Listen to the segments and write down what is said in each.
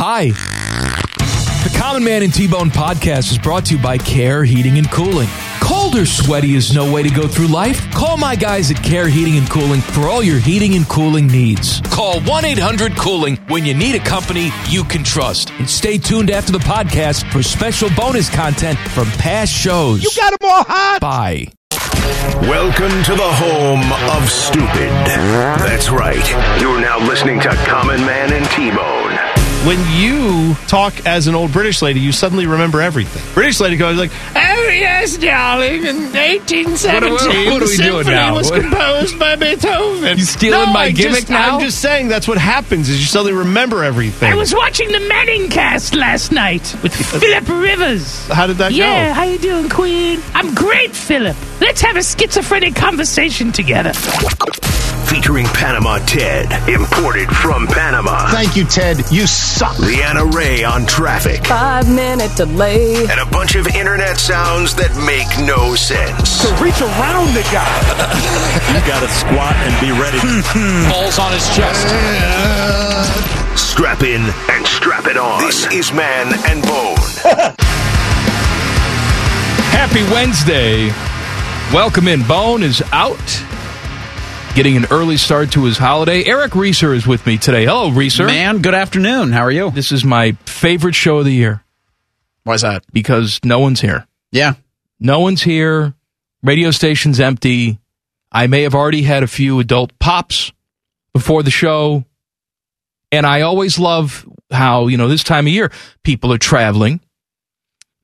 Hi. The Common Man and T-Bone podcast is brought to you by Care Heating and Cooling. Cold or sweaty is no way to go through life. Call my guys at Care Heating and Cooling for all your heating and cooling needs. Call 1-800-COOLING when you need a company you can trust. And stay tuned after the podcast for special bonus content from past shows. You got them all hot. Bye. Welcome to the home of stupid. That's right. You're now listening to Common Man and T-Bone. When you talk as an old British lady, you suddenly remember everything. British lady goes like, "Oh yes, darling, in 1817, What are what are the we doing symphony was What- composed by Beethoven." You stealing No, my I gimmick just, now? I'm just saying that's what happens. Is you suddenly remember everything. I was watching the Manning cast last night with Philip Rivers. How did that go? Yeah, go? how you doing, Queen? I'm great, Philip. Let's have a schizophrenic conversation together. Featuring Panama Ted, imported from Panama. Thank you, Ted. You suck. Leanna Ray on traffic. Five minute delay. And a bunch of internet sounds that make no sense. To reach around the guy. You got to squat and be ready. Balls on his chest. Strap in and strap it on. This is Man and Bone. Happy Wednesday. Welcome in. Bone is out. Getting an early start to his holiday. Eric Reeser is with me today. Hello, Reeser. Man, good afternoon. How are you? This is my favorite show of the year Why's that? because no one's here. Yeah. No one's here. Radio station's empty. I may have already had a few adult pops before the show. And I always love how, you know, this time of year, people are traveling.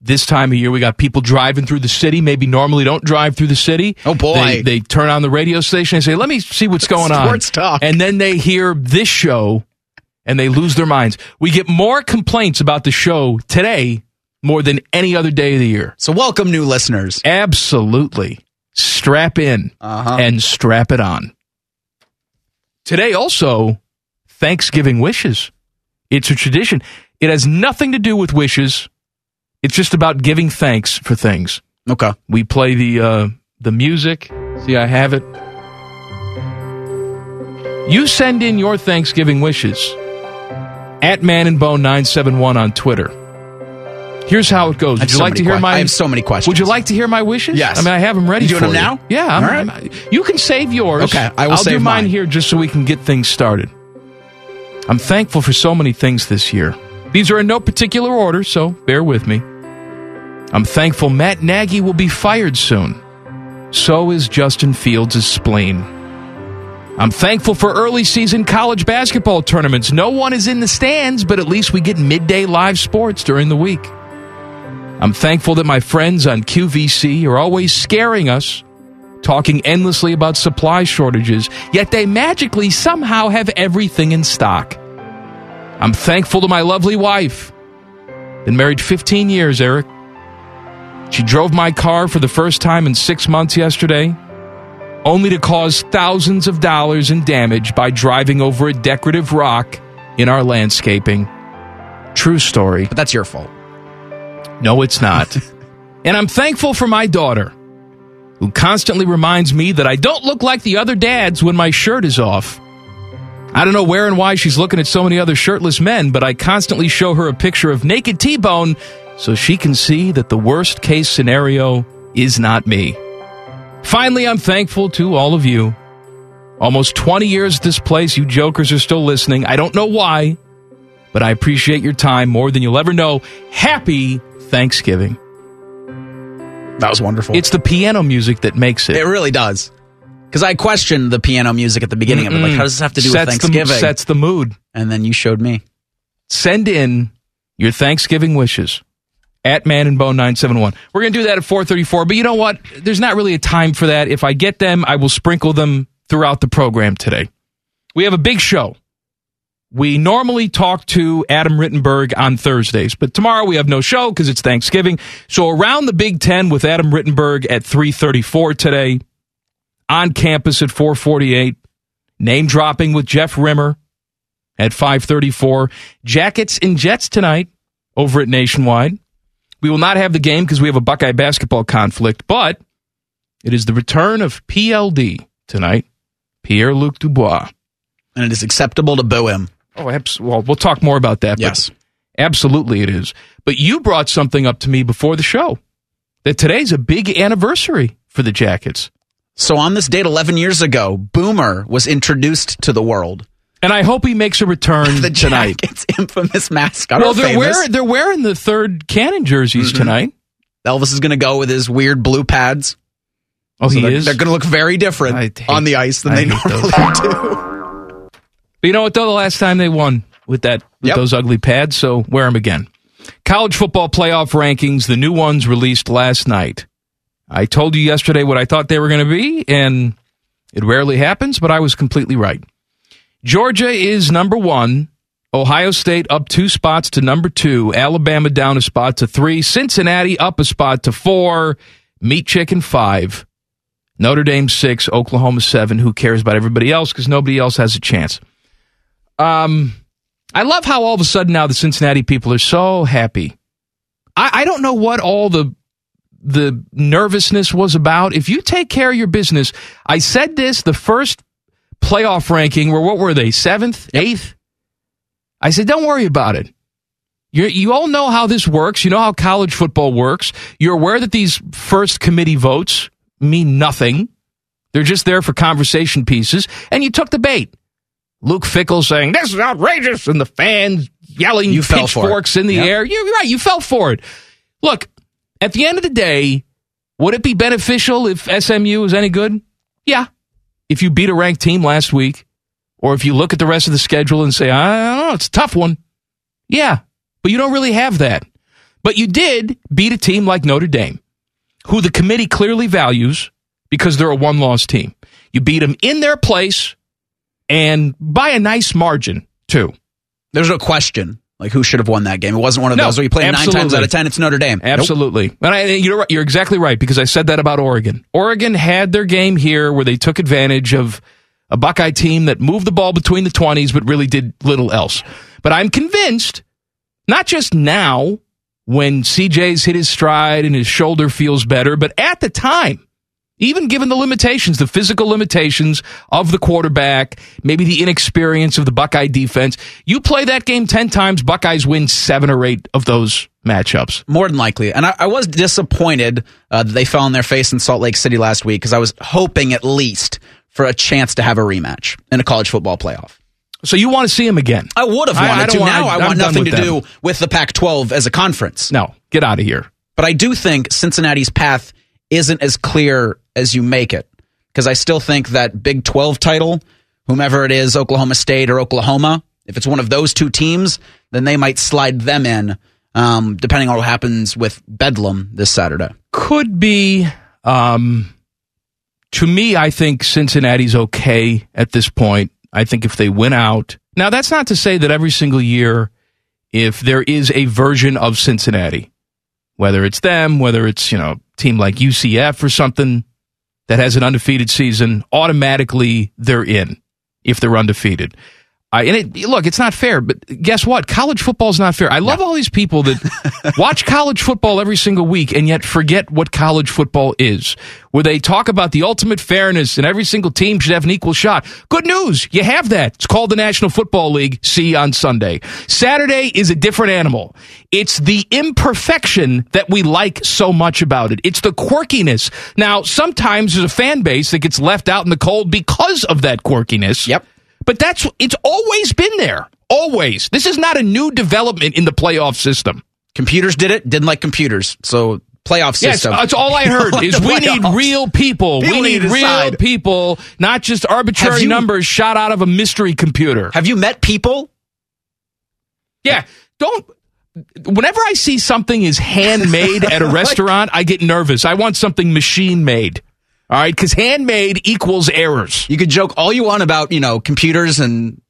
This time of year, we got people driving through the city. Maybe normally don't drive through the city. Oh, boy. They, they turn on the radio station and say, let me see what's going on. Sports talk. And then they hear this show and they lose their minds. We get more complaints about the show today more than any other day of the year. So, welcome, new listeners. Absolutely. Strap in Uh-huh. and strap it on. Today, also, Thanksgiving wishes. It's a tradition. It has nothing to do with wishes. It's just about giving thanks for things. Okay. We play the uh, the music. See, I have it. You send in your Thanksgiving wishes at Man and Bone nine seven one on Twitter. Here's how it goes. Would you so like to hear que- my? I have so many questions. Would you like to hear my wishes? Yes. I mean, I have them ready. You doing them now? Yeah. I'm, All right. I'm- you can save yours. Okay, I will I'll save do mine mine. here just so we can get things started. I'm thankful for so many things this year. These are in no particular order, so bear with me. I'm thankful Matt Nagy will be fired soon. So is Justin Fields' spleen. I'm thankful for early season college basketball tournaments. No one is in the stands, but at least we get midday live sports during the week. I'm thankful that my friends on QVC are always scaring us, talking endlessly about supply shortages, yet they magically somehow have everything in stock. I'm thankful to my lovely wife. Been married 15 years, Eric. She drove my car for the first time in six months yesterday, only to cause thousands of dollars in damage by driving over a decorative rock in our landscaping. True story. But that's your fault. No, it's not. and I'm thankful for my daughter, who constantly reminds me that I don't look like the other dads when my shirt is off. I don't know where and why she's looking at so many other shirtless men, but I constantly show her a picture of naked T Bone so she can see that the worst case scenario is not me. Finally, I'm thankful to all of you. Almost 20 years at this place, you jokers are still listening. I don't know why, but I appreciate your time more than you'll ever know. Happy Thanksgiving. That was wonderful. It's the piano music that makes it. it really does. Because I questioned the piano music at the beginning of it. Like, how does this have to do sets with Thanksgiving? The, sets the mood. and then you showed me. Send in your Thanksgiving wishes at Man and Bone 971. We're going to do that at 434, but you know what? There's not really a time for that. If I get them, I will sprinkle them throughout the program today. We have a big show. We normally talk to Adam Rittenberg on Thursdays, but tomorrow we have no show because it's Thanksgiving. So around the Big Ten with Adam Rittenberg at 334 today, on campus at 448, name dropping with Jeff Rimmer at 534, Jackets and Jets tonight over at Nationwide. We will not have the game because we have a Buckeye basketball conflict, but it is the return of PLD tonight, Pierre Luc Dubois. And it is acceptable to boo him. Oh, abs- well, we'll talk more about that. Yes. Absolutely, it is. But you brought something up to me before the show that today's a big anniversary for the Jackets. So on this date 11 years ago, Boomer was introduced to the world. And I hope he makes a return The tonight. Jackets' infamous mascot. Well, they're famous. wearing, they're wearing the third cannon jerseys Mm-hmm. tonight. Elvis is going to go with his weird blue pads. Oh, So he they're, is? They're going to look very different hate- on the ice than I they hate those. normally do. But you know what, though? The last time they won with that with Yep. those ugly pads, so wear them again. College football playoff rankings, the new ones released last night. I told you yesterday what I thought they were going to be, and it rarely happens, but I was completely right. Georgia is number one. Ohio State up two spots to number two. Alabama down a spot to three. Cincinnati up a spot to four. Meat Chicken five. Notre Dame six. Oklahoma seven. Who cares about everybody else? Because nobody else has a chance. Um, I love how all of a sudden now the Cincinnati people are so happy. I, I don't know what all the the nervousness was about. If you take care of your business, I said this the first playoff ranking where what were they seventh, eighth? I said don't worry about it. You you all know how this works. You know how college football works. You're aware that these first committee votes mean nothing. They're just there for conversation pieces, and you took the bait. Luke Fickell saying this is outrageous, and the fans yelling You fell for it. pitchforks in the Yep. air. You're right. You fell for it. Look, at the end of the day, would it be beneficial if SMU is any good? Yeah. If you beat a ranked team last week, or if you look at the rest of the schedule and say, I don't know, it's a tough one. Yeah. But you don't really have that. But you did beat a team like Notre Dame, who the committee clearly values because they're a one loss team. You beat them in their place and by a nice margin, too. There's no question. Like who should have won that game? It wasn't one of No, those where you play nine times out of ten. It's Notre Dame. Nope. Absolutely. And I, you're, right- you're exactly right because I said that about Oregon. Oregon had their game here where they took advantage of a Buckeye team that moved the ball between the 20s but really did little else. But I'm convinced, not just now when CJ's hit his stride and his shoulder feels better, but at the time, even given the limitations, the physical limitations of the quarterback, maybe the inexperience of the Buckeye defense, you play that game 10 times, Buckeyes win seven or eight of those matchups. More than likely. And I, I was disappointed uh, that they fell on their face in Salt Lake City last week because I was hoping at least for a chance to have a rematch in a college football playoff. So you want to see him again? I would have I- I wanted to. want- now I I'm want nothing to with do with the Pac 12 as a conference. No, get out of here. But I do think Cincinnati's path isn't as clear as you make it. Because I still think that Big 12 title, whomever it is, Oklahoma State or Oklahoma, if it's one of those two teams, then they might slide them in, um, depending on what happens with Bedlam this Saturday. Could be. Um, to me, I think Cincinnati's okay at this point. I think if they win out. Now, that's not to say that every single year, if there is a version of Cincinnati, whether it's them, whether it's, you know, team like UCF or something that has an undefeated season, automatically they're in if they're undefeated. I, and it, look, it's not fair, but guess what? College football is not fair. I love all these people that watch college football every single week and yet forget what college football is, where they talk about the ultimate fairness and every single team should have an equal shot. Good news. You have that. It's called the National Football League. See you on Sunday. Saturday is a different animal. It's the imperfection that we like so much about it. It's the quirkiness. Now, sometimes there's a fan base that gets left out in the cold because of that quirkiness. Yep. But that's it's always been there. Always. This is not a new development in the playoff system. Computers did it, didn't like computers. So playoff system. Yes, that's all I heard is we need real people. People we need need real decide. people, not just arbitrary you- numbers shot out of a mystery computer. Have you met people? Yeah, don't. Whenever I see something is handmade at a restaurant, I get nervous. I want something machine made. All right, because handmade equals errors. You could joke all you want about, you know, computers and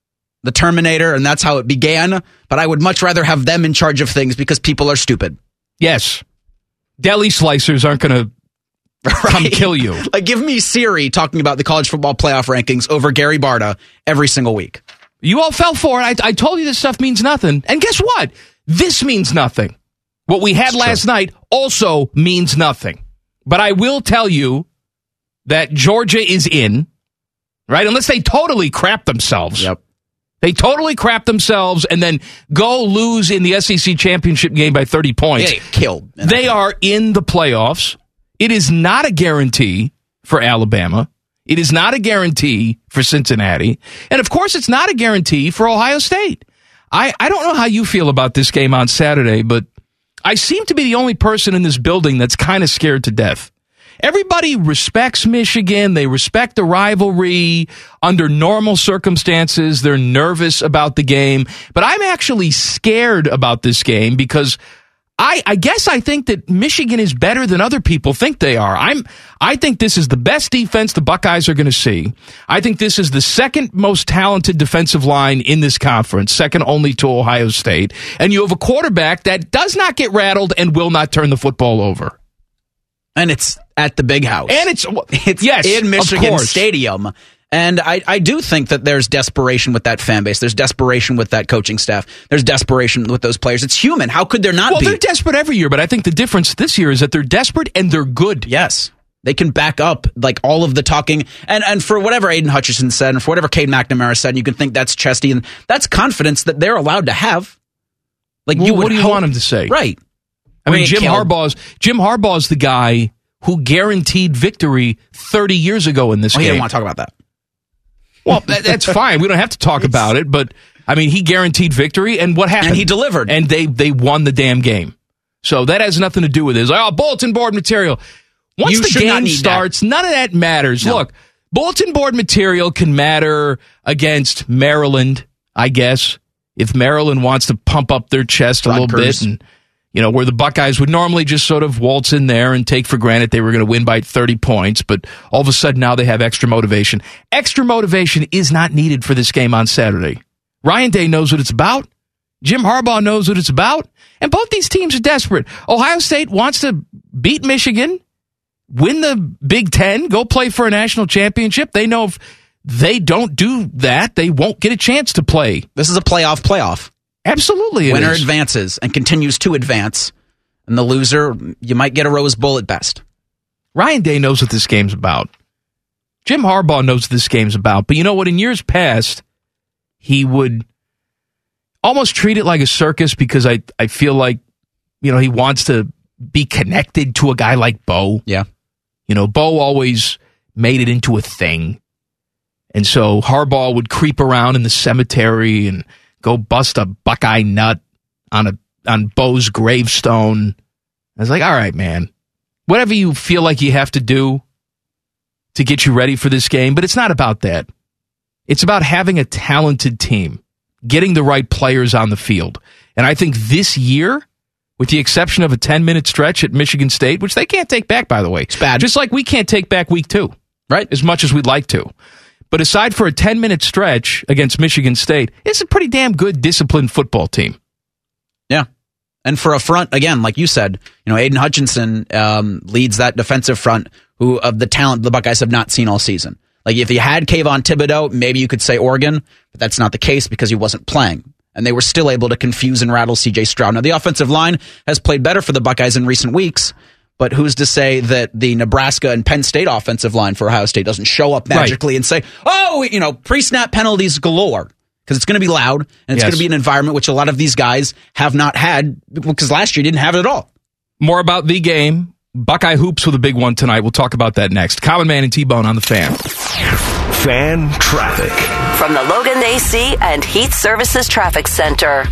the Terminator, and that's how it began. But I would much rather have them in charge of things because people are stupid. Yes, deli slicers aren't going to come kill you. Like, give me Siri talking about the college football playoff rankings over Gary Barta every single week. You all fell for it. I, I told you this stuff means nothing. And guess what? This means nothing. What we had last night also means nothing. But I will tell you that Georgia is in, right? Unless they totally crap themselves. Yep. They totally crap themselves and then go lose in the SEC championship game by 30 points. They killed. They are in the playoffs. It is not a guarantee for Alabama. It is not a guarantee for Cincinnati. And of course, it's not a guarantee for Ohio State. I, I don't know how you feel about this game on Saturday, but I seem to be the only person in this building that's kind of scared to death. Everybody respects Michigan. They respect the rivalry. Under normal circumstances, they're nervous about the game. But I'm actually scared about this game because I, I guess I think that Michigan is better than other people think they are. I'm I think this is the best defense the Buckeyes are going to see. I think this is the second most talented defensive line in this conference, second only to Ohio State. And you have a quarterback that does not get rattled and will not turn the football over. And it's at the big house. And it's it's yes, in Michigan. Stadium. And I, I do think that there's desperation with that fan base. There's desperation with that coaching staff. There's desperation with those players. It's human. How could there not Well, be? they're desperate every year, but I think the difference this year is that they're desperate and they're good. Yes. They can back up like all of the talking and, and for whatever Aidan Hutchinson said and for whatever Cade McNamara said, you can think that's chesty and that's confidence that they're allowed to have. Like Well, you would what do you hope- want him to say? Right. I mean, Ray Jim Harbaugh's Jim Harbaugh's the guy who guaranteed victory 30 years ago in this Oh, game. didn't want to talk about that. Well, that, that's fine. We don't have to talk about it, but I mean, he guaranteed victory, and what happened? And he delivered. and they they won the damn game. So that has nothing to do with it. It's like, oh, bulletin board material. Once You the game need that. starts, none of that matters. No. Look, bulletin board material can matter against Maryland, I guess, if Maryland wants to pump up their chest a little bit and you know, where the Buckeyes would normally just sort of waltz in there and take for granted they were going to win by 30 points, but all of a sudden now they have extra motivation. Extra motivation is not needed for this game on Saturday. Ryan Day knows what it's about. Jim Harbaugh knows what it's about. And both these teams are desperate. Ohio State wants to beat Michigan, win the Big Ten, go play for a national championship. They know if they don't do that, they won't get a chance to play. This is a playoff playoff. Absolutely. Winner is. advances and continues to advance. And the loser, you might get a Rose Bowl at best. Ryan Day knows what this game's about. Jim Harbaugh knows what this game's about. But you know what? In years past, he would almost treat it like a circus because I, I feel like, you know, he wants to be connected to a guy like Bo. Yeah. You know, Bo always made it into a thing. And so Harbaugh would creep around in the cemetery and go bust a Buckeye nut on a on Bo's gravestone. I was like, all right, man. Whatever you feel like you have to do to get you ready for this game, but it's not about that. It's about having a talented team, getting the right players on the field. And I think this year, with the exception of a 10 minute stretch at Michigan State, which they can't take back, by the way. It's bad. Just like we can't take back week two. Right. As much as we'd like to. But aside for a 10 minute stretch against Michigan State, it's a pretty damn good disciplined football team. Yeah. And for a front, again, like you said, you know, Aidan Hutchinson um, leads that defensive front who of the talent the Buckeyes have not seen all season. Like if you had Kayvon Thibodeaux, maybe you could say Oregon, but that's not the case because he wasn't playing. And they were still able to confuse and rattle CJ Stroud. Now the offensive line has played better for the Buckeyes in recent weeks, but who's to say that the Nebraska and Penn State offensive line for Ohio State doesn't show up Right. magically and say, oh, you know, pre-snap penalties galore. Because it's going to be loud and it's Yes. going to be an environment which a lot of these guys have not had because last year didn't have it at all. More about the game. Buckeye Hoops with a big one tonight. We'll talk about that next. Common Man and T Bone on the fan. Fan traffic. From the Logan AC and Heat Services Traffic Center.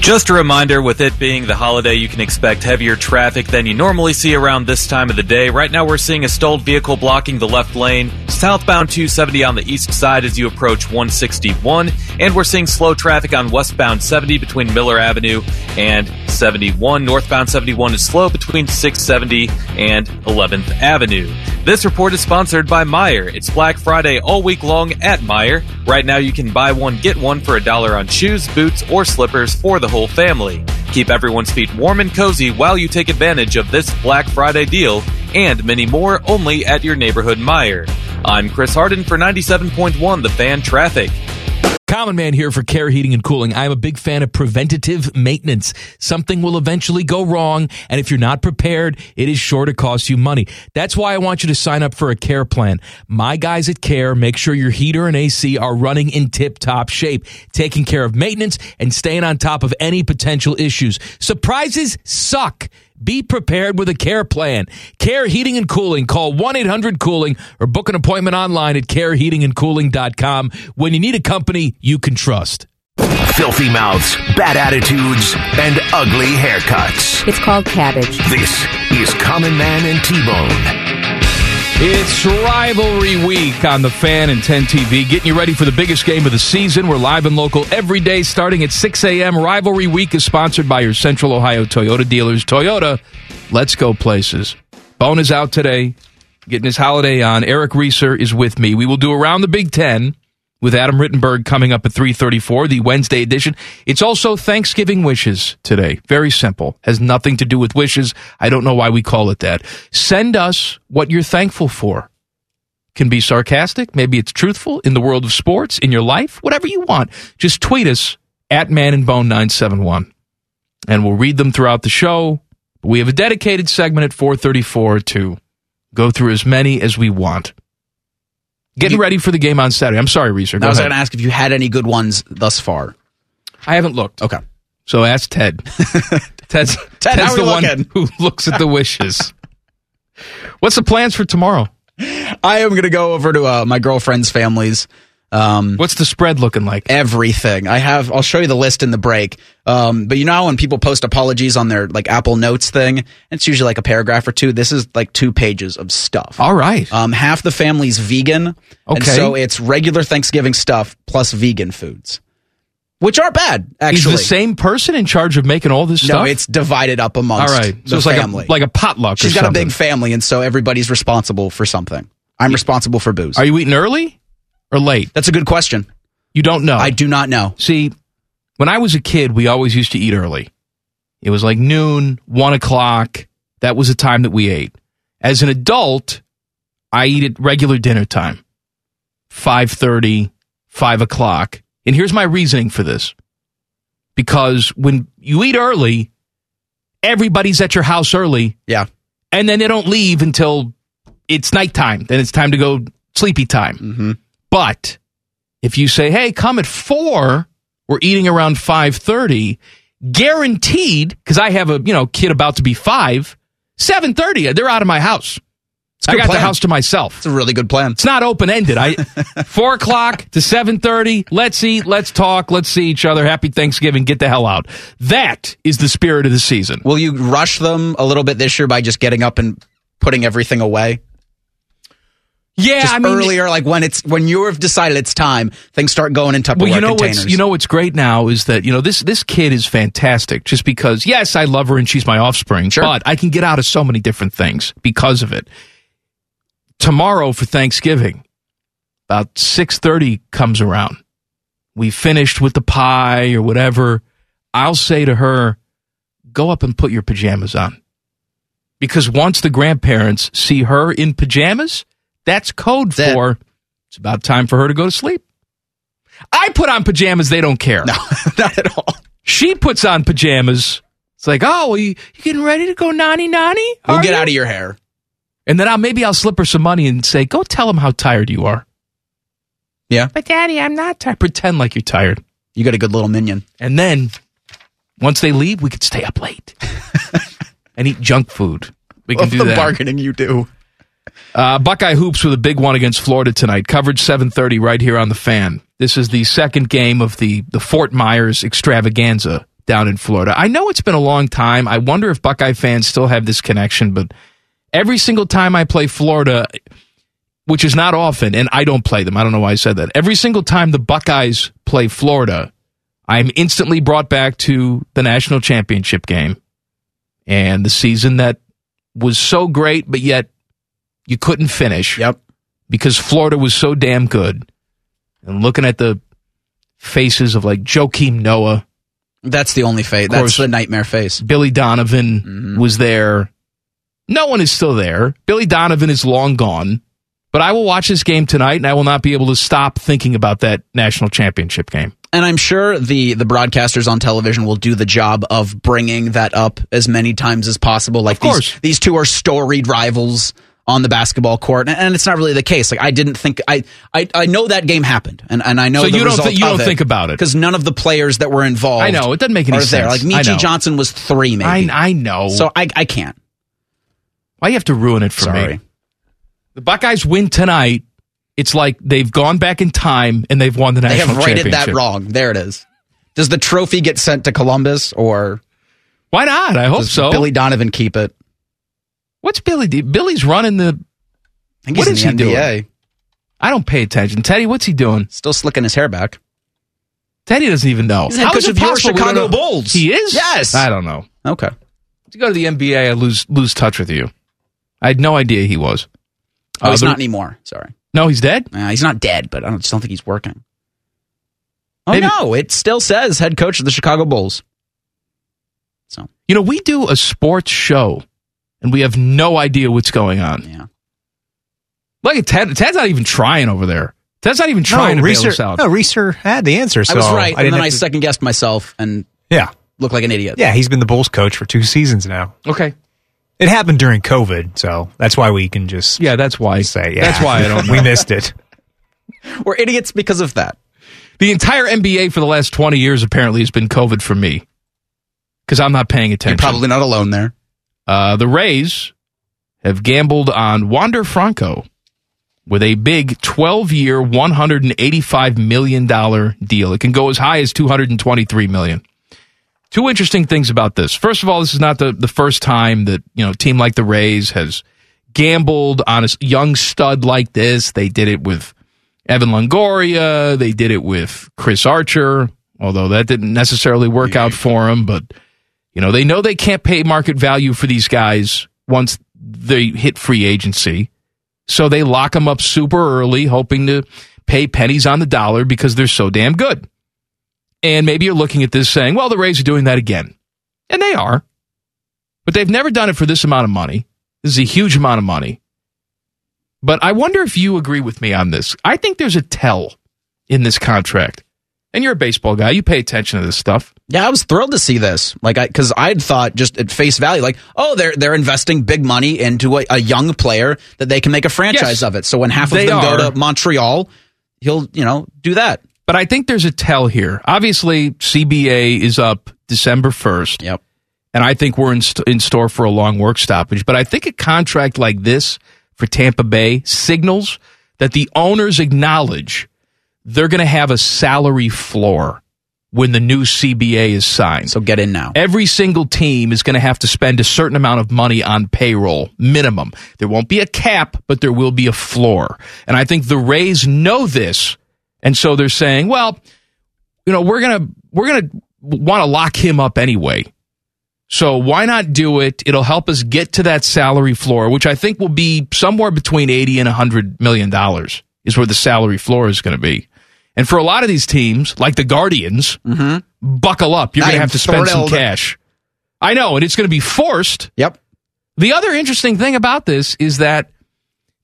Just a reminder with it being the holiday, you can expect heavier traffic than you normally see around this time of the day. Right now, we're seeing a stalled vehicle blocking the left lane, southbound 270 on the east side as you approach 161, and we're seeing slow traffic on westbound 70 between Miller Avenue and 71. Northbound 71 is slow between 670 and 11th Avenue. This report is sponsored by Meijer. It's Black Friday all week long at Meijer. Right now, you can buy one, get one for a dollar on shoes, boots, or slippers for the whole family. Keep everyone's feet warm and cozy while you take advantage of this Black Friday deal and many more only at your neighborhood Meijer. I'm Chris Harden for 97.1 The Fan Traffic. Common Man here for Care Heating and Cooling. I'm a big fan of preventative maintenance. Something will eventually go wrong, and if you're not prepared, it is sure to cost you money. That's why I want you to sign up for a care plan. My guys at Care make sure your heater and AC are running in tip top shape, taking care of maintenance and staying on top of any potential issues. Surprises suck. Be prepared with a care plan. Care Heating and Cooling. Call 1 800 Cooling or book an appointment online at careheatingandcooling.com when you need a company you can trust. Filthy mouths, bad attitudes, and ugly haircuts. It's called cabbage. This is Common Man and T-Bone. It's rivalry week on the fan and 10 TV, getting you ready for the biggest game of the season. We're live and local every day starting at 6 a.m. Rivalry week is sponsored by your Central Ohio Toyota dealers. Toyota, let's go places. Bone is out today, getting his holiday on. Eric Reeser is with me. We will do around the Big Ten with Adam Rittenberg coming up at 334, the Wednesday edition. It's also Thanksgiving wishes today. Very simple. Has nothing to do with wishes. I don't know why we call it that. Send us what you're thankful for. Can be sarcastic. Maybe it's truthful in the world of sports, in your life, whatever you want. Just tweet us at Man and Bone 971 and we'll read them throughout the show. We have a dedicated segment at 434 to go through as many as we want. Getting ready for the game on Saturday. I'm sorry, Reeser. I was going to ask if you had any good ones thus far. I haven't looked. Okay. So ask Ted. Ted's, Ted, Ted's the we one who looks at the wishes. What's the plans for tomorrow? I am going to go over to uh, my girlfriend's family's. Um, What's the spread looking like? everything. I have. I'll show you the list in the break. Um, but you know how when people post apologies on their like Apple Notes thing, it's usually like a paragraph or two. This is like two pages of stuff. All right. Um, half the family's vegan, and Okay. so it's regular Thanksgiving stuff plus vegan foods, which aren't bad actually. the same person in charge of making all this no, it's divided up amongst all right. So it's like family. a, like a potluck She's got a big family, and so everybody's responsible for something. I'm responsible for booze. Are you eating early or late? That's a good question. You don't know. I do not know. See, when I was a kid, we always used to eat early. It was like noon, one o'clock. That was the time that we ate. As an adult, I eat at regular dinner time. 5.30, 5 o'clock. And here's my reasoning for this. Because when you eat early, everybody's at your house early. Yeah. And then they don't leave until it's nighttime. Then it's time to go sleepy time. Mm-hmm. But if you say, "Hey, come at four, we're eating around five thirty, guaranteed," because I have a you know kid about to be five, seven thirty, they're out of my house. I got the house to myself. It's a really good plan. It's not open ended. I four o'clock to seven thirty. Let's eat. Let's talk. Let's see each other. Happy Thanksgiving. Get the hell out. That is the spirit of the season. Will you rush them a little bit this year by just getting up and putting everything away? Yeah, just I mean, earlier, like when it's when you've decided it's time, things start going in Tupperware Well, you know containers. what's you know what's great now is that you know this this kid is fantastic. Just because, yes, I love her and she's my offspring, but I can get out of so many different things because of it. Tomorrow for Thanksgiving, about six thirty comes around. We finished with the pie or whatever. I'll say to her, "Go up and put your pajamas on," because once the grandparents see her in pajamas, that's code for it's about time for her to go to sleep. I put on pajamas, they don't care. No, not at all. She puts on pajamas. It's like, oh, you, you getting ready to go nanny nanny? We'll get you?" out of your hair. And then I'll maybe I'll slip her some money and say, go tell them how tired you are. Yeah. But daddy, I'm not tired. Pretend like you're tired. You got a good little minion. And then once they leave, we could stay up late and eat junk food. We can Love do the that. bargaining you do. Uh, Buckeye hoops with a big one against Florida tonight. Coverage 7:30 right here on the Fan. This is the second game of the the Fort Myers extravaganza down in Florida. I know it's been a long time. I wonder if Buckeye fans still have this connection, but every single time I play Florida, which is not often, and I don't play them. I don't know why I said that. Every single time the Buckeyes play Florida, I'm instantly brought back to the national championship game and the season that was so great, but yet you couldn't finish. Yep. Because Florida was so damn good. And looking at the faces of like Joakim Noah, That's the only face. That's the nightmare face. Billy Donovan Mm-hmm. was there. No one is still there. Billy Donovan is long gone. But I will watch this game tonight, and I will not be able to stop thinking about that national championship game. And I'm sure the the broadcasters on television will do the job of bringing that up as many times as possible. Like Of course. these these two are storied rivals on the basketball court, and, and it's not really the case. Like I didn't think I I, I know that game happened, and, and I know So you don't thi- you don't think about it. because none of the players that were involved. I know, it doesn't make any are There. Like sense. Meechie Johnson was three, maybe. I, I know. So I I can't. Why you have to ruin it for Sorry. me? The Buckeyes win tonight. It's like they've gone back in time and they've won the national. championship. They have rated championship. that wrong. There it is. Does the trophy get sent to Columbus or Why not? I hope does so. Billy Donovan keep it? What's Billy? do? Billy's running the. What he's is he NBA. doing? I don't pay attention. Teddy, what's he doing? Still slicking his hair back. Teddy doesn't even know. He's the head How coach is it of your possible we Chicago know? Bulls. He is. Yes. I don't know. Okay. To go to the NBA, I lose lose touch with you. I had no idea he was. Oh, Uh, he's the- not anymore. Sorry. No, he's dead. Uh, he's not dead, but I don't, just don't think he's working. Oh Maybe- no, it still says head coach of the Chicago Bulls. So You know, we do a sports show, and we have no idea what's going on. Yeah. Look at Ted. Ted's not even trying over there. Ted's not even trying to bail us out. No, Reeser had the answer. So I was right, I and didn't then I to- second guessed myself and Yeah, looked like an idiot. yeah. He's been the Bulls coach for two seasons now. Okay. It happened during COVID, so that's why we can just Yeah, that's why. say yeah. That's why I don't we missed it. We're idiots because of that. The entire NBA for the last 20 years apparently has been COVID for me because I'm not paying You're attention. probably not alone there. Uh, the Rays have gambled on Wander Franco with a big 12 year, $185 million deal. It can go as high as 223 million. Two interesting things about this. First of all, this is not the, the first time that, you know, a team like the Rays has gambled on a young stud like this. They did it with Evan Longoria. They did it with Chris Archer, although that didn't necessarily work out for him. But, you know, they know they can't pay market value for these guys once they hit free agency. So they lock them up super early, hoping to pay pennies on the dollar because they're so damn good. And maybe you're looking at this saying, well, the Rays are doing that again. And they are. But they've never done it for this amount of money. This is a huge amount of money. But I wonder if you agree with me on this. I think there's a tell in this contract. And you're a baseball guy. You pay attention to this stuff. Yeah, I was thrilled to see this. Like, I because I'd thought just at face value, like, oh, they're they're investing big money into a, a young player that they can make a franchise Yes, of it. So when half of them are. go to Montreal, he'll you know do that. But I think there's a tell here. Obviously, CBA is up December 1st. Yep. And I think we're in, st- in store for a long work stoppage. But I think a contract like this for Tampa Bay signals that the owners acknowledge they're going to have a salary floor when the new CBA is signed. So get in now. Every single team is going to have to spend a certain amount of money on payroll, minimum. There won't be a cap, but there will be a floor. And I think the Rays know this. And so they're saying, well, you know, we're going to, we're going to want to lock him up anyway. So why not do it? It'll help us get to that salary floor, which I think will be somewhere between 80 and 100 million dollars is where the salary floor is going to be. And for a lot of these teams, like the Guardians, buckle up. You're going to have to spend some cash. I know, and it's going to be forced. Yep. The other interesting thing about this is that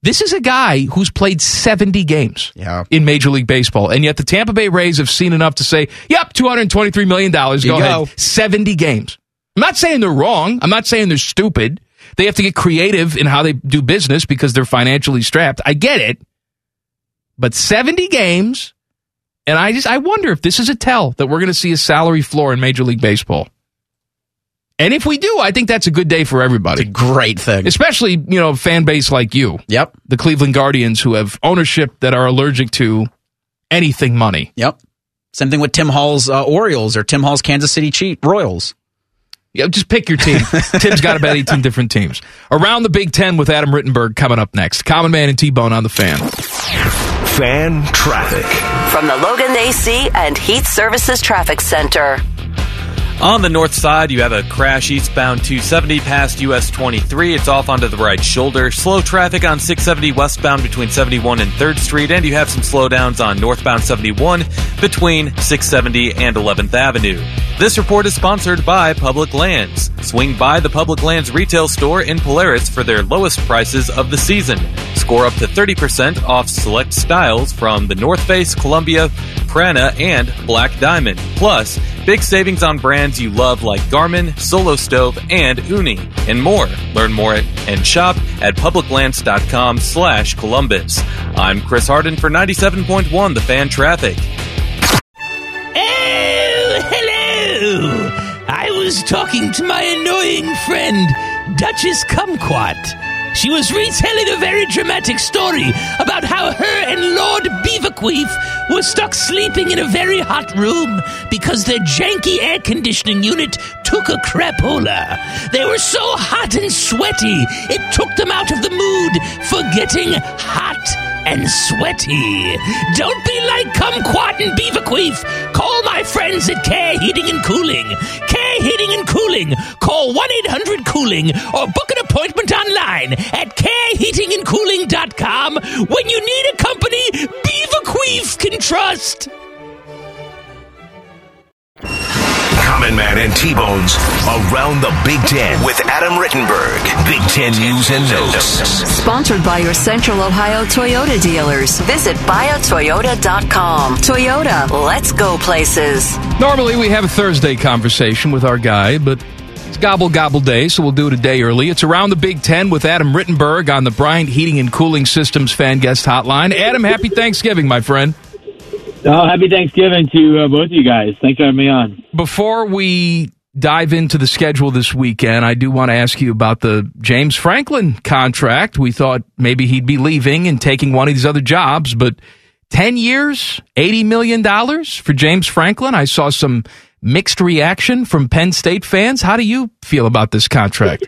this is a guy who's played 70 games Yeah. in Major League Baseball, and yet the Tampa Bay Rays have seen enough to say, "Yep, 223 million dollars. Go You ahead, go. 70 games." I'm not saying they're wrong. I'm not saying they're stupid. They have to get creative in how they do business because they're financially strapped. I get it, but 70 games, and I just I wonder if this is a tell that we're going to see a salary floor in Major League Baseball. And if we do, I think that's a good day for everybody. A great thing. Especially, you know, fan base like you. Yep. The Cleveland Guardians who have ownership that are allergic to anything money. Yep. Same thing with Tim Hall's uh, Orioles or Tim Hall's Kansas City Chief Royals. Yeah, just pick your team. Tim's got about 18 different teams. Around the Big Ten with Adam Rittenberg coming up next. Common Man and T-Bone on the fan. Fan traffic. From the Logan AC and Heat Services Traffic Center. On the north side, you have a crash eastbound 270 past US 23. It's off onto the right shoulder. Slow traffic on 670 westbound between 71 and 3rd Street, and you have some slowdowns on northbound 71 between 670 and 11th Avenue. This report is sponsored by Public Lands. Swing by the Public Lands retail store in Polaris for their lowest prices of the season. Score up to 30% off select styles from the North Face, Columbia, Prana, and Black Diamond. Plus, big savings on brands you love like Garmin, Solo Stove, and Ooni, and more. Learn more at, and shop at publiclands.com slash Columbus. I'm Chris Harden for 97.1 The Fan Traffic. Oh, hello! I was talking to my annoying friend, Duchess Kumquat. She was retelling a very dramatic story about how her and Lord Beaverqueef were stuck sleeping in a very hot room because their janky air conditioning unit took a crapola. They were so hot and sweaty, it took them out of the mood for getting hot and sweaty. Don't be like Kumquat and Beaverqueef. Call my friends at Care Heating and Cooling. Care Heating and Cooling. Call 1 800 Cooling or book an appointment online at careheatingandcooling.com when you need a company Beaverqueef can trust. Common Man and T-Bones around the Big Ten with Adam Rittenberg. Big Ten News and Notes. Sponsored by your Central Ohio Toyota dealers. Visit biotoyota.com. Toyota, let's go places. Normally, we have a Thursday conversation with our guy, but it's gobble gobble day, so we'll do it a day early. It's around the Big Ten with Adam Rittenberg on the Bryant Heating and Cooling Systems fan guest hotline. Adam, happy Thanksgiving, my friend. Oh, happy Thanksgiving to uh, both of you guys. Thanks for having me on. Before we dive into the schedule this weekend, I do want to ask you about the James Franklin contract. We thought maybe he'd be leaving and taking one of these other jobs, but 10 years, $80 million for James Franklin. I saw some mixed reaction from Penn State fans. How do you feel about this contract?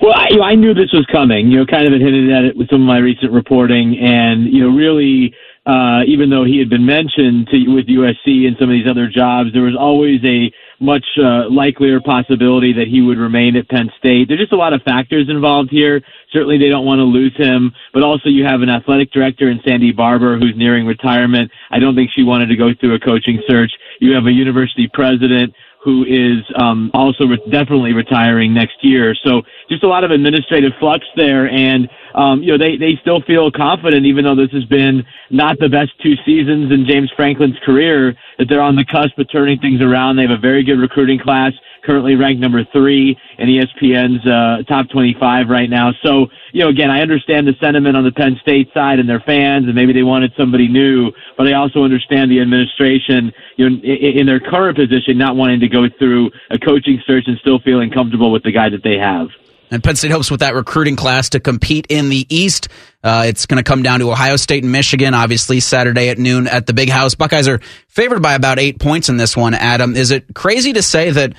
Well, I, you know, I knew this was coming. You know, kind of had hinted at it with some of my recent reporting, and you know, really, uh, even though he had been mentioned to, with USC and some of these other jobs, there was always a much uh, likelier possibility that he would remain at Penn State. There's just a lot of factors involved here. Certainly, they don't want to lose him, but also you have an athletic director in Sandy Barbour who's nearing retirement. I don't think she wanted to go through a coaching search. You have a university president who is um, also re- definitely retiring next year. So just a lot of administrative flux there, and um, you know they they still feel confident, even though this has been not the best two seasons in James Franklin's career, that they're on the cusp of turning things around. They have a very good recruiting class currently ranked number three in ESPN's uh, top 25 right now. So, you know, again, I understand the sentiment on the Penn State side and their fans, and maybe they wanted somebody new, but I also understand the administration, you know, in, in their current position, not wanting to go through a coaching search and still feeling comfortable with the guy that they have. And Penn State hopes with that recruiting class to compete in the East. Uh, it's going to come down to Ohio State and Michigan, obviously, Saturday at noon at the Big House. Buckeyes are favored by about eight points in this one, Adam. Is it crazy to say that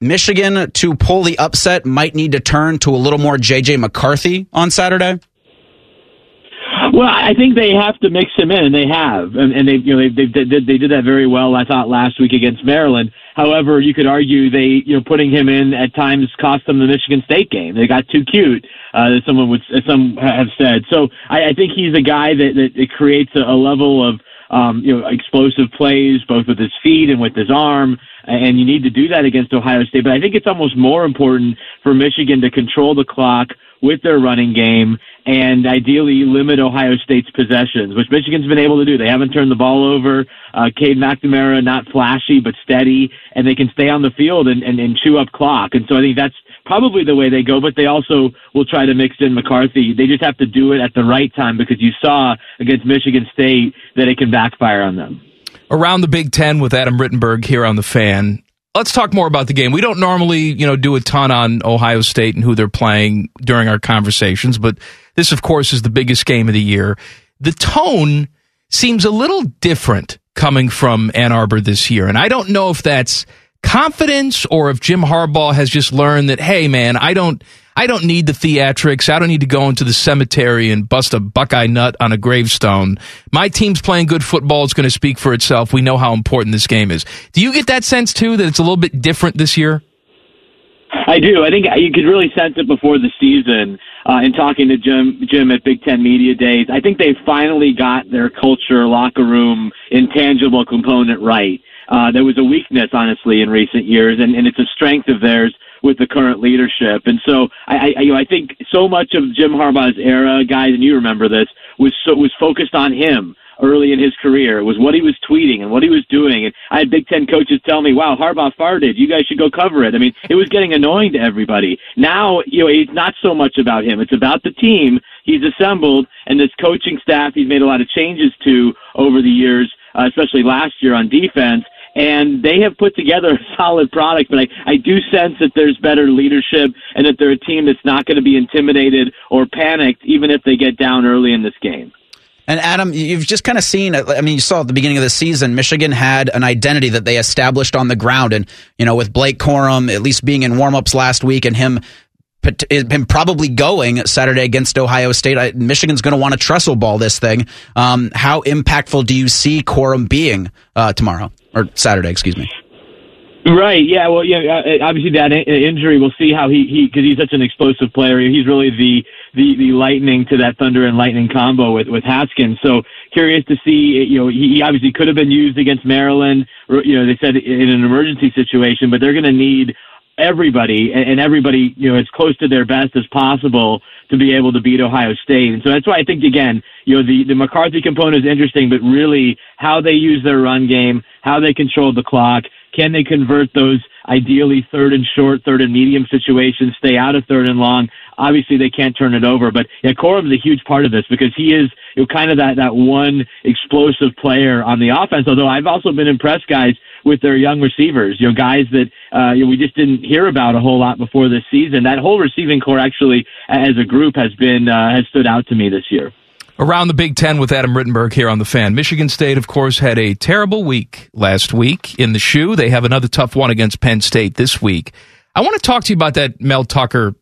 Michigan, to pull the upset, might need to turn to a little more J.J. McCarthy on Saturday? Well, I think they have to mix him in, and they have, and, and they, you know, they, they did they did that very well. I thought last week against Maryland. However, you could argue they, you know, putting him in at times cost them the Michigan State game. They got too cute, uh, as someone would, as some have said. So I, I think he's a guy that that it creates a, a level of um, you know, explosive plays, both with his feet and with his arm. And you need to do that against Ohio State. But I think it's almost more important for Michigan to control the clock with their running game and ideally limit Ohio State's possessions, which Michigan's been able to do. They haven't turned the ball over. Uh, Cade McNamara, not flashy, but steady, and they can stay on the field and, and, and chew up clock. And so I think that's probably the way they go, but they also will try to mix in McCarthy. They just have to do it at the right time because you saw against Michigan State that it can backfire on them. Around the Big Ten with Adam Rittenberg here on the fan. Let's talk more about the game. We don't normally, you know, do a ton on Ohio State and who they're playing during our conversations, but this, of course, is the biggest game of the year. The tone seems a little different coming from Ann Arbor this year, and I don't know if that's confidence or if Jim Harbaugh has just learned that, hey, man, I don't. I don't need the theatrics. I don't need to go into the cemetery and bust a Buckeye nut on a gravestone. My team's playing good football. It's going to speak for itself. We know how important this game is. Do you get that sense too that it's a little bit different this year? I do. I think you could really sense it before the season. Uh, in talking to Jim, Jim at Big Ten Media Days, I think they finally got their culture, locker room, intangible component right. Uh, there was a weakness, honestly, in recent years, and, and it's a strength of theirs with the current leadership. And so I, I, you know, I think so much of Jim Harbaugh's era, guys, and you remember this, was so, was focused on him early in his career. It was what he was tweeting and what he was doing. And I had Big Ten coaches tell me, wow, Harbaugh farted. You guys should go cover it. I mean, it was getting annoying to everybody. Now, you know, it's not so much about him. It's about the team he's assembled and this coaching staff he's made a lot of changes to over the years, uh, especially last year on defense and they have put together a solid product. But I, I do sense that there's better leadership and that they're a team that's not going to be intimidated or panicked, even if they get down early in this game. And Adam, you've just kind of seen. I mean, you saw at the beginning of the season, Michigan had an identity that they established on the ground, and you know, with Blake Corum at least being in warmups last week, and him him probably going Saturday against Ohio State. Michigan's going to want to trestle ball this thing. Um, how impactful do you see Corum being uh, tomorrow or Saturday? Excuse me. Right. Yeah. Well. Yeah. Uh, obviously, that injury. We'll see how he he because he's such an explosive player. He's really the the the lightning to that thunder and lightning combo with with Haskins. So curious to see. You know, he obviously could have been used against Maryland. You know, they said in an emergency situation, but they're going to need everybody and everybody, you know, as close to their best as possible to be able to beat Ohio State. And so that's why I think again, you know, the, the McCarthy component is interesting, but really how they use their run game, how they control the clock, can they convert those ideally third and short, third and medium situations, stay out of third and long? Obviously, they can't turn it over, but yeah, Corum's a huge part of this because he is you know, kind of that, that one explosive player on the offense. Although I've also been impressed, guys, with their young receivers. You know, guys that uh, you know, we just didn't hear about a whole lot before this season. That whole receiving core actually, as a group, has been uh, has stood out to me this year. Around the Big Ten with Adam Rittenberg here on the fan. Michigan State, of course, had a terrible week last week in the shoe. They have another tough one against Penn State this week. I want to talk to you about that Mel Tucker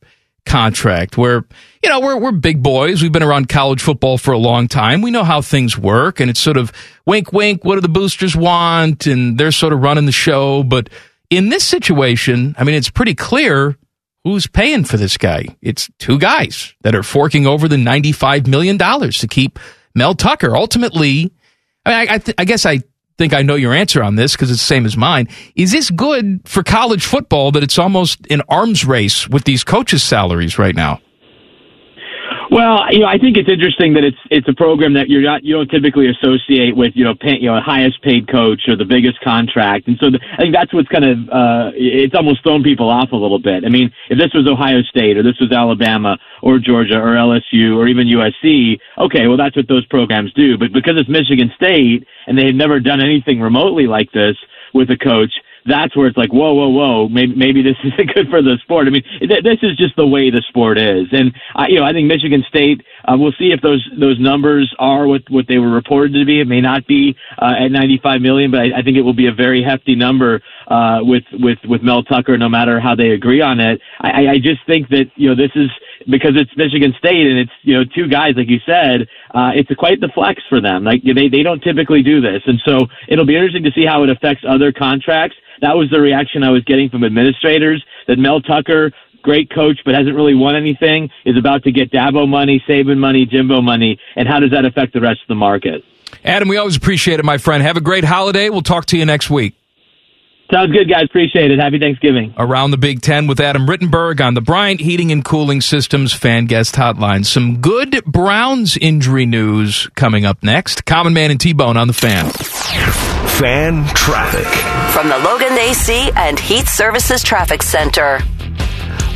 contract where, you know, we're, we're big boys. We've been around college football for a long time. We know how things work and it's sort of wink, wink. What do the boosters want? And they're sort of running the show. But in this situation, I mean, it's pretty clear who's paying for this guy. It's two guys that are forking over the $95 million to keep Mel Tucker. Ultimately, I mean, I, I, th- I guess I think I know your answer on this because it's the same as mine. Is this good for college football that it's almost an arms race with these coaches' salaries right now? Well, you know, I think it's interesting that it's it's a program that you're not you don't typically associate with you know pay, you know highest paid coach or the biggest contract, and so the, I think that's what's kind of uh, it's almost thrown people off a little bit. I mean, if this was Ohio State or this was Alabama or Georgia or LSU or even USC, okay, well that's what those programs do. But because it's Michigan State and they had never done anything remotely like this with a coach, that's where it's like, whoa, whoa, whoa, maybe, maybe this isn't good for the sport. I mean, th- this is just the way the sport is. And, I, you know, I think Michigan State, uh, we'll see if those, those numbers are what, what they were reported to be. It may not be, uh, at 95 million, but I, I think it will be a very hefty number, uh, with, with, with Mel Tucker, no matter how they agree on it. I, I just think that, you know, this is, because it's Michigan State and it's you know two guys like you said, uh, it's quite the flex for them. Like they they don't typically do this, and so it'll be interesting to see how it affects other contracts. That was the reaction I was getting from administrators that Mel Tucker, great coach, but hasn't really won anything, is about to get Dabo money, Saban money, Jimbo money, and how does that affect the rest of the market? Adam, we always appreciate it, my friend. Have a great holiday. We'll talk to you next week. Sounds good, guys. Appreciate it. Happy Thanksgiving. Around the Big Ten with Adam Rittenberg on the Bryant Heating and Cooling Systems fan guest hotline. Some good Browns injury news coming up next. Common Man and T Bone on the fan. Fan traffic. From the Logan AC and Heat Services Traffic Center.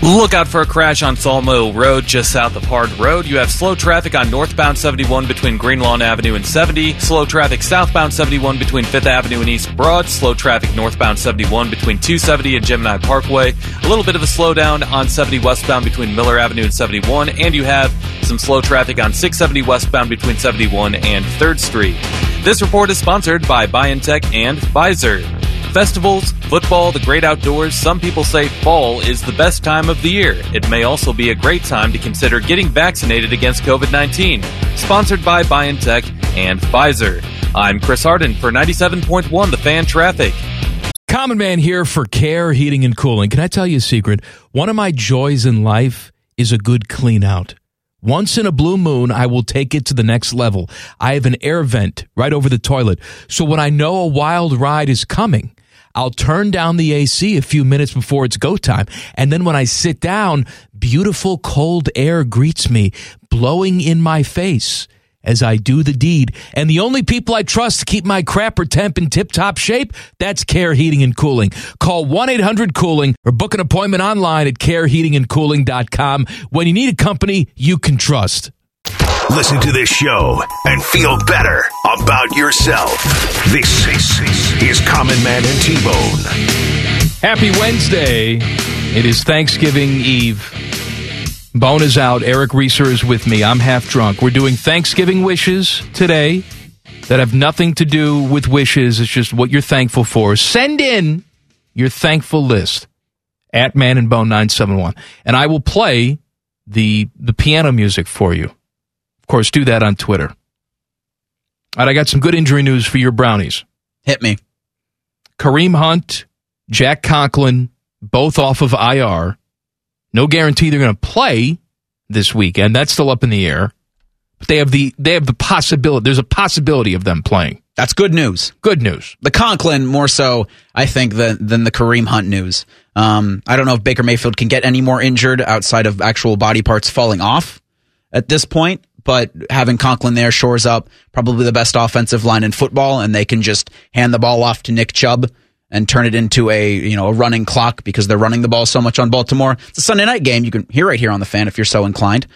Look out for a crash on Sawmill Road just south of Hard Road. You have slow traffic on northbound 71 between Greenlawn Avenue and 70. Slow traffic southbound 71 between 5th Avenue and East Broad. Slow traffic northbound 71 between 270 and Gemini Parkway. A little bit of a slowdown on 70 westbound between Miller Avenue and 71. And you have some slow traffic on 670 westbound between 71 and 3rd Street. This report is sponsored by BioNTech and Pfizer. Festivals, football, the great outdoors, some people say fall is the best time of the year. It may also be a great time to consider getting vaccinated against COVID 19. Sponsored by BioNTech and Pfizer. I'm Chris Harden for 97.1 The Fan Traffic. Common Man here for Care Heating and Cooling. Can I tell you a secret? One of my joys in life is a good clean out. Once in a blue moon, I will take it to the next level. I have an air vent right over the toilet. So when I know a wild ride is coming, I'll turn down the AC a few minutes before it's go time. And then when I sit down, beautiful cold air greets me, blowing in my face as I do the deed. And the only people I trust to keep my crapper temp in tip top shape, that's Care Heating and Cooling. Call 1 800 Cooling or book an appointment online at careheatingandcooling.com when you need a company you can trust. Listen to this show and feel better about yourself. This is Common Man and T Bone. Happy Wednesday. It is Thanksgiving Eve. Bone is out. Eric Reeser is with me. I'm half drunk. We're doing Thanksgiving wishes today that have nothing to do with wishes. It's just what you're thankful for. Send in your thankful list at Man and Bone 971 and I will play the the piano music for you. Of course, do that on Twitter. All right, I got some good injury news for your brownies. Hit me. Kareem Hunt, Jack Conklin, both off of IR. No guarantee they're going to play this weekend. That's still up in the air. But they have the they have the possibility. There's a possibility of them playing. That's good news. Good news. The Conklin more so, I think, than than the Kareem Hunt news. Um, I don't know if Baker Mayfield can get any more injured outside of actual body parts falling off at this point. But having Conklin there shores up probably the best offensive line in football, and they can just hand the ball off to Nick Chubb and turn it into a you know a running clock because they're running the ball so much on Baltimore. It's a Sunday night game. You can hear right here on the fan if you're so inclined.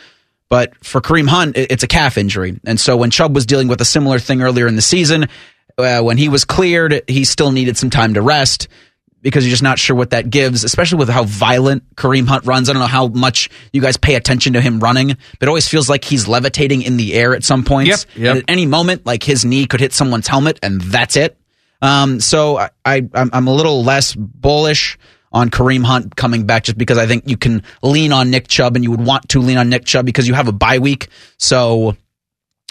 But for Kareem Hunt, it's a calf injury, and so when Chubb was dealing with a similar thing earlier in the season, uh, when he was cleared, he still needed some time to rest because you're just not sure what that gives, especially with how violent Kareem Hunt runs. I don't know how much you guys pay attention to him running, but it always feels like he's levitating in the air at some points. Yep, yep. At any moment, like his knee could hit someone's helmet, and that's it. Um, so I, I I'm a little less bullish on Kareem Hunt coming back just because I think you can lean on Nick Chubb and you would want to lean on Nick Chubb because you have a bye week. So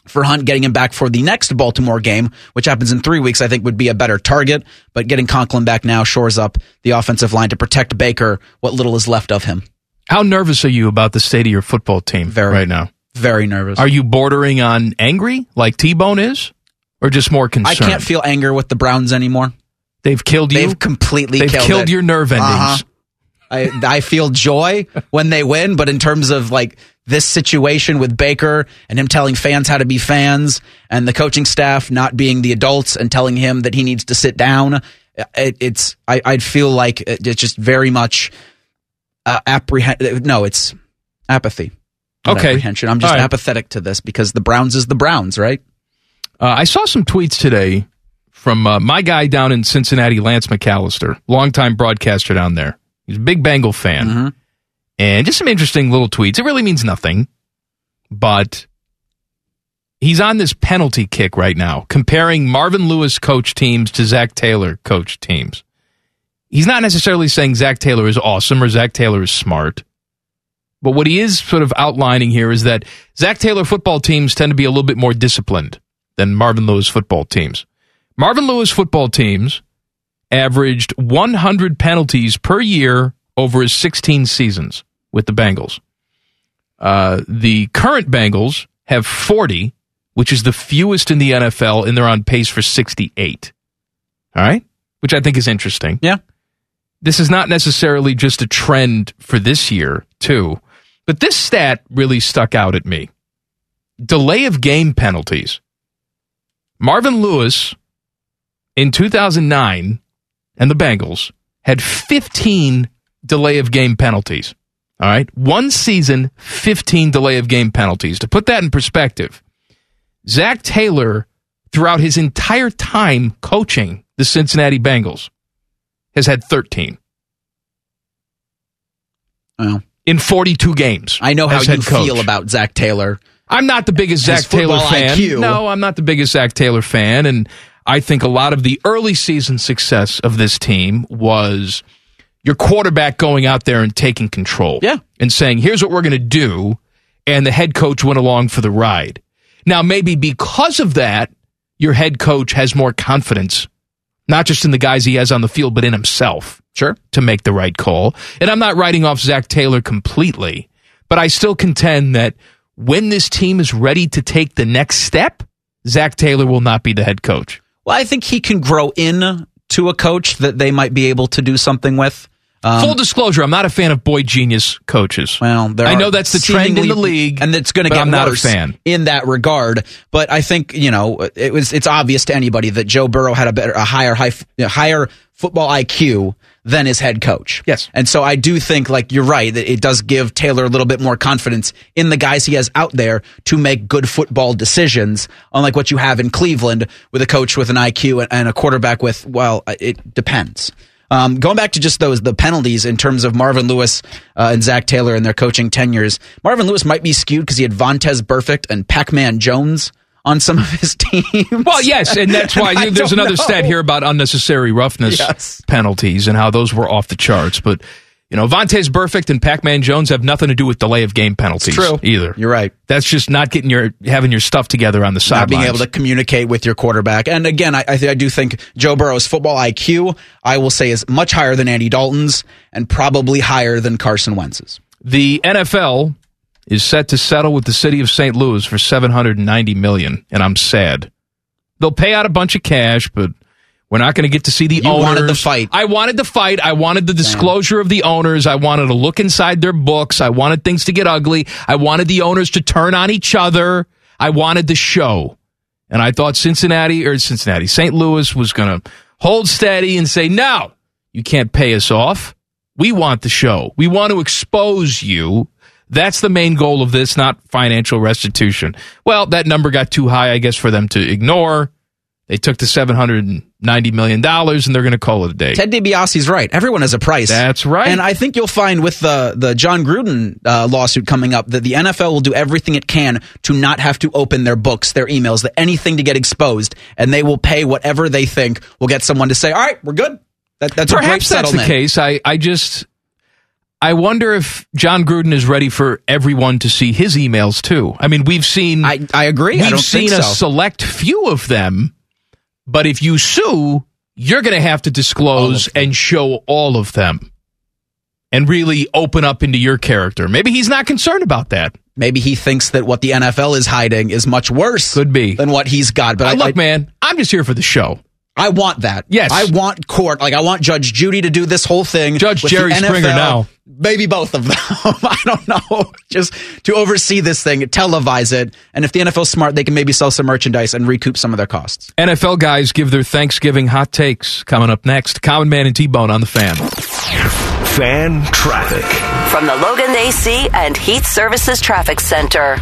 for Hunt getting him back for the next Baltimore game, which happens in three weeks, I think would be a better target. But getting Conklin back now shores up the offensive line to protect Baker, what little is left of him. How nervous are you about the state of your football team Very. right now? Very nervous. Are you bordering on angry like T Bone is, or just more concerned? I can't feel anger with the Browns anymore. They've killed you. They've completely They've killed, killed your nerve endings. Uh-huh. I I feel joy when they win, but in terms of like this situation with Baker and him telling fans how to be fans and the coaching staff not being the adults and telling him that he needs to sit down, it, it's I, I'd feel like it's just very much uh, apprehend. No, it's apathy. Okay. apprehension. I'm just right. apathetic to this because the Browns is the Browns, right? Uh, I saw some tweets today from uh, my guy down in Cincinnati, Lance McAllister, longtime broadcaster down there. He's a big Bengal fan. Mm-hmm. And just some interesting little tweets. It really means nothing, but he's on this penalty kick right now, comparing Marvin Lewis coach teams to Zac Taylor coach teams. He's not necessarily saying Zac Taylor is awesome or Zac Taylor is smart. But what he is sort of outlining here is that Zac Taylor football teams tend to be a little bit more disciplined than Marvin Lewis football teams. Marvin Lewis football teams averaged 100 penalties per year over his 16 seasons with the Bengals. Uh, the current Bengals have 40, which is the fewest in the NFL, and they're on pace for 68. All right? Which I think is interesting. Yeah. This is not necessarily just a trend for this year, too. But this stat really stuck out at me. Delay of game penalties. Marvin Lewis in 2009 and the Bengals had 15 delay of game penalties. All right. One season, 15 delay of game penalties. To put that in perspective, Zac Taylor, throughout his entire time coaching the Cincinnati Bengals, has had 13 Well, in 42 games. I know how you coach. feel about Zac Taylor. I'm not the biggest His Zac Taylor fan. IQ. No, I'm not the biggest Zac Taylor fan. And I think a lot of the early season success of this team was your quarterback going out there and taking control. Yeah. And saying, here's what we're going to do. And the head coach went along for the ride. Now, maybe because of that, your head coach has more confidence, not just in the guys he has on the field, but in himself. Sure. To make the right call. And I'm not writing off Zac Taylor completely, but I still contend that when this team is ready to take the next step, Zac Taylor will not be the head coach. Well, I think he can grow in to a coach that they might be able to do something with. Um, Full disclosure, I'm not a fan of boy genius coaches. Well, there I know that's the trend in the league, and it's going to get I'm not a fan. in that regard. But I think you know it was it's obvious to anybody that Joe Burrow had a better, a higher, high, a higher football IQ than his head coach. Yes, and so I do think like you're right that it does give Taylor a little bit more confidence in the guys he has out there to make good football decisions, unlike what you have in Cleveland with a coach with an IQ and- a quarterback with well, it depends. Um, going back to just those the penalties in terms of Marvin Lewis uh, and Zac Taylor and their coaching tenures, Marvin Lewis might be skewed because he had Vontaze Burfict and Pac-Man Jones on some of his teams. Well, yes, and that's why I there's another know. stat here about unnecessary roughness Yes. penalties and how those were off the charts. But you know, Vontaze Burfict and Pac-Man Jones have nothing to do with delay of game penalties. true. either. You're right. That's just not getting your having your stuff together on the Not sidelines. being able to communicate with your quarterback, and again, I I, th- I do think Joe Burrow's football IQ, I will say, is much higher than Andy Dalton's, and probably higher than Carson Wentz's. The NFL is set to settle with the city of St. Louis for 790 million, and I'm sad. They'll pay out a bunch of cash, but we're not going to get to see the You owners. wanted the fight. I wanted the fight. I wanted the disclosure of the owners. I wanted to look inside their books. I wanted things to get ugly. I wanted the owners to turn on each other. I wanted the show. And I thought Cincinnati or Cincinnati, St. Louis was going to hold steady and say, no, you can't pay us off. We want the show. We want to expose you. That's the main goal of this, not financial restitution. Well, that number got too high, I guess, for them to ignore. They took the $790 million and they're going to call it a day. Ted DiBiase's right. Everyone has a price. That's right. And I think you'll find with the the Jon Gruden uh, lawsuit coming up that the NFL will do everything it can to not have to open their books, their emails, that anything to get exposed, and they will pay whatever they think will get someone to say, "All right, we're good." That, that's a great Perhaps that's the case. I, I just I wonder if Jon Gruden is ready for everyone to see his emails too. I mean, we've seen I, I agree. We've I don't seen think a select few of them, but if you sue, you're going to have to disclose and show all of them and really open up into your character. Maybe he's not concerned about that. Maybe he thinks that what the NFL is hiding is much worse Could be. than what he's got. But I, look, man, I'm just here for the show. I want that. Yes. I want court. Like I want Judge Judy to do this whole thing. Judge with the Jerry Springer now. Maybe both of them. I don't know. Just to oversee this thing, televise it, and if the NFL's smart, they can maybe sell some merchandise and recoup some of their costs. NFL guys give their Thanksgiving hot takes coming up next. Common Man and T Bone on the fan. Fan traffic. From the Logan AC and Heat Services Traffic Center.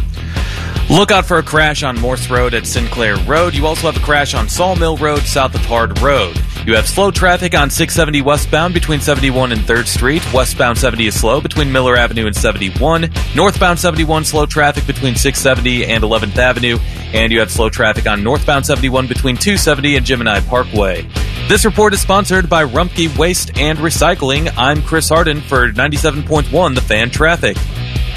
Look out for a crash on Morse Road at Sinclair Road. You also have a crash on Sawmill Road south of Hard Road. You have slow traffic on 670 westbound between 71 and 3rd Street. Westbound 70 is slow between Miller Avenue and 71. Northbound 71 slow traffic between 670 and 11th Avenue. And you have slow traffic on northbound 71 between 270 and Gemini Parkway. This report is sponsored by Rumpke Waste and Recycling. I'm Chris Harden for 97.1 The Fan Traffic.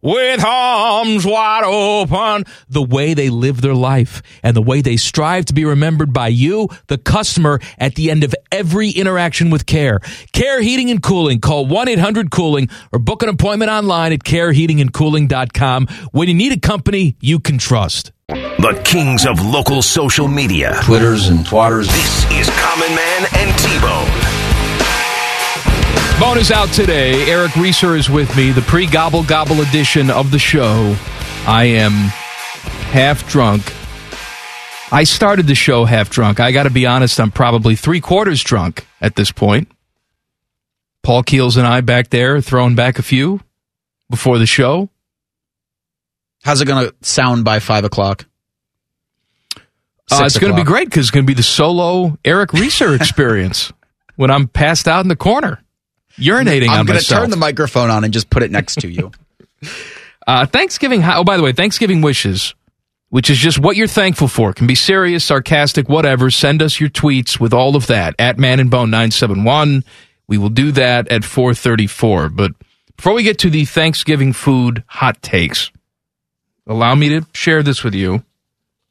With arms wide open, the way they live their life and the way they strive to be remembered by you, the customer, at the end of every interaction with Care. Care Heating and Cooling. Call 1 800 Cooling or book an appointment online at careheatingandcooling.com when you need a company you can trust. The kings of local social media. Twitters and twatters. This is Common Man and T-Bone. Bone is out today. Eric Reeser is with me, the pre gobble gobble edition of the show. I am half drunk. I started the show half drunk. I got to be honest, I'm probably three quarters drunk at this point. Paul Keels and I back there throwing back a few before the show. How's it going to sound by five o'clock? Uh, it's going to be great because it's going to be the solo Eric Reeser experience when I'm passed out in the corner, urinating I'm going to turn the microphone on and just put it next to you. Uh, Thanksgiving. Oh, by the way, Thanksgiving wishes, which is just what you're thankful for, can be serious, sarcastic, whatever. Send us your tweets with all of that at Man and Bone nine seven one. We will do that at four thirty four. But before we get to the Thanksgiving food hot takes, allow me to share this with you.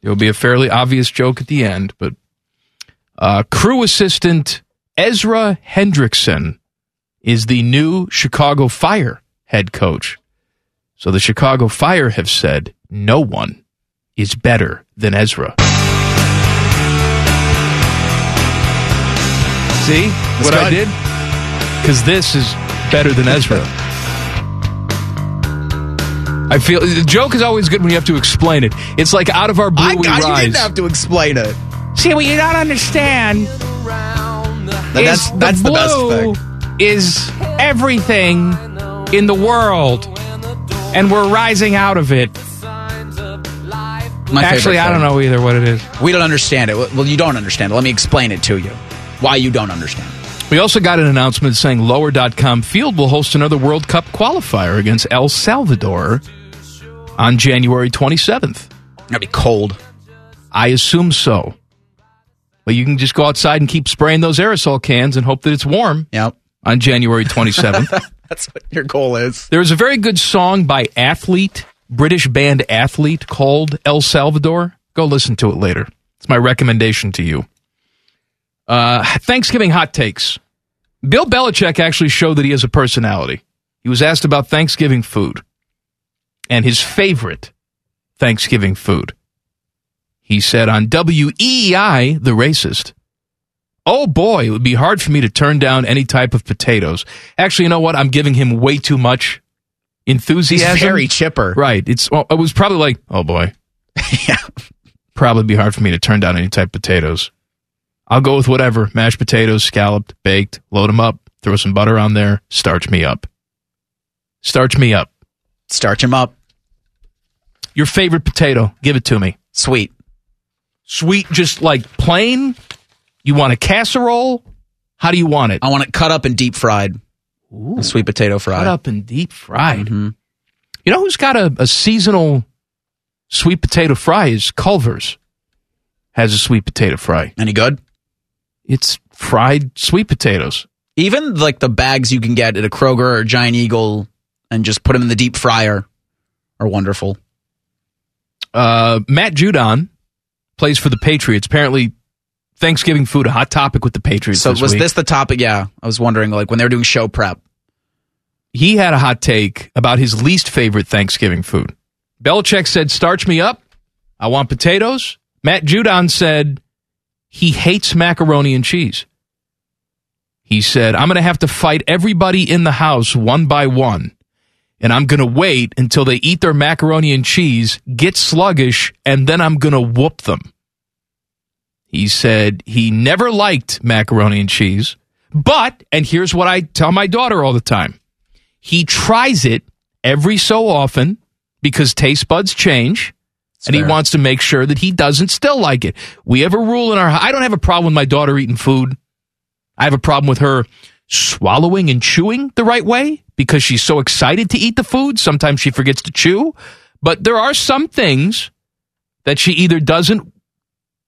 It will be a fairly obvious joke at the end, but uh, crew assistant Ezra Hendrickson is the new Chicago Fire head coach. So the Chicago Fire have said no one is better than Ezra. See what I did? Because this is better than Ezra. I feel the joke is always good when you have to explain it. It's like out of our blue I we got you rise. didn't have to explain it. See, what you don't understand That's is that's the the best thing. Is everything in the world, and we're rising out of it. My Actually, I don't know either what it is. We don't understand it. Well, you don't understand it. Let me explain it to you. Why you don't understand. We also got an announcement saying Lower.com Field will host another World Cup qualifier against El Salvador on January 27th. That'd be cold. I assume so. But you can just go outside and keep spraying those aerosol cans and hope that it's warm Yep. On January 27th. That's what your goal is. There's a very good song by Athlete, British band Athlete, called El Salvador. Go listen to it later. It's my recommendation to you. Uh, Thanksgiving hot takes. Bill Belichick actually showed that he has a personality. He was asked about Thanksgiving food and his favorite Thanksgiving food. He said on WEEI, the racist, Oh boy, it would be hard for me to turn down any type of potatoes. Actually, you know what? I'm giving him way too much enthusiasm. He's very chipper. Right. It's well, it was probably like, oh boy. yeah. Probably be hard for me to turn down any type of potatoes. I'll go with whatever. Mashed potatoes, scalloped, baked, load them up, throw some butter on there, starch me up. Starch me up. Starch him up. Your favorite potato, give it to me. Sweet. Sweet, just like plain? You want a casserole? How do you want it? I want it cut up and deep fried. A sweet potato fry. Cut up and deep fried. Mm-hmm. You know who's got a, a seasonal sweet potato fry is Culver's. Has a sweet potato fry. Any good? It's fried sweet potatoes. Even like the bags you can get at a Kroger or Giant Eagle and just put them in the deep fryer are wonderful. Uh, Matt Judon plays for the Patriots. Apparently, Thanksgiving food a hot topic with the Patriots. So this was week. this the topic? Yeah, I was wondering like when they were doing show prep. He had a hot take about his least favorite Thanksgiving food. Belichick said, "Starch me up. I want potatoes." Matt Judon said he hates macaroni and cheese. He said, "I'm going to have to fight everybody in the house one by one." And I'm going to wait until they eat their macaroni and cheese, get sluggish, and then I'm going to whoop them. He said he never liked macaroni and cheese, but, and here's what I tell my daughter all the time he tries it every so often because taste buds change. and he wants to make sure that he doesn't still like it. We have a rule in our I don't have a problem with my daughter eating food. I have a problem with her swallowing and chewing the right way because she's so excited to eat the food. Sometimes she forgets to chew. But there are some things that she either doesn't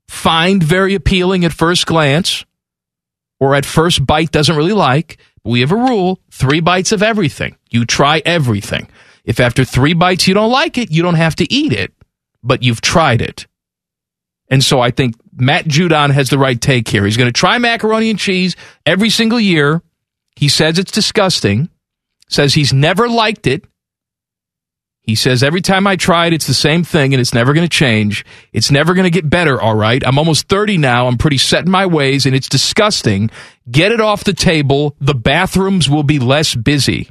find very appealing at first glance or at first bite doesn't really like. We have a rule three bites of everything. You try everything. If after three bites you don't like it, you don't have to eat it, but you've tried it. And so I think Matt Judon has the right take here. He's going to try macaroni and cheese every single year. He says it's disgusting, says he's never liked it. He says every time I try it, it's the same thing and it's never going to change. It's never going to get better, all right? I'm almost 30 now. I'm pretty set in my ways and it's disgusting. Get it off the table. The bathrooms will be less busy.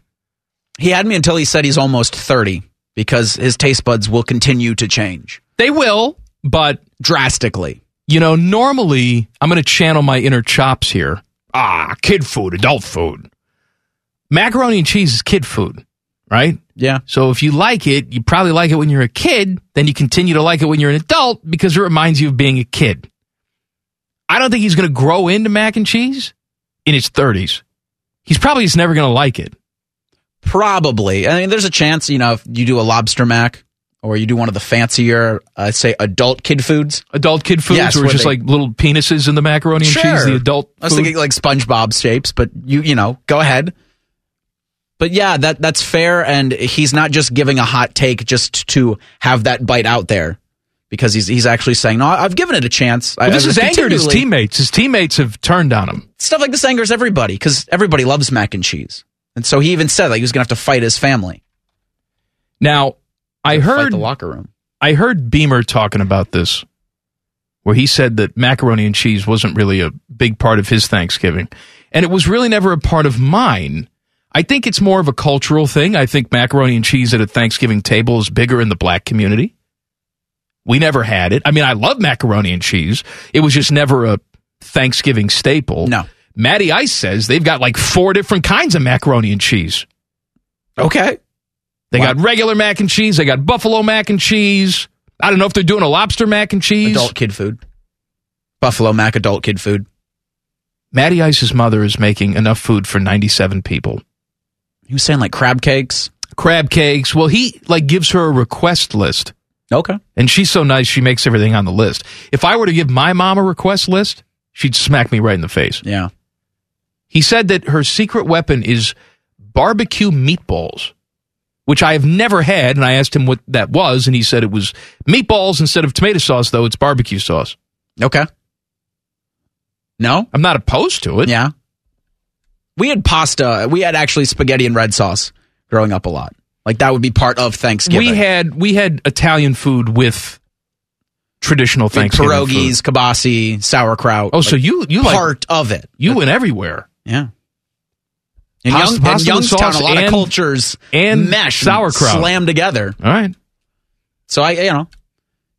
He had me until he said he's almost 30 because his taste buds will continue to change. They will, but drastically. You know, normally I'm going to channel my inner chops here. Ah, kid food, adult food. Macaroni and cheese is kid food, right? Yeah. So if you like it, you probably like it when you're a kid, then you continue to like it when you're an adult because it reminds you of being a kid. I don't think he's going to grow into mac and cheese in his 30s. He's probably just never going to like it. Probably. I mean, there's a chance, you know, if you do a lobster mac or you do one of the fancier, uh, say, adult kid foods. Adult kid foods Yes, where just they- like little penises in the macaroni and cheese, the adult I was food. thinking like SpongeBob shapes, but you, you know, go ahead. But yeah, that that's fair, and he's not just giving a hot take just to have that bite out there, because he's he's actually saying, "No, I've given it a chance." I, this has angered his teammates. His teammates have turned on him. Stuff like this angers everybody because everybody loves mac and cheese, and so he even said like he was going to have to fight his family. Now, I heard the locker room. I heard Beamer talking about this, where he said that macaroni and cheese wasn't really a big part of his Thanksgiving, and it was really never a part of mine. I think it's more of a cultural thing. I think macaroni and cheese at a Thanksgiving table is bigger in the black community. We never had it. I mean, I love macaroni and cheese. It was just never a Thanksgiving staple. No. Matty Ice says they've got like four different kinds of macaroni and cheese. Okay. They got regular mac and cheese. They got buffalo mac and cheese. I don't know if they're doing a lobster mac and cheese. Adult kid food. Buffalo mac adult kid food. Matty Ice's mother is making enough food for 97 people. He was saying like crab cakes. Crab cakes. Well, he like gives her a request list. Okay. And she's so nice, she makes everything on the list. If I were to give my mom a request list, she'd smack me right in the face. Yeah. He said that her secret weapon is barbecue meatballs, which I have never had. And I asked him what that was, and he said it was meatballs instead of tomato sauce, though it's barbecue sauce. Okay. No? I'm not opposed to it. Yeah. We had pasta. We had actually spaghetti and red sauce growing up a lot. Like that would be part of Thanksgiving. We had we had Italian food with traditional Thanksgiving pierogies, food. kibasi, sauerkraut. Oh, so like, you you like part of it. You went everywhere. Yeah. In, Pasta- Young, in pasta with Youngstown, a lot and- of cultures and mesh, sauerkraut. and slam together. All right. So I, you know,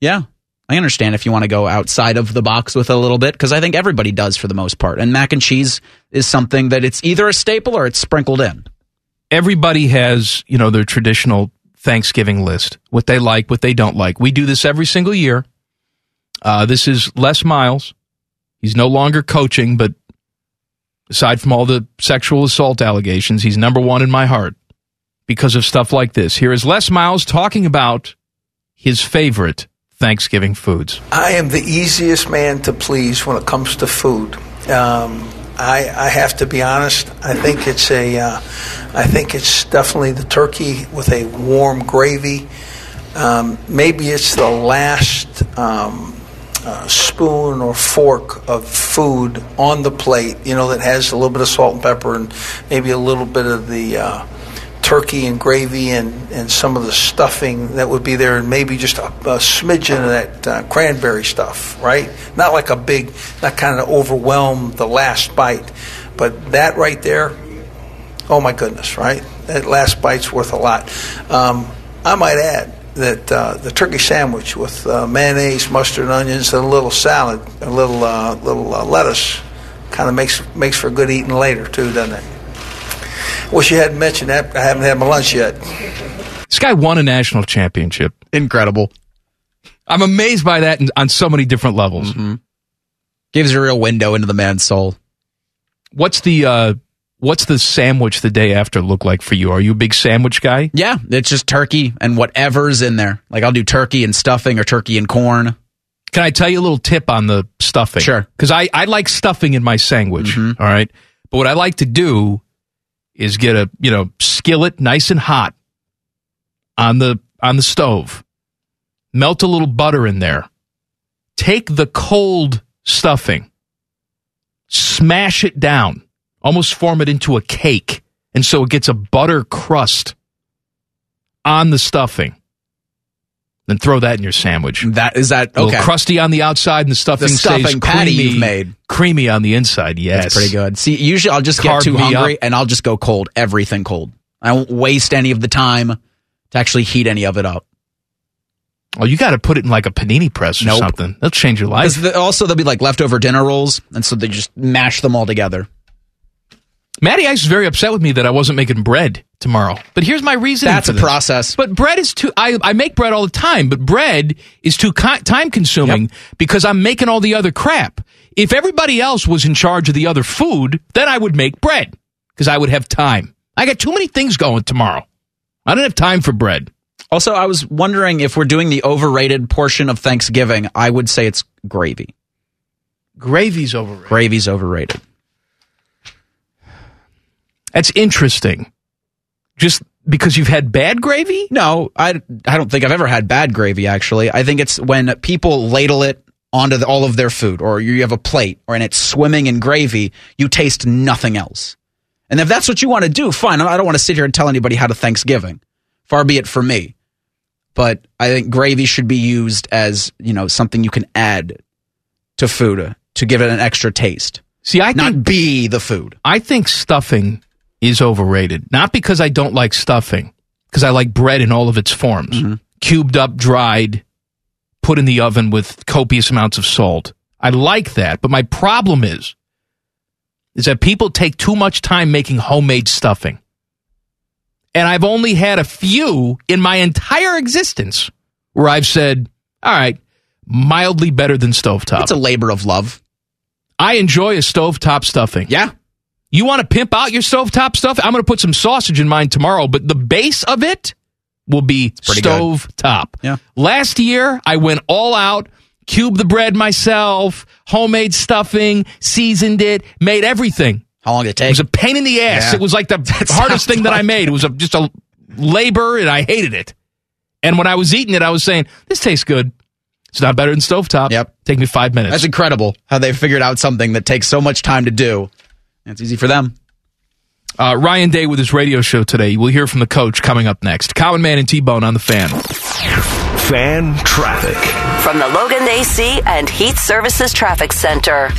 yeah, I understand if you want to go outside of the box with a little bit because I think everybody does for the most part. And mac and cheese is something that it's either a staple or it's sprinkled in. Everybody has, you know, their traditional Thanksgiving list, what they like, what they don't like. We do this every single year. Uh, this is Les Miles. He's no longer coaching, but aside from all the sexual assault allegations, he's number one in my heart because of stuff like this. Here is Les Miles talking about his favorite Thanksgiving foods. I am the easiest man to please when it comes to food. Um, I, I have to be honest. I think it's a. Uh, I think it's definitely the turkey with a warm gravy. Um, maybe it's the last um, uh, spoon or fork of food on the plate. You know that has a little bit of salt and pepper and maybe a little bit of the. Uh, turkey and gravy and, and some of the stuffing that would be there, and maybe just a, a smidgen of that uh, cranberry stuff, right? Not like a big, not kind of overwhelm the last bite, but that right there, oh my goodness, right? That last bite's worth a lot. Um, I might add that uh, the turkey sandwich with uh, mayonnaise, mustard, and onions, and a little salad, a little uh, little uh, lettuce, kind of makes makes for good eating later too, doesn't it? Wish you hadn't mentioned that. I haven't had my lunch yet. This guy won a national championship. Incredible. I'm amazed by that on so many different levels. Gives a real window into the man's soul. What's the uh, what's the sandwich the day after look like for you? Are you a big sandwich guy? Yeah, it's just turkey and whatever's in there. Like I'll do turkey and stuffing or turkey and corn. Can I tell you a little tip on the stuffing? Sure. Mm-hmm. Because I, I like stuffing in my sandwich. all right. But what I like to do is get a you know skillet nice and hot on the on the stove. Melt a little butter in there. Take the cold stuffing, smash it down, almost form it into a cake, and so it gets a butter crust on the stuffing. Then throw that in your sandwich. That is that A little okay. crusty on the outside, and the stuffing, The stuffing stays patty creamy, you've made. creamy on the inside. Yes, That's pretty good. See, usually I'll just Carb get too hungry up. and I'll just go cold. Everything cold. I won't waste any of the time to actually heat any of it up. Oh, you got to put it in like a panini press or Nope. something. That'll change your life. the- also there'll be like leftover dinner rolls, and so they just mash them all together. Matty Ice is very upset with me that I wasn't making bread tomorrow. But here's my reason. That's for a this. process. But bread is too. I, I make bread all the time, but bread is too ki- time consuming because I'm making all the other crap. If everybody else was in charge of the other food, then I would make bread because I would have time. I got too many things going tomorrow. I don't have time for bread. Also, I was wondering if we're doing the overrated portion of Thanksgiving. I would say it's gravy. Gravy's overrated. Gravy's overrated. That's interesting. Just because you've had bad gravy? No, I, I don't think I've ever had bad gravy, actually. I think it's when people ladle it onto the, all of their food, or you have a plate, or and it's swimming in gravy, you taste nothing else. And if that's what you want to do, fine. I don't want to sit here and tell anybody how to Thanksgiving. Far be it from me. But I think gravy should be used as, you know, something you can add to food to give it an extra taste. See, I Not think, be the food. I think stuffing is overrated. Not because I don't like stuffing, because I like bread in all of its forms. Mm-hmm. Cubed up, dried, put in the oven with copious amounts of salt. I like that, but my problem is is that people take too much time making homemade stuffing. And I've only had a few in my entire existence where I've said, all right, mildly better than stovetop. It's a labor of love. I enjoy a stovetop stuffing. Yeah. You want to pimp out your stovetop stuff? I'm going to put some sausage in mine tomorrow, but the base of it will be stovetop. Yeah. Last year, I went all out, cubed the bread myself, homemade stuffing, seasoned it, made everything. How long did it It take? was a pain in the ass. Yeah. It was like the hardest thing that I made. It was a, just a labor, and I hated it. And when I was eating it, I was saying, "This tastes good. It's not better than stovetop." Yep. Take me five minutes. That's incredible how they figured out something that takes so much time to do. It's easy for them. Uh, Ryan Day with his radio show today. We'll hear from the coach coming up next. Common Man and T Bone on the fan. Fan traffic. From the Logan AC and Heat Services Traffic Center.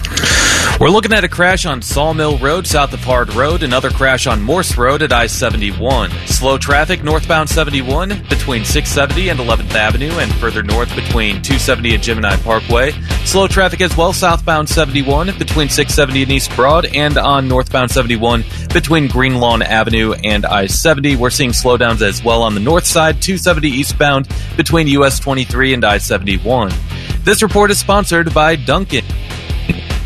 We're looking at a crash on Sawmill Road south of Hard Road, another crash on Morse Road at I 71. Slow traffic northbound 71 between 670 and 11th Avenue, and further north between 270 and Gemini Parkway. Slow traffic as well southbound 71 between 670 and East Broad, and on northbound 71 between Green Lawn Avenue and I 70. We're seeing slowdowns as well on the north side, 270 eastbound between US 23 and I 71. This report is sponsored by Dunkin'.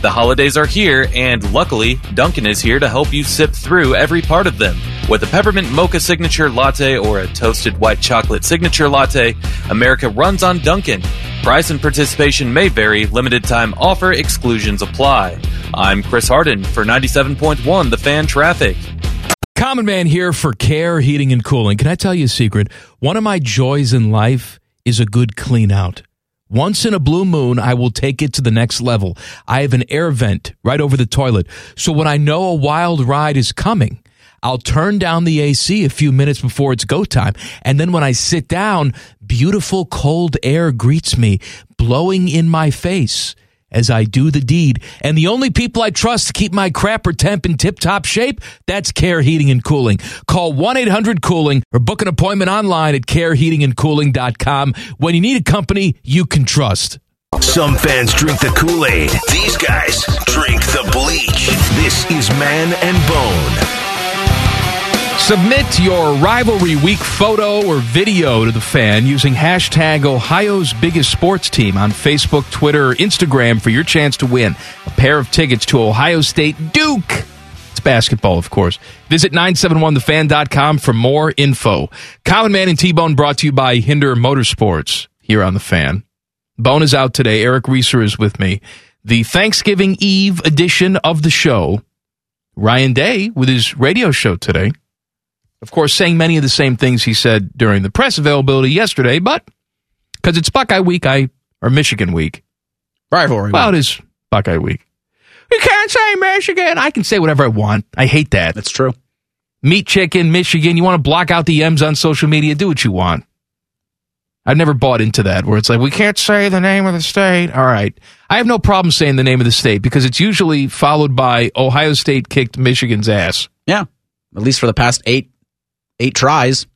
The holidays are here, and luckily, Dunkin' is here to help you sip through every part of them. With a peppermint mocha signature latte or a toasted white chocolate signature latte, America runs on Dunkin'. Price and participation may vary, limited time offer, exclusions apply. I'm Chris Harden for 97.1 The Fan Traffic. Common Man here for Care Heating and Cooling. Can I tell you a secret? One of my joys in life is a good clean out. Once in a blue moon, I will take it to the next level. I have an air vent right over the toilet. So when I know a wild ride is coming, I'll turn down the AC a few minutes before it's go time. And then when I sit down, beautiful cold air greets me, blowing in my face as I do the deed. And the only people I trust to keep my crapper temp in tip top shape, that's Care Heating and Cooling. Call 1 800 Cooling or book an appointment online at careheatingandcooling.com when you need a company you can trust. Some fans drink the Kool Aid. These guys drink the bleach. This is Man and Bone. Submit your rivalry week photo or video to the fan using hashtag Ohio's biggest sports team on Facebook, Twitter, or Instagram for your chance to win a pair of tickets to Ohio State Duke. It's basketball, of course. Visit 971thefan.com for more info. Common Man and T-Bone brought to you by Hinder Motorsports here on the fan. Bone is out today. Eric Reeser is with me. The Thanksgiving Eve edition of the show. Ryan Day with his radio show today of course, saying many of the same things he said during the press availability yesterday, but because it's Buckeye Week, I or Michigan Week. Rivalry. Well, it is Buckeye Week. You can't say Michigan. I can say whatever I want. I hate that. That's true. Meat chicken, Michigan. You want to block out the M's on social media? Do what you want. I've never bought into that where it's like, we can't say the name of the state. All right. I have no problem saying the name of the state because it's usually followed by Ohio State kicked Michigan's ass. Yeah. At least for the past eight eight tries.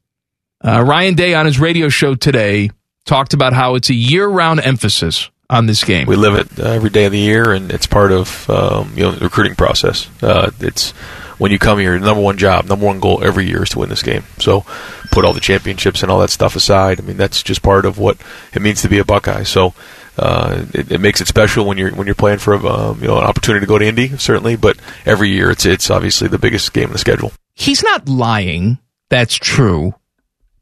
Uh, Ryan Day on his radio show today talked about how it's a year-round emphasis on this game. We live it uh, every day of the year, and it's part of um, you know the recruiting process. Uh, it's when you come here, the number one job, number one goal every year is to win this game. So put all the championships and all that stuff aside. I mean, that's just part of what it means to be a Buckeye. So. Uh, it, it, makes it special when you're when you're playing for um, you know an opportunity to go to Indy certainly, but every year it's it's obviously the biggest game in the schedule. He's not lying. That's true.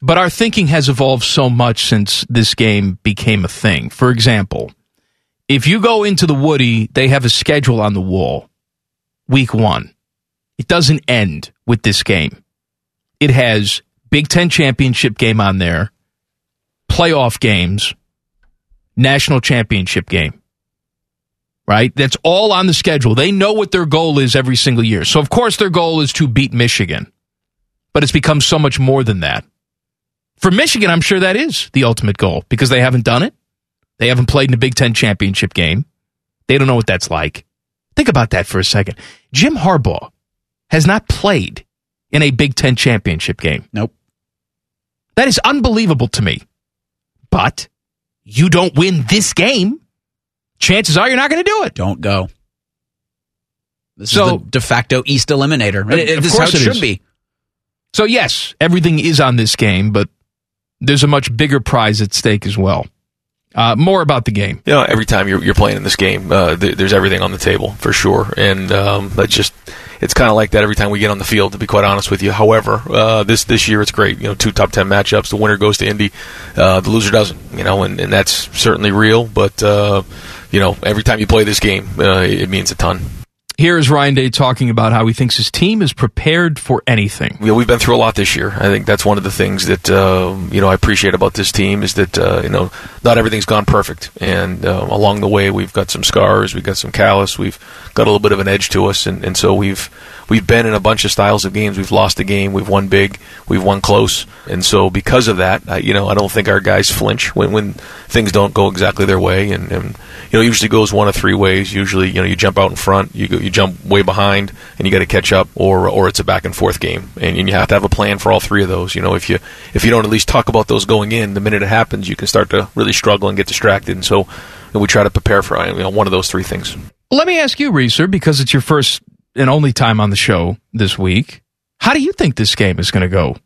But our thinking has evolved so much since this game became a thing. For example, if you go into the Woody, they have a schedule on the wall. Week one. It doesn't end with this game. It has Big Ten championship game on there, playoff games, national championship game. Right? That's all on the schedule. They know what their goal is every single year. So, of course, their goal is to beat Michigan. But it's become so much more than that. For Michigan, I'm sure that is the ultimate goal because they haven't done it. They haven't played in a Big Ten championship game. They don't know what that's like. Think about that for a second. Jim Harbaugh has not played in a Big Ten championship game. Nope. That is unbelievable to me. But you don't win this game, chances are you're not going to do it. Don't go. This So- is the de facto East eliminator. Of It- it- this is how it it should is. be. So, yes, everything is on this game, but there's a much bigger prize at stake as well. Uh, more about the game. You know, every time you're, you're playing in this game, uh, th- there's everything on the table for sure, and um, that's just it's kind of like that every time we get on the field. To be quite honest with you, however, uh, this this year it's great. You know, two top ten matchups. The winner goes to Indy, uh, the loser doesn't. You know, and, and that's certainly real. But uh, you know, every time you play this game, uh, it means a ton. Here is Ryan Day talking about how he thinks his team is prepared for anything. know, we've been through a lot this year. I think that's one of the things that uh, you know I appreciate about this team is that uh, you know not everything's gone perfect, and uh, along the way we've got some scars, we've got some callus, we've got a little bit of an edge to us, and, and so we've we've been in a bunch of styles of games. We've lost a game, we've won big, we've won close, and so because of that, you know I don't think our guys flinch when when things don't go exactly their way, and, and you know it usually goes one of three ways. Usually you know you jump out in front, you go, you jump way behind, and you got to catch up, or or it's a back and forth game, and, and you have to have a plan for all three of those. You know, if you if you don't at least talk about those going in, the minute it happens, you can start to really struggle and get distracted. And so we try to prepare for you know, one of those three things. Let me ask you, Reeser, because it's your first and only time on the show this week. How do you think this game is going to go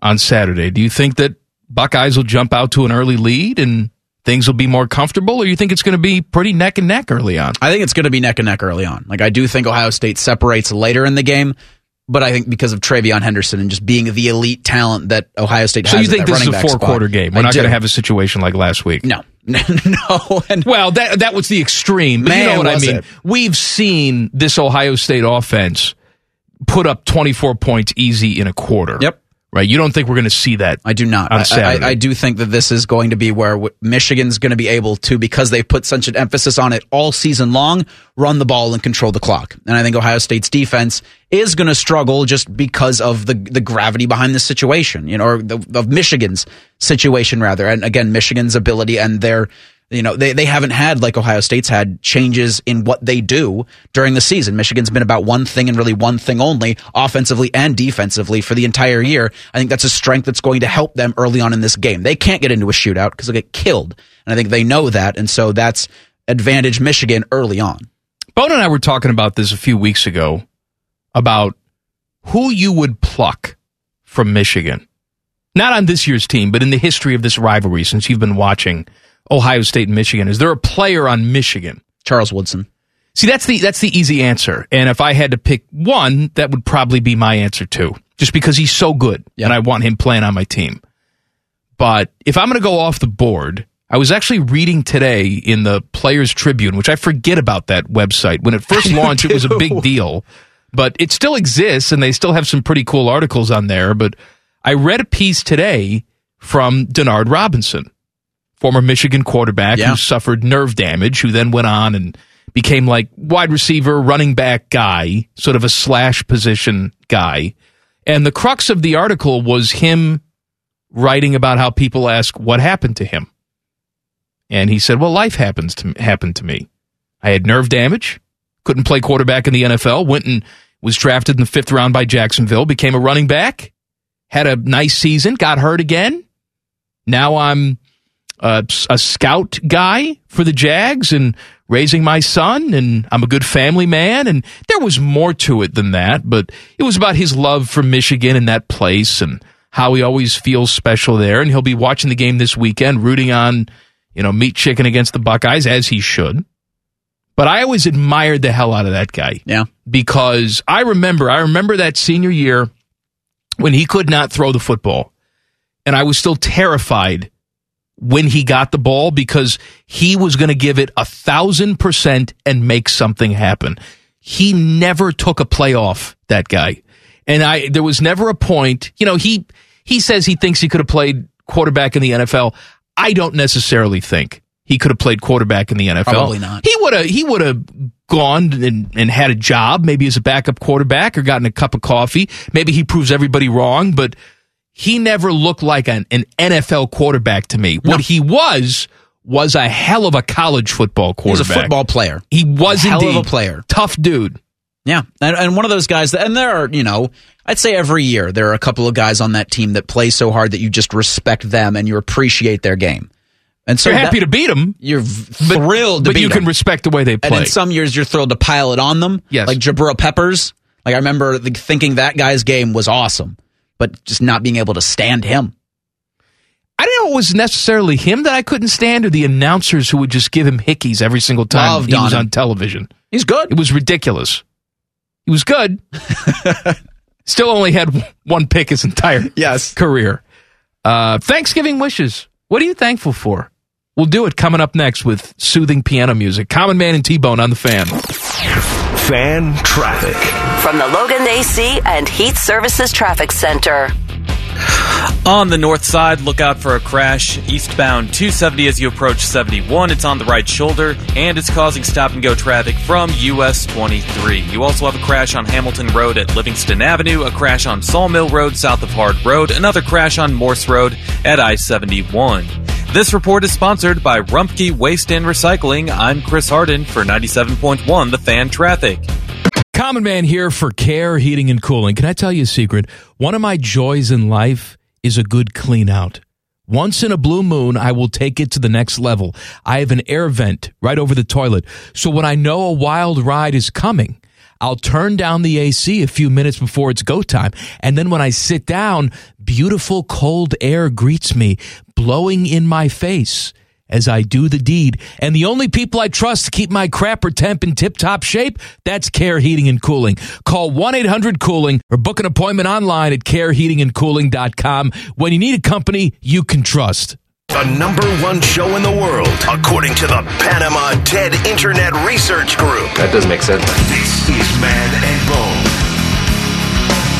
on Saturday? Do you think that Buckeyes will jump out to an early lead and things will be more comfortable, or you think it's going to be pretty neck and neck early on? I think it's going to be neck and neck early on. Like I do think Ohio State separates later in the game, but I think because of TreVeyon Henderson and just being the elite talent that Ohio State So has. you think this is a four spot, quarter game? We're I not going to have a situation like last week. No, no. And well, that that was the extreme. But you Man, know what I mean. it. We've seen this Ohio State offense put up 24 points easy in a quarter. Yep. Right. You don't think we're going to see that? I do not. I. I, I do think that this is going to be where w- Michigan's going to be able to, because they've put such an emphasis on it all season long, run the ball and control the clock. And I think Ohio State's defense is going to struggle just because of the the gravity behind this situation, you know, or the, of Michigan's situation rather. And again, Michigan's ability and their you know, they, they haven't had, like Ohio State's had, changes in what they do during the season. Michigan's been about one thing and really one thing only, offensively and defensively, for the entire year. I think that's a strength that's going to help them early on in this game. They can't get into a shootout because they'll get killed. And I think they know that. And so that's advantage Michigan early on. Bone and I were talking about this a few weeks ago about who you would pluck from Michigan. Not on this year's team, but in the history of this rivalry since you've been watching Ohio State and Michigan. Is there a player on Michigan? Charles Woodson. See, that's the that's the easy answer. And if I had to pick one, that would probably be my answer too. Just because he's so good and I want him playing on my team. But if I'm going to go off the board, I was actually reading today in the Players Tribune, which I forget about that website. When it first launched, it was a big deal, but it still exists and they still have some pretty cool articles on there. But I read a piece today from Denard Robinson, former Michigan quarterback Yeah. who suffered nerve damage, who then went on and became like wide receiver, running back guy, sort of a slash position guy. And the crux of the article was him writing about how people ask what happened to him. And he said, "Well, life happens to happened to me. I had nerve damage, couldn't play quarterback in the NFL, went and was drafted in the 5th round by Jacksonville, became a running back, had a nice season, got hurt again. Now I'm a, a scout guy for the Jags and raising my son, and I'm a good family man. And there was more to it than that, but it was about his love for Michigan and that place and how he always feels special there. And he'll be watching the game this weekend, rooting on, you know, meat chicken against the Buckeyes, as he should. But I always admired the hell out of that guy. Yeah. Because I remember, I remember that senior year when he could not throw the football. And I was still terrified when he got the ball because he was going to give it a thousand percent and make something happen. He never took a play off that guy. And I, there was never a point, you know, he, He says he thinks he could have played quarterback in the NFL. I don't necessarily think he could have played quarterback in the NFL. Probably not. He would have he would have gone and, and had a job, maybe as a backup quarterback or gotten a cup of coffee. Maybe he proves everybody wrong, but he never looked like an, an NFL quarterback to me. What he was was a hell of a college football quarterback. He was a football player. He was A hell of a player. Tough dude. Yeah, and, and one of those guys that, and there are, you know, I'd say every year there are a couple of guys on that team that play so hard that you just respect them and you appreciate their game. And so You're happy that- to beat them. You're thrilled to but you them. can respect the way they play. And in some years you're thrilled to pile it on them. Yes. Like Jabril Peppers. Like I remember the, thinking that guy's game was awesome, but just not being able to stand him. I didn't know it was necessarily him that I couldn't stand, or the announcers who would just give him hickeys every single time Loved he was him. on television. He's good. It was ridiculous. He was good. Still only had one pick his entire yes. career. Uh, Thanksgiving wishes. What are you thankful for? We'll do it coming up next with soothing piano music. Common Man and T Bone on the fan. Fan traffic. From the Logan AC and Heat Services Traffic Center. On the north side, look out for a crash. Eastbound 270 as you approach 71. It's on the right shoulder, and it's causing stop and go traffic from US 23. You also have a crash on Hamilton Road at Livingston Avenue, a crash on Sawmill Road south of Hard Road, another crash on Morse Road at I 71. This report is sponsored by Rumpke Waste and Recycling. I'm Chris Harden for 97.1 The Fan Traffic. Common Man here for Care Heating and Cooling. Can I tell you a secret? One of my joys in life is a good clean out. Once in a blue moon, I will take it to the next level. I have an air vent right over the toilet. So when I know a wild ride is coming, I'll turn down the AC a few minutes before it's go time. And then when I sit down, beautiful cold air greets me, blowing in my face as I do the deed. And the only people I trust to keep my crapper temp in tip top shape, that's Care Heating and Cooling. Call 1 800 Cooling or book an appointment online at careheatingandcooling.com when you need a company you can trust. The number one show in the world, according to the Panama TED Internet Research Group. That doesn't make sense. This is Man and Bone.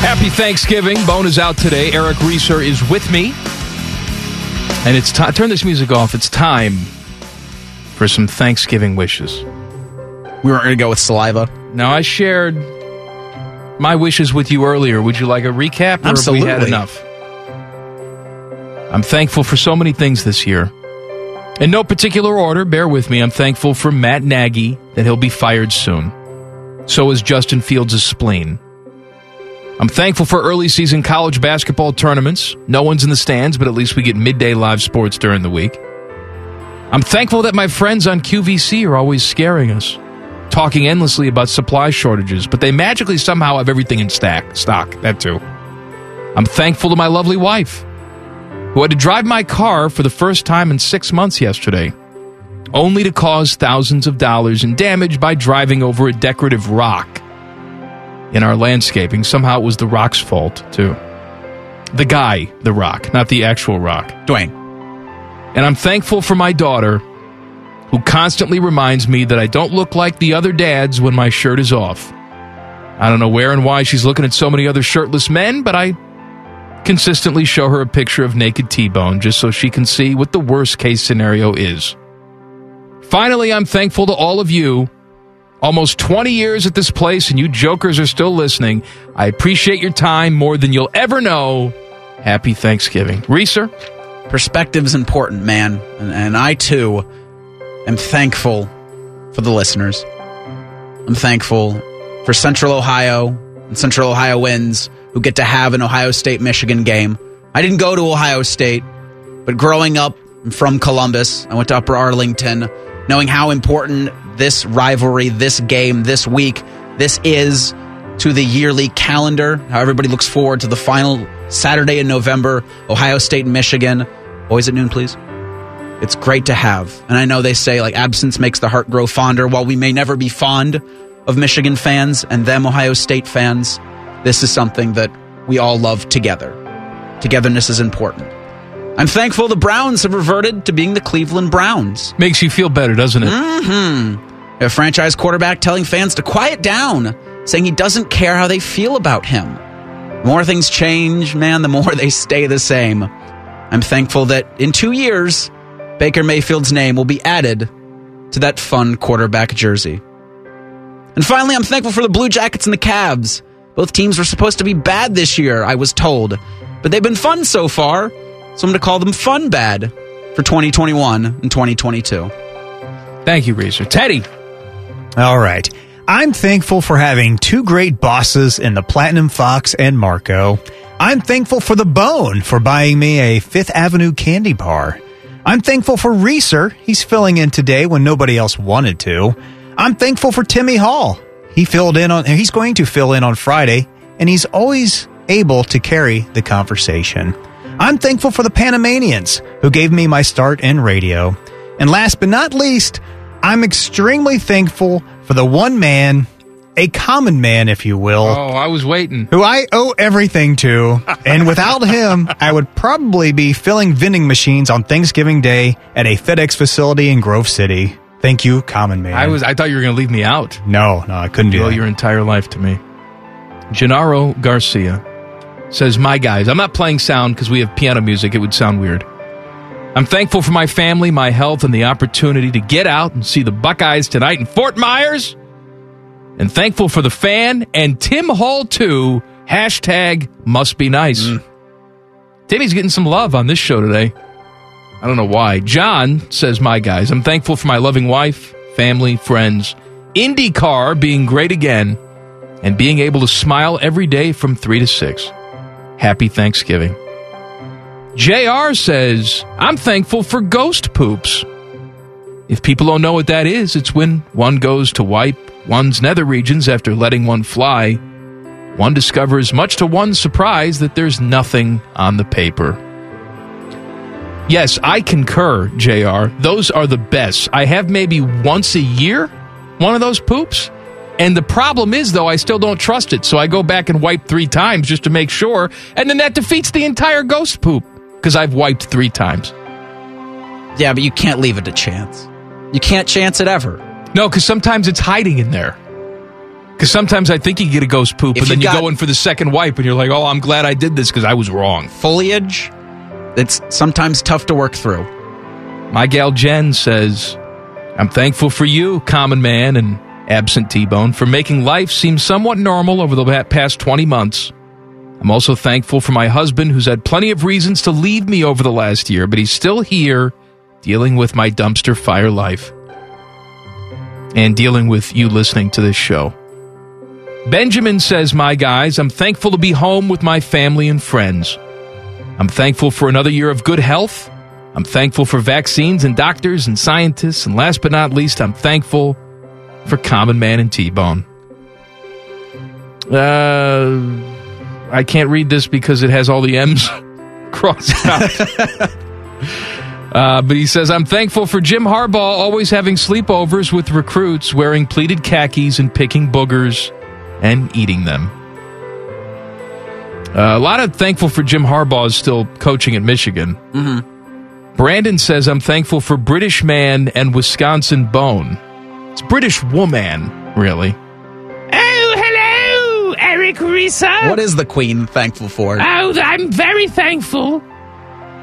Happy Thanksgiving. Bone is out today. Eric Reeser is with me. And it's time. Turn this music off. It's time for some Thanksgiving wishes. We weren't going to go with saliva. Now, I shared my wishes with you earlier. Would you like a recap, or Absolutely. have we had enough? I'm thankful for so many things this year. In no particular order, bear with me. I'm thankful for Matt Nagy that he'll be fired soon. So is Justin Fields' spleen. I'm thankful for early season college basketball tournaments. No one's in the stands, but at least we get midday live sports during the week. I'm thankful that my friends on QVC are always scaring us, talking endlessly about supply shortages, but they magically somehow have everything in stack, stock. That too. I'm thankful to my lovely wife, who had to drive my car for the first time in six months yesterday, only to cause thousands of dollars in damage by driving over a decorative rock in our landscaping. Somehow it was the rock's fault, too. The guy, the rock, not the actual rock. Dwayne. And I'm thankful for my daughter, who constantly reminds me that I don't look like the other dads when my shirt is off. I don't know where and why she's looking at so many other shirtless men, but I consistently show her a picture of naked T Bone just so she can see what the worst case scenario is. Finally, I'm thankful to all of you. Almost 20 years at this place, and you jokers are still listening. I appreciate your time more than you'll ever know. Happy Thanksgiving. Reeser? Perspective's important, man. And, and I, too, am thankful for the listeners. I'm thankful for Central Ohio and Central Ohio wins who get to have an Ohio State Michigan game. I didn't go to Ohio State, but growing up I'm from Columbus, I went to Upper Arlington, knowing how important this rivalry, this game, this week, this is to the yearly calendar, how everybody looks forward to the final Saturday in November, Ohio State and Michigan. Always at noon, please. It's great to have. And I know they say like absence makes the heart grow fonder. While we may never be fond of Michigan fans and them Ohio State fans, this is something that we all love together. Togetherness is important. I'm thankful the Browns have reverted to being the Cleveland Browns. Makes you feel better, doesn't it? Mm-hmm. A franchise quarterback telling fans to quiet down, saying he doesn't care how they feel about him. The more things change, man, the more they stay the same. I'm thankful that in two years, Baker Mayfield's name will be added to that fun quarterback jersey. And finally, I'm thankful for the Blue Jackets and the Cavs. Both teams were supposed to be bad this year, I was told. But they've been fun so far, so I'm going to call them fun bad for 2021 and 2022. Thank you, Reeser. Teddy. All right. I'm thankful for having two great bosses in the Platinum Fox and Marco. I'm thankful for the Bone for buying me a Fifth Avenue candy bar. I'm thankful for Reeser. He's filling in today when nobody else wanted to. I'm thankful for Timmy Hall. He filled in on he's going to fill in on Friday and he's always able to carry the conversation. I'm thankful for the Panamanians who gave me my start in radio. And last but not least, I'm extremely thankful for the one man, a common man, if you will. Oh, I was waiting. Who I owe everything to. and without him, I would probably be filling vending machines on Thanksgiving Day at a FedEx facility in Grove City. Thank you, common man. I was. I thought you were going to leave me out. No, no, I couldn't do You owe that. your entire life to me. Gennaro Garcia says, My guys, I'm not playing sound because we have piano music. It would sound weird. I'm thankful for my family, my health, and the opportunity to get out and see the Buckeyes tonight in Fort Myers. And thankful for the fan and Tim Hall, too. Hashtag must be nice. Mm. Timmy's getting some love on this show today. I don't know why. John says, My guys, I'm thankful for my loving wife, family, friends, IndyCar being great again, and being able to smile every day from 3 to 6. Happy Thanksgiving. JR says, I'm thankful for ghost poops. If people don't know what that is, it's when one goes to wipe one's nether regions after letting one fly. One discovers, much to one's surprise, that there's nothing on the paper. Yes, I concur, JR. Those are the best. I have maybe once a year one of those poops. And the problem is, though, I still don't trust it. So I go back and wipe three times just to make sure. And then that defeats the entire ghost poop because I've wiped three times. Yeah, but you can't leave it to chance. You can't chance it ever. No, because sometimes it's hiding in there. Because sometimes I think you get a ghost poop, If and then you you go in for the second wipe, and you're like, "Oh, I'm glad I did this because I was wrong." Foliage, it's sometimes tough to work through. My gal Jen says, I'm thankful for you, common man and absent T Bone, for making life seem somewhat normal over the past 20 months. I'm also thankful for my husband, who's had plenty of reasons to leave me over the last year, but he's still here dealing with my dumpster fire life and dealing with you listening to this show. Benjamin says, My guys, I'm thankful to be home with my family and friends. I'm thankful for another year of good health. I'm thankful for vaccines and doctors and scientists. And last but not least, I'm thankful for Common Man and T Bone. Uh, I can't read this because it has all the M's crossed out. Uh, but he says, I'm thankful for Jim Harbaugh always having sleepovers with recruits, wearing pleated khakis and picking boogers and eating them. Uh, a lot of thankful for Jim Harbaugh is still coaching at Michigan. Mm-hmm. Brandon says, I'm thankful for British man and Wisconsin bone. It's British woman, really. Oh, hello, Eric Risa. What is the Queen thankful for? Oh, I'm very thankful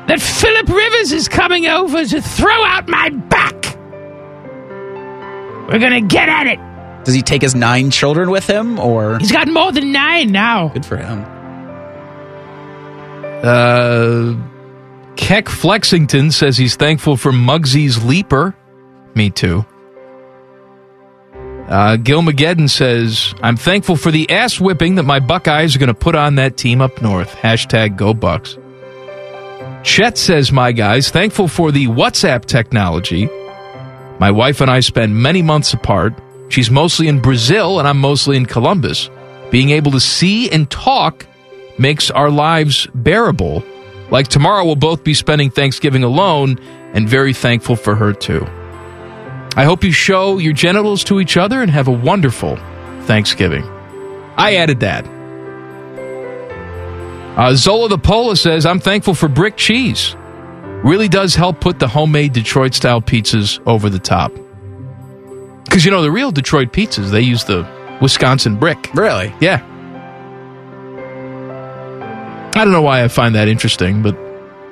that Philip Rivers is coming over to throw out my back. We're gonna get at it. Does he take his nine children with him, or He's got more than nine now. good for him? Uh, Keck Flexington says he's thankful for Muggsy's Leaper. Me too. Uh, Gil Mageddon says, I'm thankful for the ass whipping that my Buckeyes are going to put on that team up north. Hashtag go Bucks. Chet says, my guys, thankful for the WhatsApp technology. My wife and I spend many months apart. She's mostly in Brazil and I'm mostly in Columbus. Being able to see and talk makes our lives bearable. Like tomorrow, we'll both be spending Thanksgiving alone and very thankful for her too. I hope you show your genitals to each other and have a wonderful Thanksgiving. I added that. Uh, Zola the Pola says, I'm thankful for brick cheese. Really does help put the homemade Detroit style pizzas over the top. Because, you know, the real Detroit pizzas, they use the Wisconsin brick. Really? Yeah. I don't know why I find that interesting, but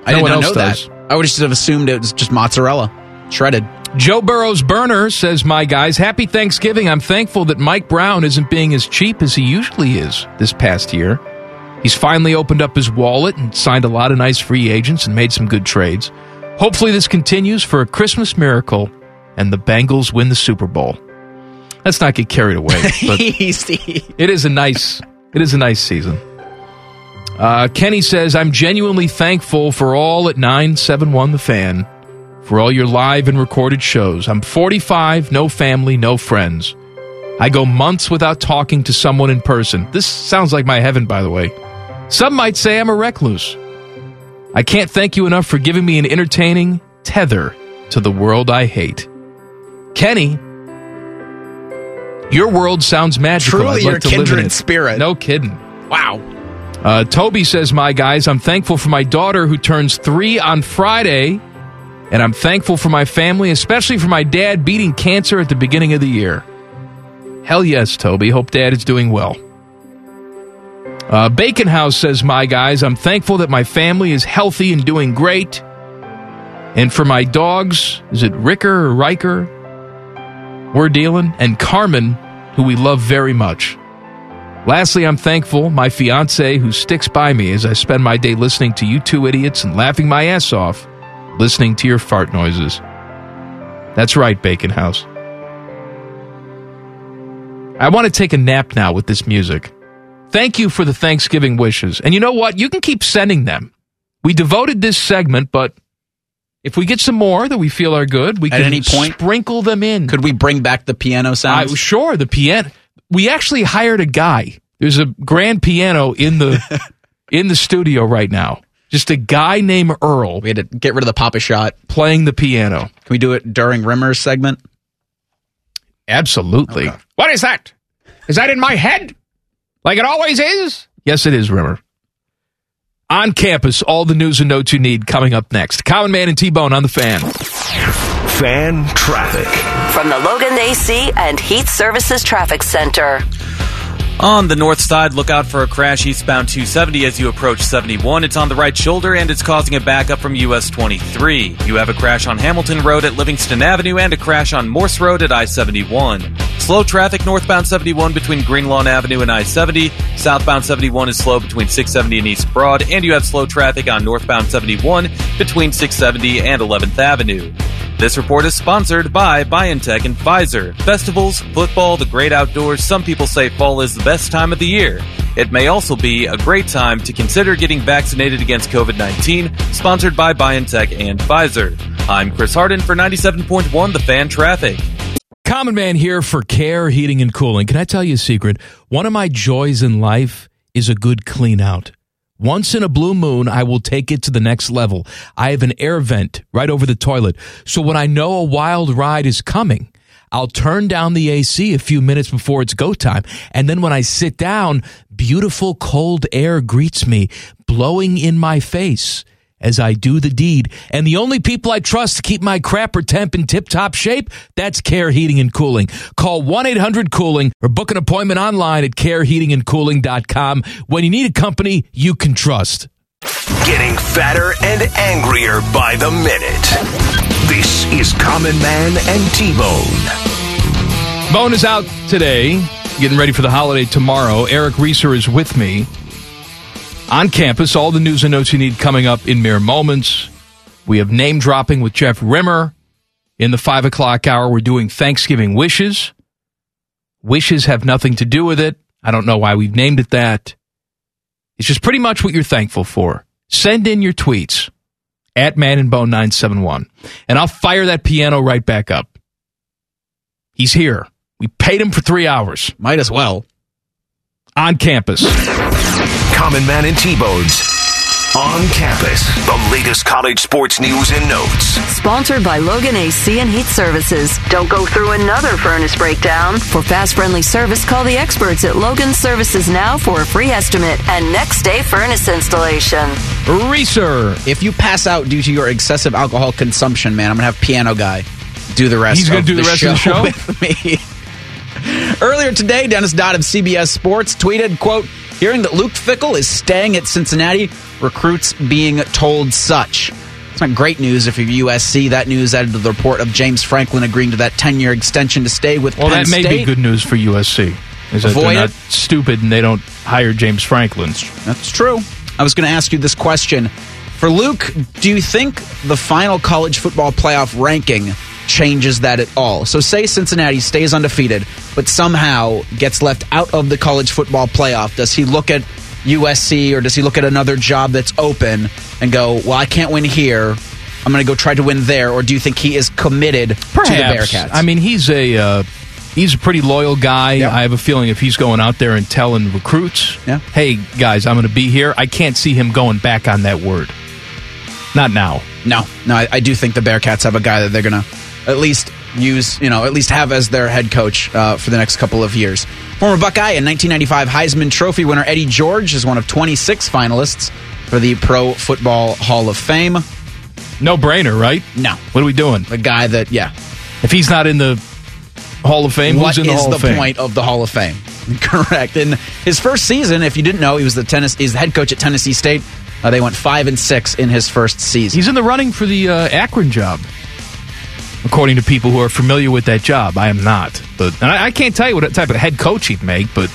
I no one else know does. that. I would just have assumed it was just mozzarella, shredded. Joe Burrow's burner says, My guys, happy Thanksgiving. I'm thankful that Mike Brown isn't being as cheap as he usually is this past year. He's finally opened up his wallet and signed a lot of nice free agents and made some good trades. Hopefully, this continues for a Christmas miracle and the Bengals win the Super Bowl. Let's not get carried away. But it is a nice it is a nice season. Uh, Kenny says, I'm genuinely thankful for all at 971 The Fan, for all your live and recorded shows. I'm 45, no family, no friends. I go months without talking to someone in person. This sounds like my heaven, by the way. Some might say I'm a recluse. I can't thank you enough for giving me an entertaining tether to the world I hate. Kenny, your world sounds magical. Truly like your to live in kindred spirit. No kidding. Wow. Uh, Toby says, My guys, I'm thankful for my daughter who turns three on Friday, and I'm thankful for my family, especially for my dad beating cancer at the beginning of the year. Hell yes, Toby. Hope dad is doing well. Uh, Bacon House says, My guys, I'm thankful that my family is healthy and doing great. And for my dogs, is it Ricker or Riker? We're dealing, and Carmen, who we love very much. Lastly, I'm thankful my fiance who sticks by me as I spend my day listening to you two idiots and laughing my ass off, listening to your fart noises. That's right, Bacon House. I want to take a nap now with this music. Thank you for the Thanksgiving wishes. And you know what? You can keep sending them. We devoted this segment, but if we get some more that we feel are good, we At can any point? sprinkle them in. Could we bring back the piano I, sounds? sure, the piano. We actually hired a guy. There's a grand piano in the in the studio right now. Just a guy named Earl. We had to get rid of the Papa shot. Playing the piano. Can we do it during Rimmer's segment? Absolutely. What is that? Is that in my head? Like it always is? Yes, it is, Rimmer. On campus, all the news and notes you need coming up next. Common Man and T Bone on the fan. Fan traffic. From the Logan AC and Heat Services Traffic Center. On the north side, look out for a crash eastbound 270 as you approach 71. It's on the right shoulder and it's causing a backup from US 23. You have a crash on Hamilton Road at Livingston Avenue and a crash on Morse Road at I 71. Slow traffic northbound 71 between Greenlawn Avenue and I 70. Southbound 71 is slow between 670 and East Broad, and you have slow traffic on northbound 71 between 670 and 11th Avenue. This report is sponsored by BioNTech and Pfizer. Festivals, football, the great outdoors, some people say fall is the best time of the year. It may also be a great time to consider getting vaccinated against COVID 19, sponsored by BioNTech and Pfizer. I'm Chris Harden for 97.1 The Fan Traffic. Common Man here for Care Heating and Cooling. Can I tell you a secret? One of my joys in life is a good clean out. Once in a blue moon, I will take it to the next level. I have an air vent right over the toilet. So when I know a wild ride is coming, I'll turn down the AC a few minutes before it's go time. And then when I sit down, beautiful cold air greets me, blowing in my face as I do the deed. And the only people I trust to keep my crapper temp in tip top shape, that's Care Heating and Cooling. Call 1 800 Cooling or book an appointment online at careheatingandcooling.com when you need a company you can trust. Getting fatter and angrier by the minute. This is Common Man and T Bone. Bone is out today, getting ready for the holiday tomorrow. Eric Reeser is with me on campus. All the news and notes you need coming up in mere moments. We have name dropping with Jeff Rimmer in the five o'clock hour. We're doing Thanksgiving wishes. Wishes have nothing to do with it. I don't know why we've named it that. It's just pretty much what you're thankful for. Send in your tweets at Man and Bone 971, and I'll fire that piano right back up. He's here. We paid him for three hours. Might as well. On campus. Common Man and T Bones. On campus. The latest college sports news and notes. Sponsored by Logan AC and Heat Services. Don't go through another furnace breakdown. For fast, friendly service, call the experts at Logan Services now for a free estimate and next day furnace installation. Reeser. If you pass out due to your excessive alcohol consumption, man, I'm gonna have piano guy do the rest. He's gonna of do the rest of the show? with me. Earlier today, Dennis Dodd of CBS Sports tweeted, "quote Hearing that Luke Fickell is staying at Cincinnati, recruits being told such. It's not great news if you're USC. That news added to the report of James Franklin agreeing to that 10 year extension to stay with Well, Penn that may State. be good news for USC. Is that Avoid they're not it. stupid and they don't hire James Franklin. That's true. I was going to ask you this question. For Luke, do you think the final college football playoff ranking changes that at all? So, say Cincinnati stays undefeated, but somehow gets left out of the college football playoff. Does he look at USC or does he look at another job that's open and go, well, I can't win here. I'm going to go try to win there? Or do you think he is committed to the Bearcats? I mean, he's a uh, he's a pretty loyal guy. I have a feeling if he's going out there and telling recruits, Yeah. "Hey guys, I'm going to be here," I can't see him going back on that word. Not now. No, no, I, I do think the Bearcats have a guy that they're going to at least use, you know, at least have as their head coach uh, for the next couple of years. Former Buckeye and 1995 Heisman Trophy winner Eddie George is one of 26 finalists for the Pro Football Hall of Fame. No brainer, right? No. What are we doing? The guy that, yeah. If he's not in the Hall of Fame, What who's in the is Hall the of Fame? point of the Hall of Fame? Correct. In his first season, if you didn't know, he was the tennis. He's the head coach at Tennessee State. Uh, they went five and six in his first season. He's in the running for the uh, Akron job, according to people who are familiar with that job. I am not, but I, I can't tell you what type of head coach he'd make, but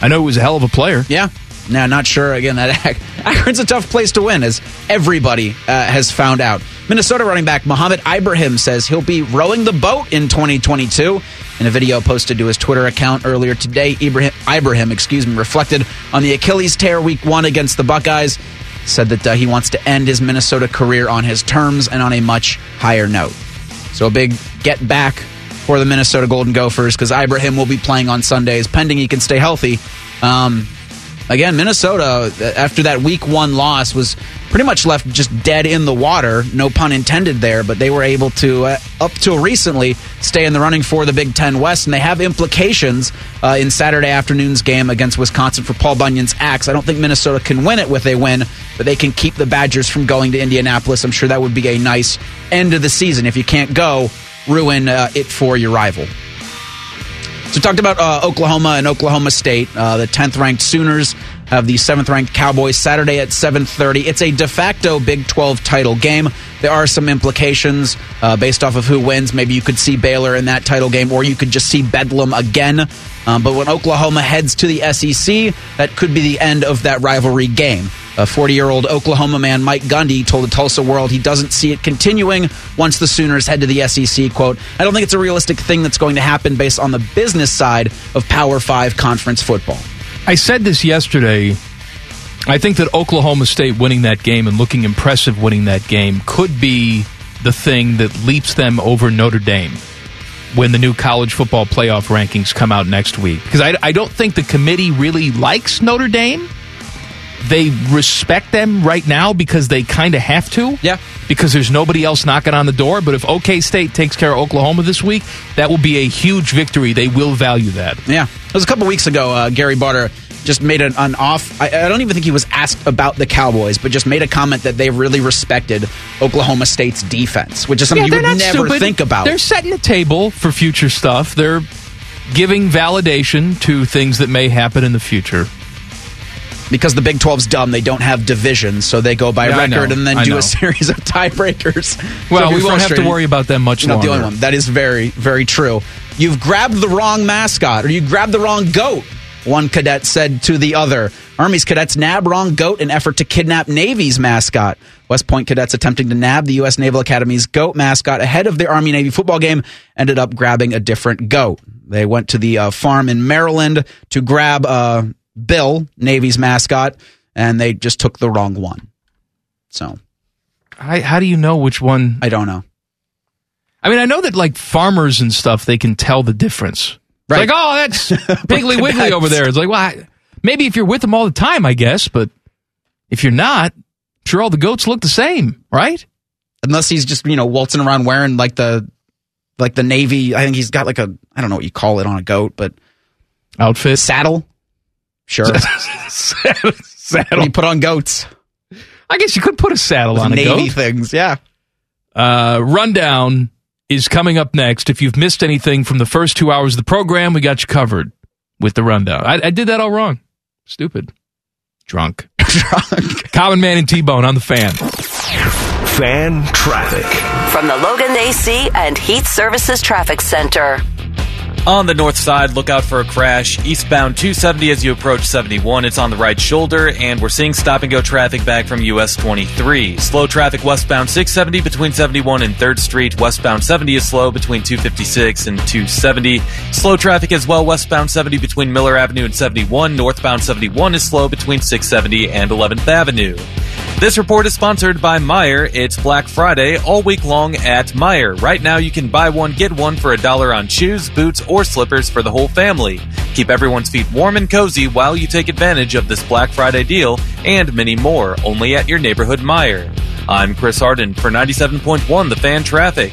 I know he was a hell of a player. Yeah. Now, not sure. Again, that Ak- Akron's a tough place to win, as everybody uh, has found out. Minnesota running back Mohamed Ibrahim says he'll be rowing the boat in 2022. In a video posted to his Twitter account earlier today, Ibrahim, Ibrahim excuse me, reflected on the Achilles tear week one against the Buckeyes. Said that uh, he wants to end his Minnesota career on his terms and on a much higher note. So a big get back for the Minnesota Golden Gophers because Ibrahim will be playing on Sundays, pending he can stay healthy. Um, again, Minnesota after that Week One loss was pretty much left just dead in the water. No pun intended there, but they were able to, uh, up till recently, stay in the running for the Big Ten West, and they have implications uh, in Saturday afternoon's game against Wisconsin for Paul Bunyan's Axe. I don't think Minnesota can win it with a win, but they can keep the Badgers from going to Indianapolis. I'm sure that would be a nice end of the season. If you can't go, ruin uh, it for your rival. So talked about uh, Oklahoma and Oklahoma State. Uh, the 10th ranked Sooners have the 7th ranked Cowboys Saturday at 7:30. It's a de facto Big 12 title game. There are some implications uh, based off of who wins. Maybe you could see Baylor in that title game, or you could just see Bedlam again. Um, but when Oklahoma heads to the SEC, that could be the end of that rivalry game. A 40 year old Oklahoma man, Mike Gundy, told the Tulsa World he doesn't see it continuing once the Sooners head to the SEC. Quote, I don't think it's a realistic thing that's going to happen based on the business side of Power 5 conference football. I said this yesterday. I think that Oklahoma State winning that game and looking impressive winning that game could be the thing that leaps them over Notre Dame when the new college football playoff rankings come out next week. Because I, I don't think the committee really likes Notre Dame. They respect them right now because they kind of have to. Yeah. Because there's nobody else knocking on the door. But if OK State takes care of Oklahoma this week, that will be a huge victory. They will value that. Yeah. It was a couple weeks ago, uh, Gary Barta just made an, an off. I, I don't even think he was asked about the Cowboys, but just made a comment that they really respected Oklahoma State's defense, which is something Yeah, you they're would not never stupid. think about. They're setting the table for future stuff. They're giving validation to things that may happen in the future. Because the Big 12's dumb, they don't have divisions, so they go by Yeah, record and then I do know. a series of tiebreakers. Well, So we won't have to worry about them much You're not the only one. That is very, very true. You've grabbed the wrong mascot, or you grabbed the wrong goat. One cadet said to the other. Army's cadets nab wrong goat in effort to kidnap Navy's mascot. West Point cadets attempting to nab the U.S. Naval Academy's goat mascot ahead of the Army Navy football game ended up grabbing a different goat. They went to the uh, farm in Maryland to grab uh, Bill, Navy's mascot, and they just took the wrong one. So I, how do you know which one? I don't know. I mean, I know that like farmers and stuff, they can tell the difference. It's Right. Like, oh, that's Piggly Wiggly cadets. over there. It's like, well, I, maybe if you're with them all the time, I guess, but if you're not, I'm sure all the goats look the same, right? unless he's just you know waltzing around wearing like the like the navy. I think he's got like a I don't know what you call it on a goat, but Outfit. saddle. Sure, saddle. What you put on goats? I guess you could put a saddle on a navy goat. things. Yeah. Uh, rundown is coming up next. If you've missed anything from the first two hours of the program, we got you covered with the rundown. I, I did that all wrong. Stupid. Drunk. Drunk. Common Man and T Bone on the fan. Fan traffic. From the Logan AC and Heat Services Traffic Center. On the north side, look out for a crash. Eastbound 270 as you approach 71. It's on the right shoulder, and we're seeing stop and go traffic back from US 23. Slow traffic westbound 670 between 71 and 3rd Street. Westbound 70 is slow between 256 and 270. Slow traffic as well westbound 70 between Miller Avenue and 71. Northbound 71 is slow between 670 and 11th Avenue. This report is sponsored by Meijer. It's Black Friday all week long at Meijer. Right now, you can buy one, get one for a dollar on shoes, boots, or slippers for the whole family. Keep everyone's feet warm and cozy while you take advantage of this Black Friday deal and many more only at your neighborhood Meijer. I'm Chris Harden for 97.1 The Fan Traffic.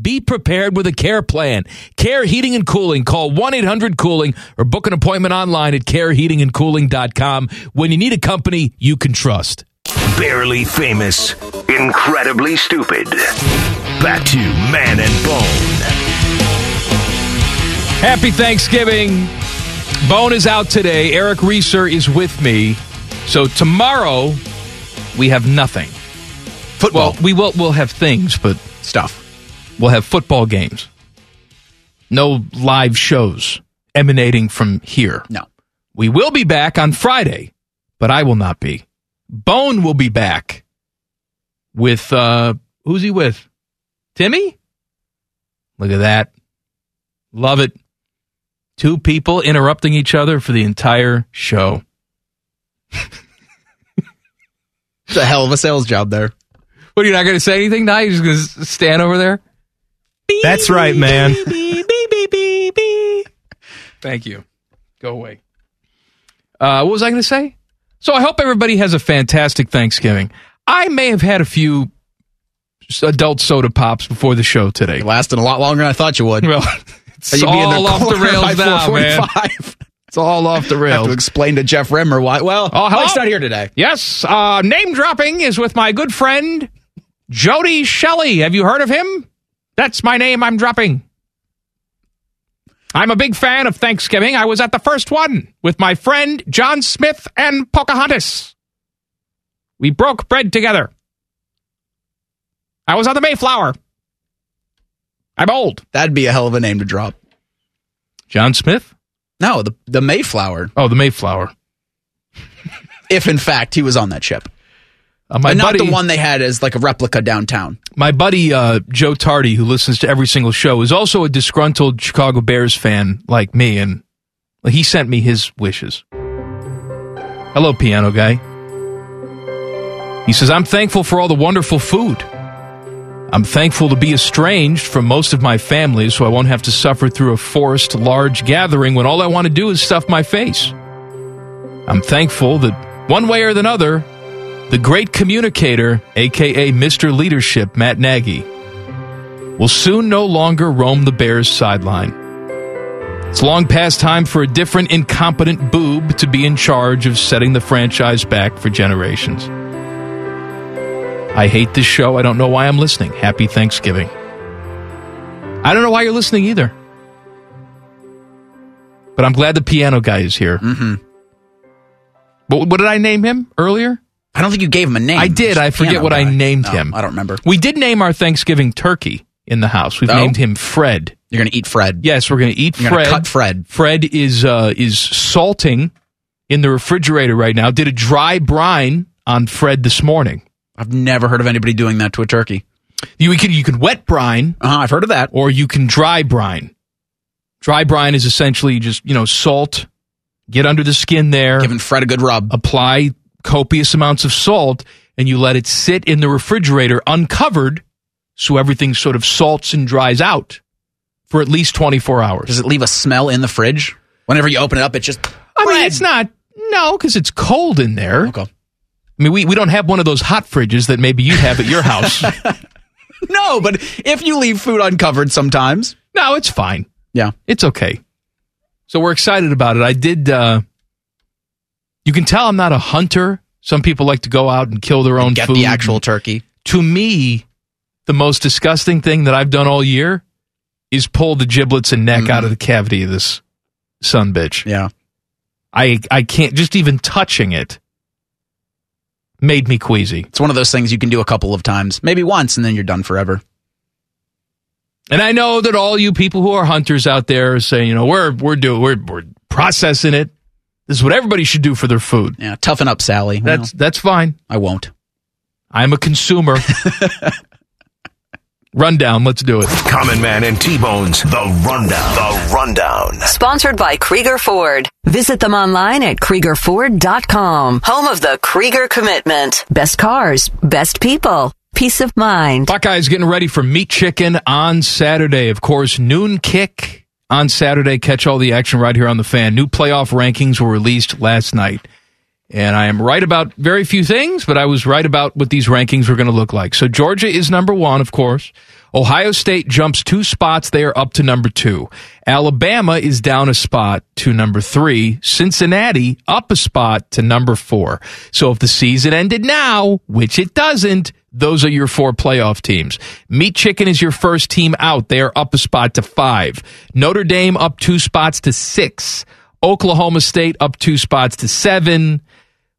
Be prepared with a care plan. Care Heating and Cooling. Call 1 800 Cooling or book an appointment online at careheatingandcooling.com when you need a company you can trust. Barely famous, incredibly stupid. Back to Man and Bone. Happy Thanksgiving. Bone is out today. Eric Reeser is with me. So tomorrow we have nothing. Football. Well, we will we'll have things, but stuff. We'll have football games. No live shows emanating from here. No. We will be back on Friday, but I will not be. Bone will be back with uh who's he with? Timmy? Look at that. Love it. Two people interrupting each other for the entire show. It's a hell of a sales job there. What are you not going to say anything now? You're just going to stand over there? That's right, man. Thank you. Go away. Uh, what was I going to say? So I hope everybody has a fantastic Thanksgiving. I may have had a few adult soda pops before the show today. It lasted a lot longer than I thought you would. Well, it's You'd be in all off the rails by now, man. It's all off the rails. Have to explain to Jeff Rimmer why. Well, Oh, hello? Mike's not here today. Yes, uh, name dropping is with my good friend Jody Shelley. Have you heard of him? That's my name I'm dropping. I'm a big fan of Thanksgiving. I was at the first one with my friend John Smith and Pocahontas. We broke bread together. I was on the Mayflower. I'm old. That'd be a hell of a name to drop. John Smith? No, the the Mayflower. Oh, the Mayflower. If in fact he was on that ship, Uh, my not buddy, the one they had as like a replica downtown. my buddy uh, Joe Tardy, who listens to every single show, is also a disgruntled Chicago Bears fan like me, and he sent me his wishes. Hello, piano guy. He says, I'm thankful for all the wonderful food. I'm thankful to be estranged from most of my family so I won't have to suffer through a forced large gathering when all I want to do is stuff my face. I'm thankful that one way or another, the great communicator, aka Mr. Leadership, Matt Nagy, will soon no longer roam the Bears sideline. It's long past time for a different incompetent boob to be in charge of setting the franchise back for generations. I hate this show. I don't know why I'm listening. Happy Thanksgiving. I don't know why you're listening either. But I'm glad the piano guy is here. Mm-hmm. What, what did I name him earlier? I don't think you gave him a name. I did. I forget what I named No, him. I don't remember. We did name our Thanksgiving turkey in the house. We've Oh? named him Fred. You're gonna eat Fred. Yes, we're going to eat You're Fred. cut Fred. Fred is uh, is salting in the refrigerator right now. Did a dry brine on Fred this morning. I've never heard of anybody doing that to a turkey. You can you can wet brine, Uh-huh, I've heard of that. or you can dry brine. Dry brine is essentially just you know salt, get under the skin there, Giving Fred a good rub. apply copious amounts of salt, and you let it sit in the refrigerator uncovered, so everything sort of salts and dries out for at least twenty four hours. Does it leave a smell in the fridge? Whenever you open it up, it just. I mean, it's not no because it's cold in there. Okay. I mean, we, we don't have one of those hot fridges that maybe you have at your house. no, but if you leave food uncovered sometimes. No, it's fine. Yeah. It's okay. So we're excited about it. I did uh you can tell I'm not a hunter. Some people like to go out and kill their own Get food. the actual turkey. To me, the most disgusting thing that I've done all year is pull the giblets and neck out of the cavity of this son bitch. Yeah. I I can't just even touching it made me queasy. It's one of those things you can do a couple of times, maybe once, and then you're done forever. And I know that all you people who are hunters out there are saying, you know, we're we're doing we're we're processing it. This is what everybody should do for their food. Yeah, toughen up, Sally. That's that's fine. I won't. I'm a consumer. Rundown, let's do it. Common Man and T-Bone's The Rundown. The Rundown. Sponsored by Krieger Ford. Visit them online at KriegerFord.com. Home of the Krieger Commitment. Best cars, best people, peace of mind. Buckeyes getting ready for meat chicken on Saturday. Of course, noon kick on Saturday. Catch all the action right here on the fan. New playoff rankings were released last night. And I am right about very few things, but I was right about what these rankings were going to look like. So Georgia is number one, of course. Ohio State jumps two spots. They are up to number two. Alabama is down a spot to number three. Cincinnati up a spot to number four. So if the season ended now, which it doesn't, those are your four playoff teams. Meat Chicken is your first team out. They are up a spot to five. Notre Dame up two spots to six. Oklahoma State up two spots to seven.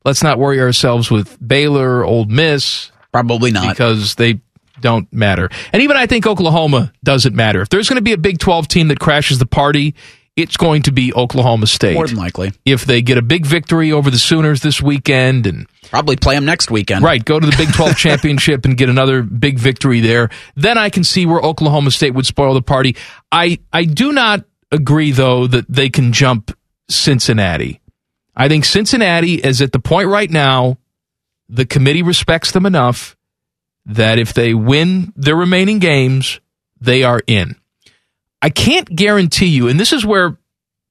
Let's not worry ourselves with Baylor, Ole Miss. Probably not. Because they don't matter. And even I think Oklahoma doesn't matter. If there's going to be a Big 12 team that crashes the party, it's going to be Oklahoma State. More than likely. If they get a big victory over the Sooners this weekend and Probably play them next weekend. Right, go to the Big 12 championship and get another big victory there. Then I can see where Oklahoma State would spoil the party. I I do not agree though that they can jump Cincinnati. I think Cincinnati is at the point right now the committee respects them enough that if they win their remaining games, they are in. I can't guarantee you, and this is where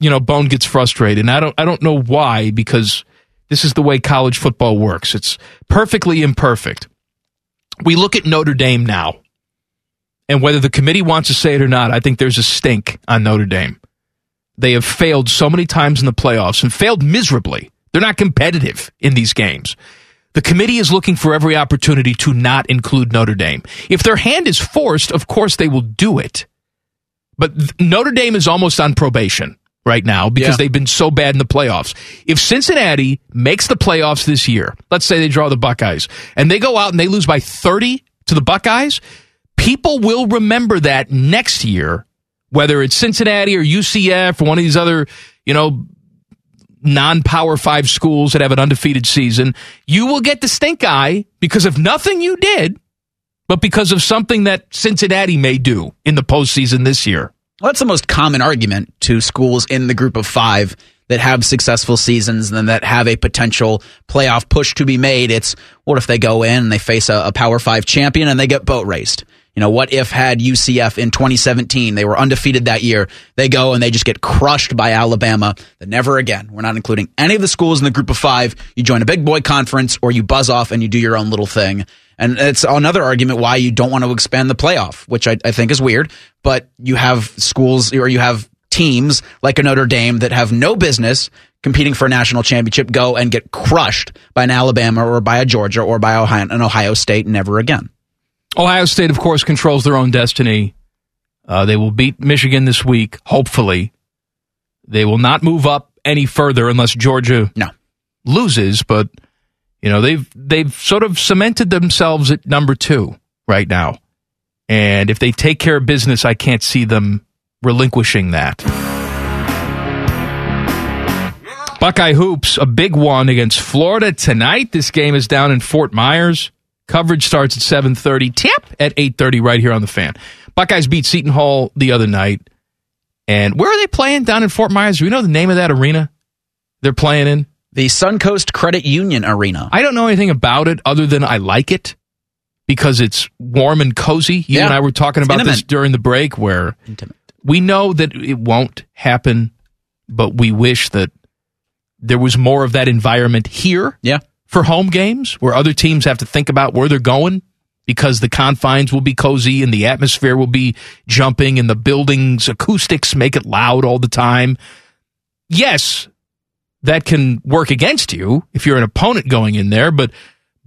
you know Bone gets frustrated, and I don't I don't know why because this is the way college football works. It's perfectly imperfect. We look at Notre Dame now, and whether the committee wants to say it or not, I think there's a stink on Notre Dame. They have failed so many times in the playoffs and failed miserably. They're not competitive in these games. The committee is looking for every opportunity to not include Notre Dame. If their hand is forced, of course they will do it. But th- Notre Dame is almost on probation right now because Yeah. they've been so bad in the playoffs. If Cincinnati makes the playoffs this year, let's say they draw the Buckeyes, and they go out and they lose by 30 to the Buckeyes, people will remember that next year, whether it's Cincinnati or UCF or one of these other, you know, non power five schools that have an undefeated season, you will get the stink eye because of nothing you did, but because of something that Cincinnati may do in the postseason this year. Well, that's the most common argument to schools in the group of five that have successful seasons and that have a potential playoff push to be made. It's what if they go in and they face a, a Power Five champion and they get boat raced? You know, what if had UCF in 2017, they were undefeated that year, they go and they just get crushed by Alabama, then never again. We're not including any of the schools in the group of five. You join a big boy conference or you buzz off and you do your own little thing. And it's another argument why you don't want to expand the playoff, which I, I think is weird. But you have schools or you have teams like a Notre Dame that have no business competing for a national championship go and get crushed by an Alabama or by a Georgia or by Ohio, an Ohio State never again. Ohio State, of course, controls their own destiny. Uh, they will beat Michigan this week, hopefully. They will not move up any further unless Georgia no. loses, but you know they've they've sort of cemented themselves at number two right now, and if they take care of business, I can't see them relinquishing that. Buckeye hoops, a big one against Florida tonight. This game is down in Fort Myers. Coverage starts at 7:30. Tip at 8:30 right here on the fan. Buckeyes beat Seton Hall the other night. And where are they playing down in Fort Myers? Do we know the name of that arena they're playing in? The Suncoast Credit Union Arena. I don't know anything about it other than I like it because it's warm and cozy. You Yeah. and I were talking It's about this during the break where we know that it won't happen, but we wish that there was more of that environment here. Yeah. For home games where other teams have to think about where they're going because the confines will be cozy and the atmosphere will be jumping and the building's acoustics make it loud all the time. Yes, that can work against you if you're an opponent going in there, but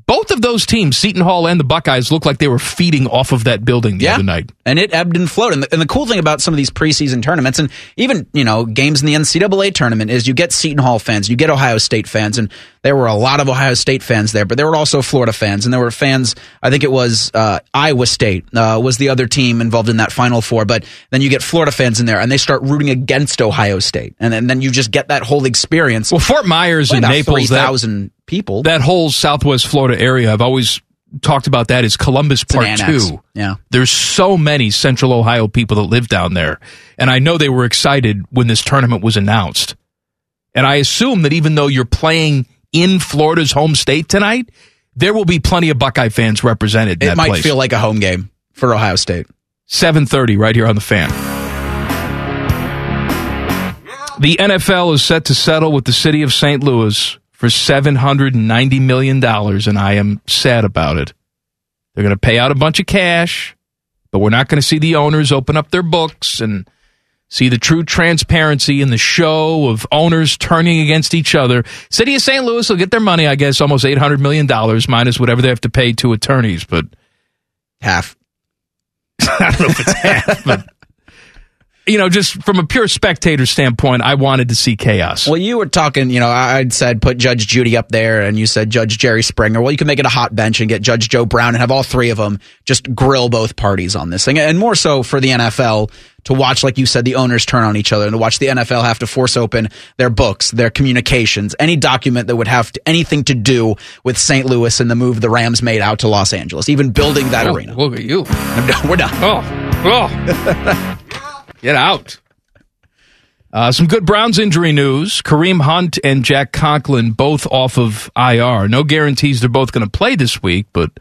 both of those teams, Seton Hall and the Buckeyes, looked like they were feeding off of that building the other night. And it ebbed and flowed. And the, and the cool thing about some of these preseason tournaments and even, you know, games in the NCAA tournament is you get Seton Hall fans, you get Ohio State fans, and there were a lot of Ohio State fans there, but there were also Florida fans, and there were fans, I think it was uh, Iowa State uh, was the other team involved in that Final Four, but then you get Florida fans in there, and they start rooting against Ohio State. And, then then you just get that whole experience. Well, Fort Myers and Naples, that- 3,000 people. That whole Southwest Florida area, I've always talked about that as Columbus an Part. Two. Yeah. There's so many Central Ohio people that live down there. And I know they were excited when this tournament was announced. And I assume that even though you're playing in Florida's home state tonight, there will be plenty of Buckeye fans represented It that might place. feel like a home game for Ohio State. 7:30 right here on the fan. The NFL is set to settle with the city of St. Louis for 790 million dollars and I am sad about it. They're going to pay out a bunch of cash, but we're not going to see the owners open up their books and see the true transparency in the show of owners turning against each other. City of St. Louis will get their money, I guess, almost 800 million dollars minus whatever they have to pay to attorneys, but half. I don't know if it's half, but you know, just from a pure spectator standpoint, I wanted to see chaos. Well, you were talking, you know, I- I'd said put Judge Judy up there, and you said Judge Jerry Springer. Well, you can make it a hot bench and get Judge Joe Brown and have all three of them just grill both parties on this thing. And more so for the NFL to watch, like you said, the owners turn on each other and to watch the NFL have to force open their books, their communications, any document that would have to, anything to do with St. Louis and the move the Rams made out to Los Angeles, even building that Oh, arena. Look at you. We're done. Oh, oh. Get out. Uh, some good Browns injury news. Kareem Hunt and Jack Conklin both off of IR. No guarantees they're both going to play this week, but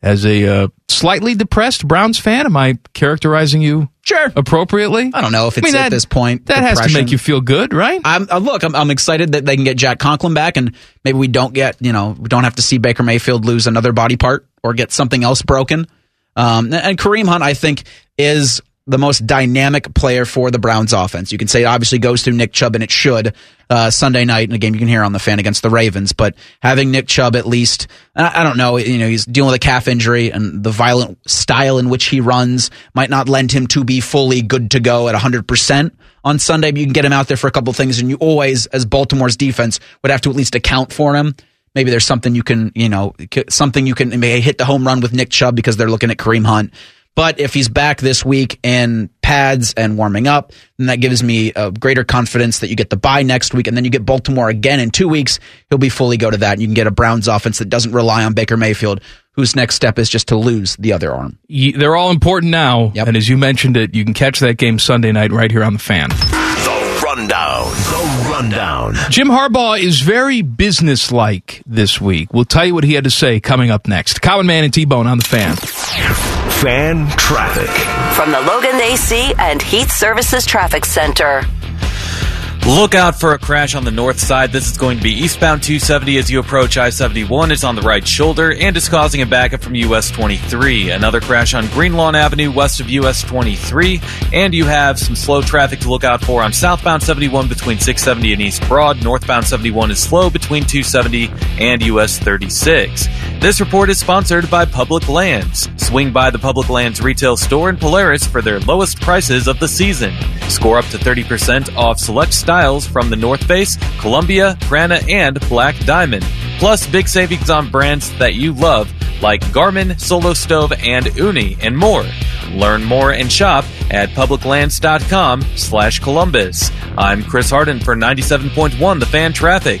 as a uh, slightly depressed Browns fan, am I characterizing you sure appropriately? I don't know if it's I mean, at that- this point. That has to make you feel good, right? I'm uh, look. I'm, I'm excited that they can get Jack Conklin back, and maybe we don't get you know we don't have to see Baker Mayfield lose another body part or get something else broken. Um, and Kareem Hunt, I think, is the most dynamic player for the Browns offense. You can say it obviously goes through Nick Chubb, and it should uh, Sunday night in a game you can hear on the fan against the Ravens. But having Nick Chubb at least, I, don't know, you know, he's dealing with a calf injury, and the violent style in which he runs might not lend him to be fully good to go at 100 percent on Sunday. But you can get him out there for a couple things, and you always, as Baltimore's defense, would have to at least account for him. Maybe there's something you can, you know, something you can hit the home run with Nick Chubb because they're looking at Kareem Hunt. But if he's back this week in pads and warming up, then that gives me a greater confidence that you get the bye next week, and then you get Baltimore again in two weeks. He'll be fully go to that, and you can get a Browns offense that doesn't rely on Baker Mayfield, whose next step is just to lose the other arm. They're all important now. And as you mentioned it, you can catch that game Sunday night right here on the fan. The Rundown. The Rundown. Jim Harbaugh is very businesslike this week. We'll tell you what he had to say coming up next. Common Man and T Bone on the fan. Fan traffic. From the Logan AC and Heat Services Traffic Center. Look out for a crash on the north side. This is going to be eastbound 270 as you approach I 71. It's on the right shoulder and is causing a backup from US 23. Another crash on Greenlawn Avenue west of US 23. And you have some slow traffic to look out for on southbound 71 between 670 and East Broad. Northbound 71 is slow between 270 and US 36. This report is sponsored by Public Lands. Swing by the Public Lands retail store in Polaris for their lowest prices of the season. Score up to 30% off select styles from the North Face, Columbia, Prana, and Black Diamond. Plus, big savings on brands that you love like Garmin, Solo Stove, and Ooni, and more. Learn more and shop at publiclands.com slash Columbus. I'm Chris Harden for 97.1 The Fan Traffic.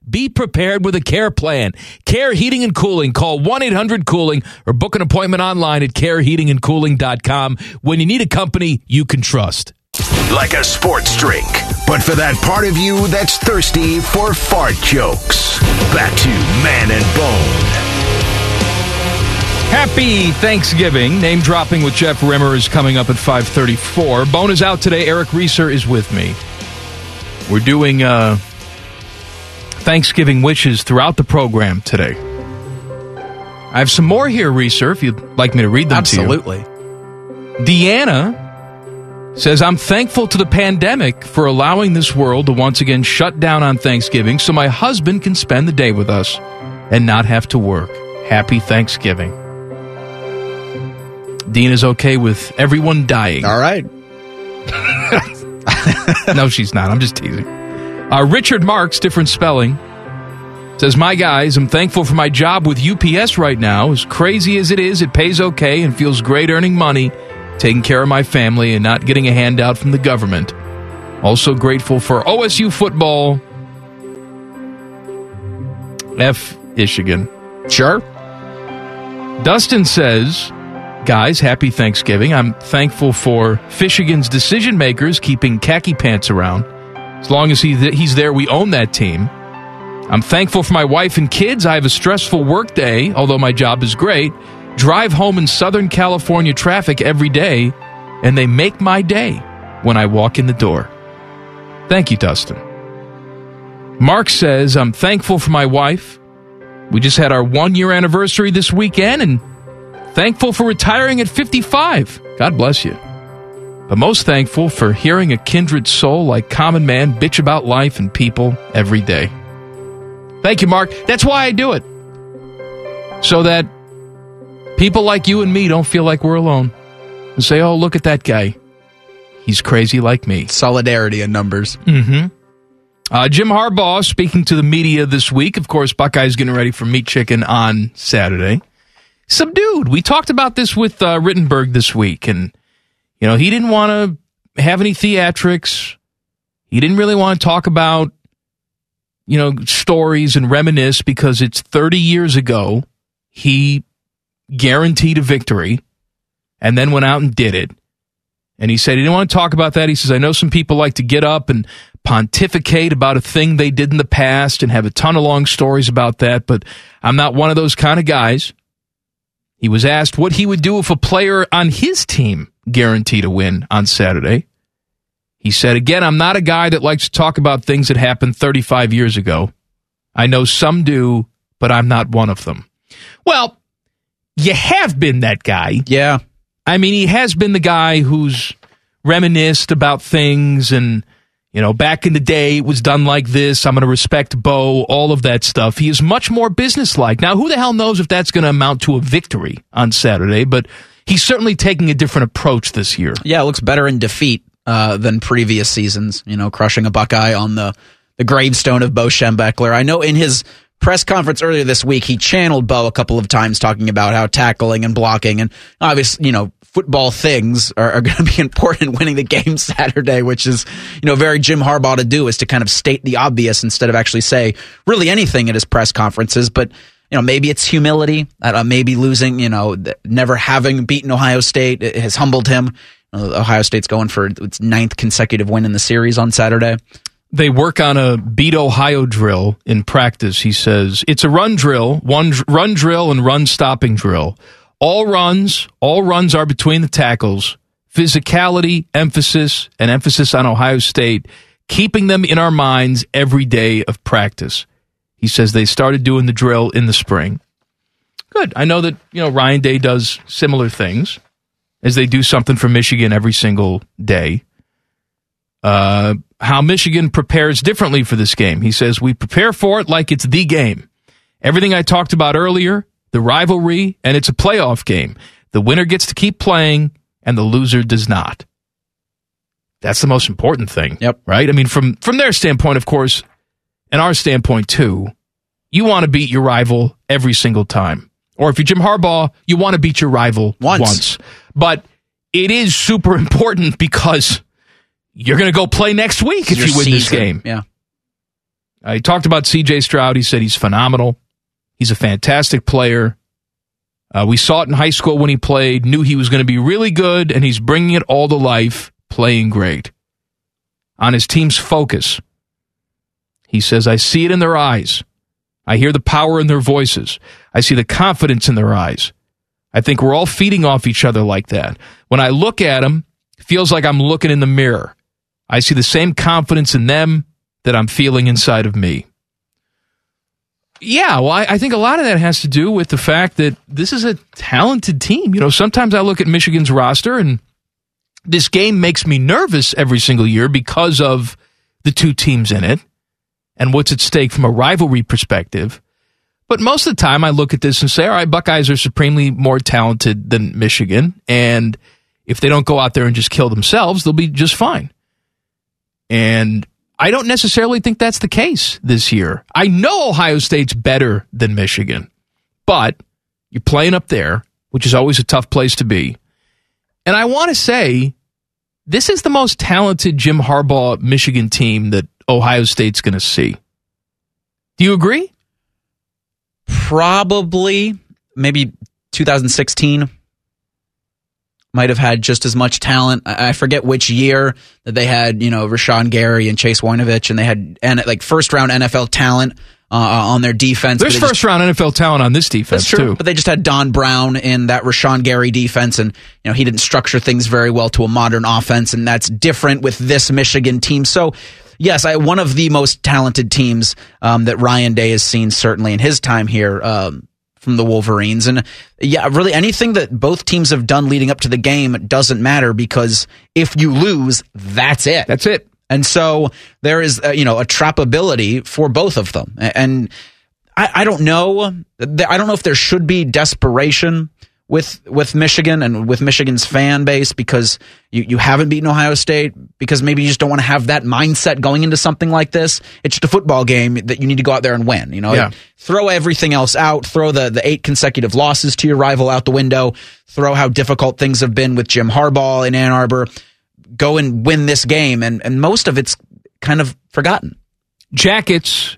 Be prepared with a care plan. Care Heating and Cooling. Call 1 800 Cooling or book an appointment online at careheatingandcooling.com when you need a company you can trust. Like a sports drink. but for that part of you that's thirsty for fart jokes. Back to Man and Bone. Happy Thanksgiving. Name dropping with Jeff Rimer is coming up at 534. Bone is out today. Eric Reeser is with me. We're doing uh, Thanksgiving wishes throughout the program today. I have some more here, Reeser, if you'd like me to read them Absolutely. to you. Deanna says, I'm thankful to the pandemic for allowing this world to once again shut down on Thanksgiving so my husband can spend the day with us and not have to work. Happy Thanksgiving. Dean is okay with everyone dying. All right. no, she's not. I'm just teasing. Uh, Richard Marks, different spelling, says, My guys, I'm thankful for my job with UPS right now. As crazy as it is, it pays okay and feels great earning money, taking care of my family, and not getting a handout from the government. Also grateful for OSU football. F. Michigan. Sure. Dustin says, Guys, happy Thanksgiving. I'm thankful for Michigan's decision makers keeping khaki pants around. As long as he, he's there, we own that team. I'm thankful for my wife and kids. I have a stressful work day, although my job is great. Drive home in Southern California traffic every day, and they make my day when I walk in the door. Thank you, Dustin. Mark says, I'm thankful for my wife. We just had our one year anniversary this weekend, and Thankful for retiring at 55. God bless you. But most thankful for hearing a kindred soul like Common Man bitch about life and people every day. Thank you, Mark. That's why I do it. So that people like you and me don't feel like we're alone and say, oh, look at that guy. He's crazy like me. Solidarity in numbers. Mm-hmm. Uh, Jim Harbaugh speaking to the media this week. Of course, Buckeyes getting ready for meat chicken on Saturday subdued. We talked about this with uh, Rittenberg this week, and you know he didn't want to have any theatrics. He didn't really want to talk about you know stories and reminisce because it's 30 years ago he guaranteed a victory and then went out and did it. And he said he didn't want to talk about that. He says, I know some people like to get up and pontificate about a thing they did in the past and have a ton of long stories about that, but I'm not one of those kind of guys. He was asked what he would do if a player on his team guaranteed a win on Saturday. He said, Again, I'm not a guy that likes to talk about things that happened 35 years ago. I know some do, but I'm not one of them. Well, you have been that guy. Yeah. I mean, he has been the guy who's reminisced about things and you know, back in the day, it was done like this. I'm going to respect Bo, all of that stuff. He is much more businesslike. Now, who the hell knows if that's going to amount to a victory on Saturday, but he's certainly taking a different approach this year. Yeah, it looks better in defeat uh, than previous seasons, you know, crushing a Buckeye on the, the gravestone of Bo Schembechler. I know in his press conference earlier this week, he channeled Bo a couple of times talking about how tackling and blocking and obviously, you know, football things are, are going to be important in winning the game Saturday, which is, you know, very Jim Harbaugh to do is to kind of state the obvious instead of actually say really anything at his press conferences. But, you know, maybe it's humility. Uh, maybe losing, you know, never having beaten Ohio State has humbled him. Uh, Ohio State's going for its ninth consecutive win in the series on Saturday. They work on a beat Ohio drill in practice. He says it's a run drill, one run drill and run stopping drill all runs, all runs are between the tackles. Physicality, emphasis, and emphasis on Ohio State, keeping them in our minds every day of practice. He says they started doing the drill in the spring. Good. I know that, you know, Ryan Day does similar things as they do something for Michigan every single day. Uh, how Michigan prepares differently for this game. He says, We prepare for it like it's the game. Everything I talked about earlier, the rivalry, and it's a playoff game. The winner gets to keep playing, and the loser does not. That's the most important thing. Yep. Right? I mean, from from their standpoint, of course, and our standpoint too, you want to beat your rival every single time. Or if you're Jim Harbaugh, you want to beat your rival once. once. But it is super important because you're going to go play next week if Your you win this game. Yeah. I talked about CJ Stroud. He said he's phenomenal. He's a fantastic player. Uh, we saw it in high school when he played, knew he was going to be really good, and he's bringing it all to life, playing great. on his team's focus. He says, I see it in their eyes. I hear the power in their voices. I see the confidence in their eyes. I think we're all feeding off each other like that. When I look at them, it feels like I'm looking in the mirror. I see the same confidence in them that I'm feeling inside of me. Yeah, well, I, I think a lot of that has to do with the fact that this is a talented team. You know, sometimes I look at Michigan's roster and this game makes me nervous every single year because of the two teams in it and what's at stake from a rivalry perspective. But most of the time, I look at this and say, all right, Buckeyes are supremely more talented than Michigan. And if they don't go out there and just kill themselves, they'll be just fine. And I don't necessarily think that's the case this year. I know Ohio State's better than Michigan, but you're playing up there, which is always a tough place to be. And I want to say this is the most talented Jim Harbaugh Michigan team that Ohio State's going to see. Do you agree? Probably, maybe 2016 might have had just as much talent. I forget which year that they had, you know, Rashan Gary and Chase Winovich, and they had and like first round NFL talent uh, on their defense. There's first round NFL talent on this defense, That's true. too. But they just had Don Brown in that Rashan Gary defense, and you know he didn't structure things very well to a modern offense, and that's different with this Michigan team. So. Yes, I, one of the most talented teams um, that Ryan Day has seen, certainly in his time here um, from the Wolverines. And yeah, really anything that both teams have done leading up to the game doesn't matter because if you lose, that's it. That's it. And so there is, uh, you know, a trappability for both of them. And I, I don't know. I don't know if there should be desperation with with Michigan and with Michigan's fan base because you, you haven't beaten Ohio State because maybe you just don't want to have that mindset going into something like this. It's just a football game that you need to go out there and win. You know, Yeah. throw everything else out. Throw the the eight consecutive losses to your rival out the window. Throw how difficult things have been with Jim Harbaugh in Ann Arbor. Go and win this game, and and most of it's kind of forgotten. Jackets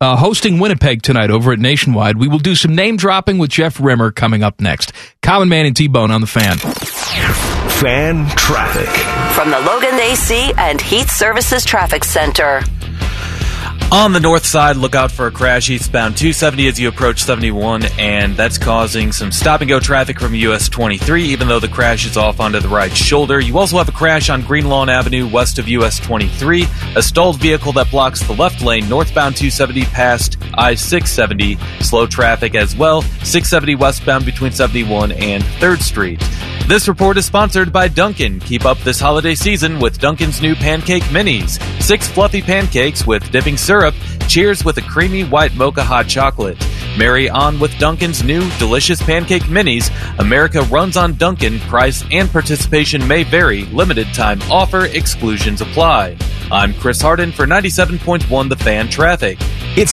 uh, hosting Winnipeg tonight over at Nationwide. We will do some name dropping with Jeff Rimer coming up next. Common Man and T Bone on the fan. Fan traffic. From the Logan AC and Heat Services Traffic Center. On the north side, look out for a crash eastbound 270 as you approach 71, and that's causing some stop and go traffic from US 23, even though the crash is off onto the right shoulder. You also have a crash on Green Lawn Avenue west of US 23, a stalled vehicle that blocks the left lane northbound 270 past I 670. Slow traffic as well, 670 westbound between 71 and 3rd Street. This report is sponsored by Dunkin'. Keep up this holiday season with Dunkin's new pancake minis. Six fluffy pancakes with dipping syrup. Cheers with a creamy white mocha hot chocolate. Marry on with Dunkin's new delicious pancake minis. America runs on Dunkin'. Price and participation may vary. Limited time offer. Exclusions apply. I'm Chris Harden for 97.1 The Fan Traffic. It's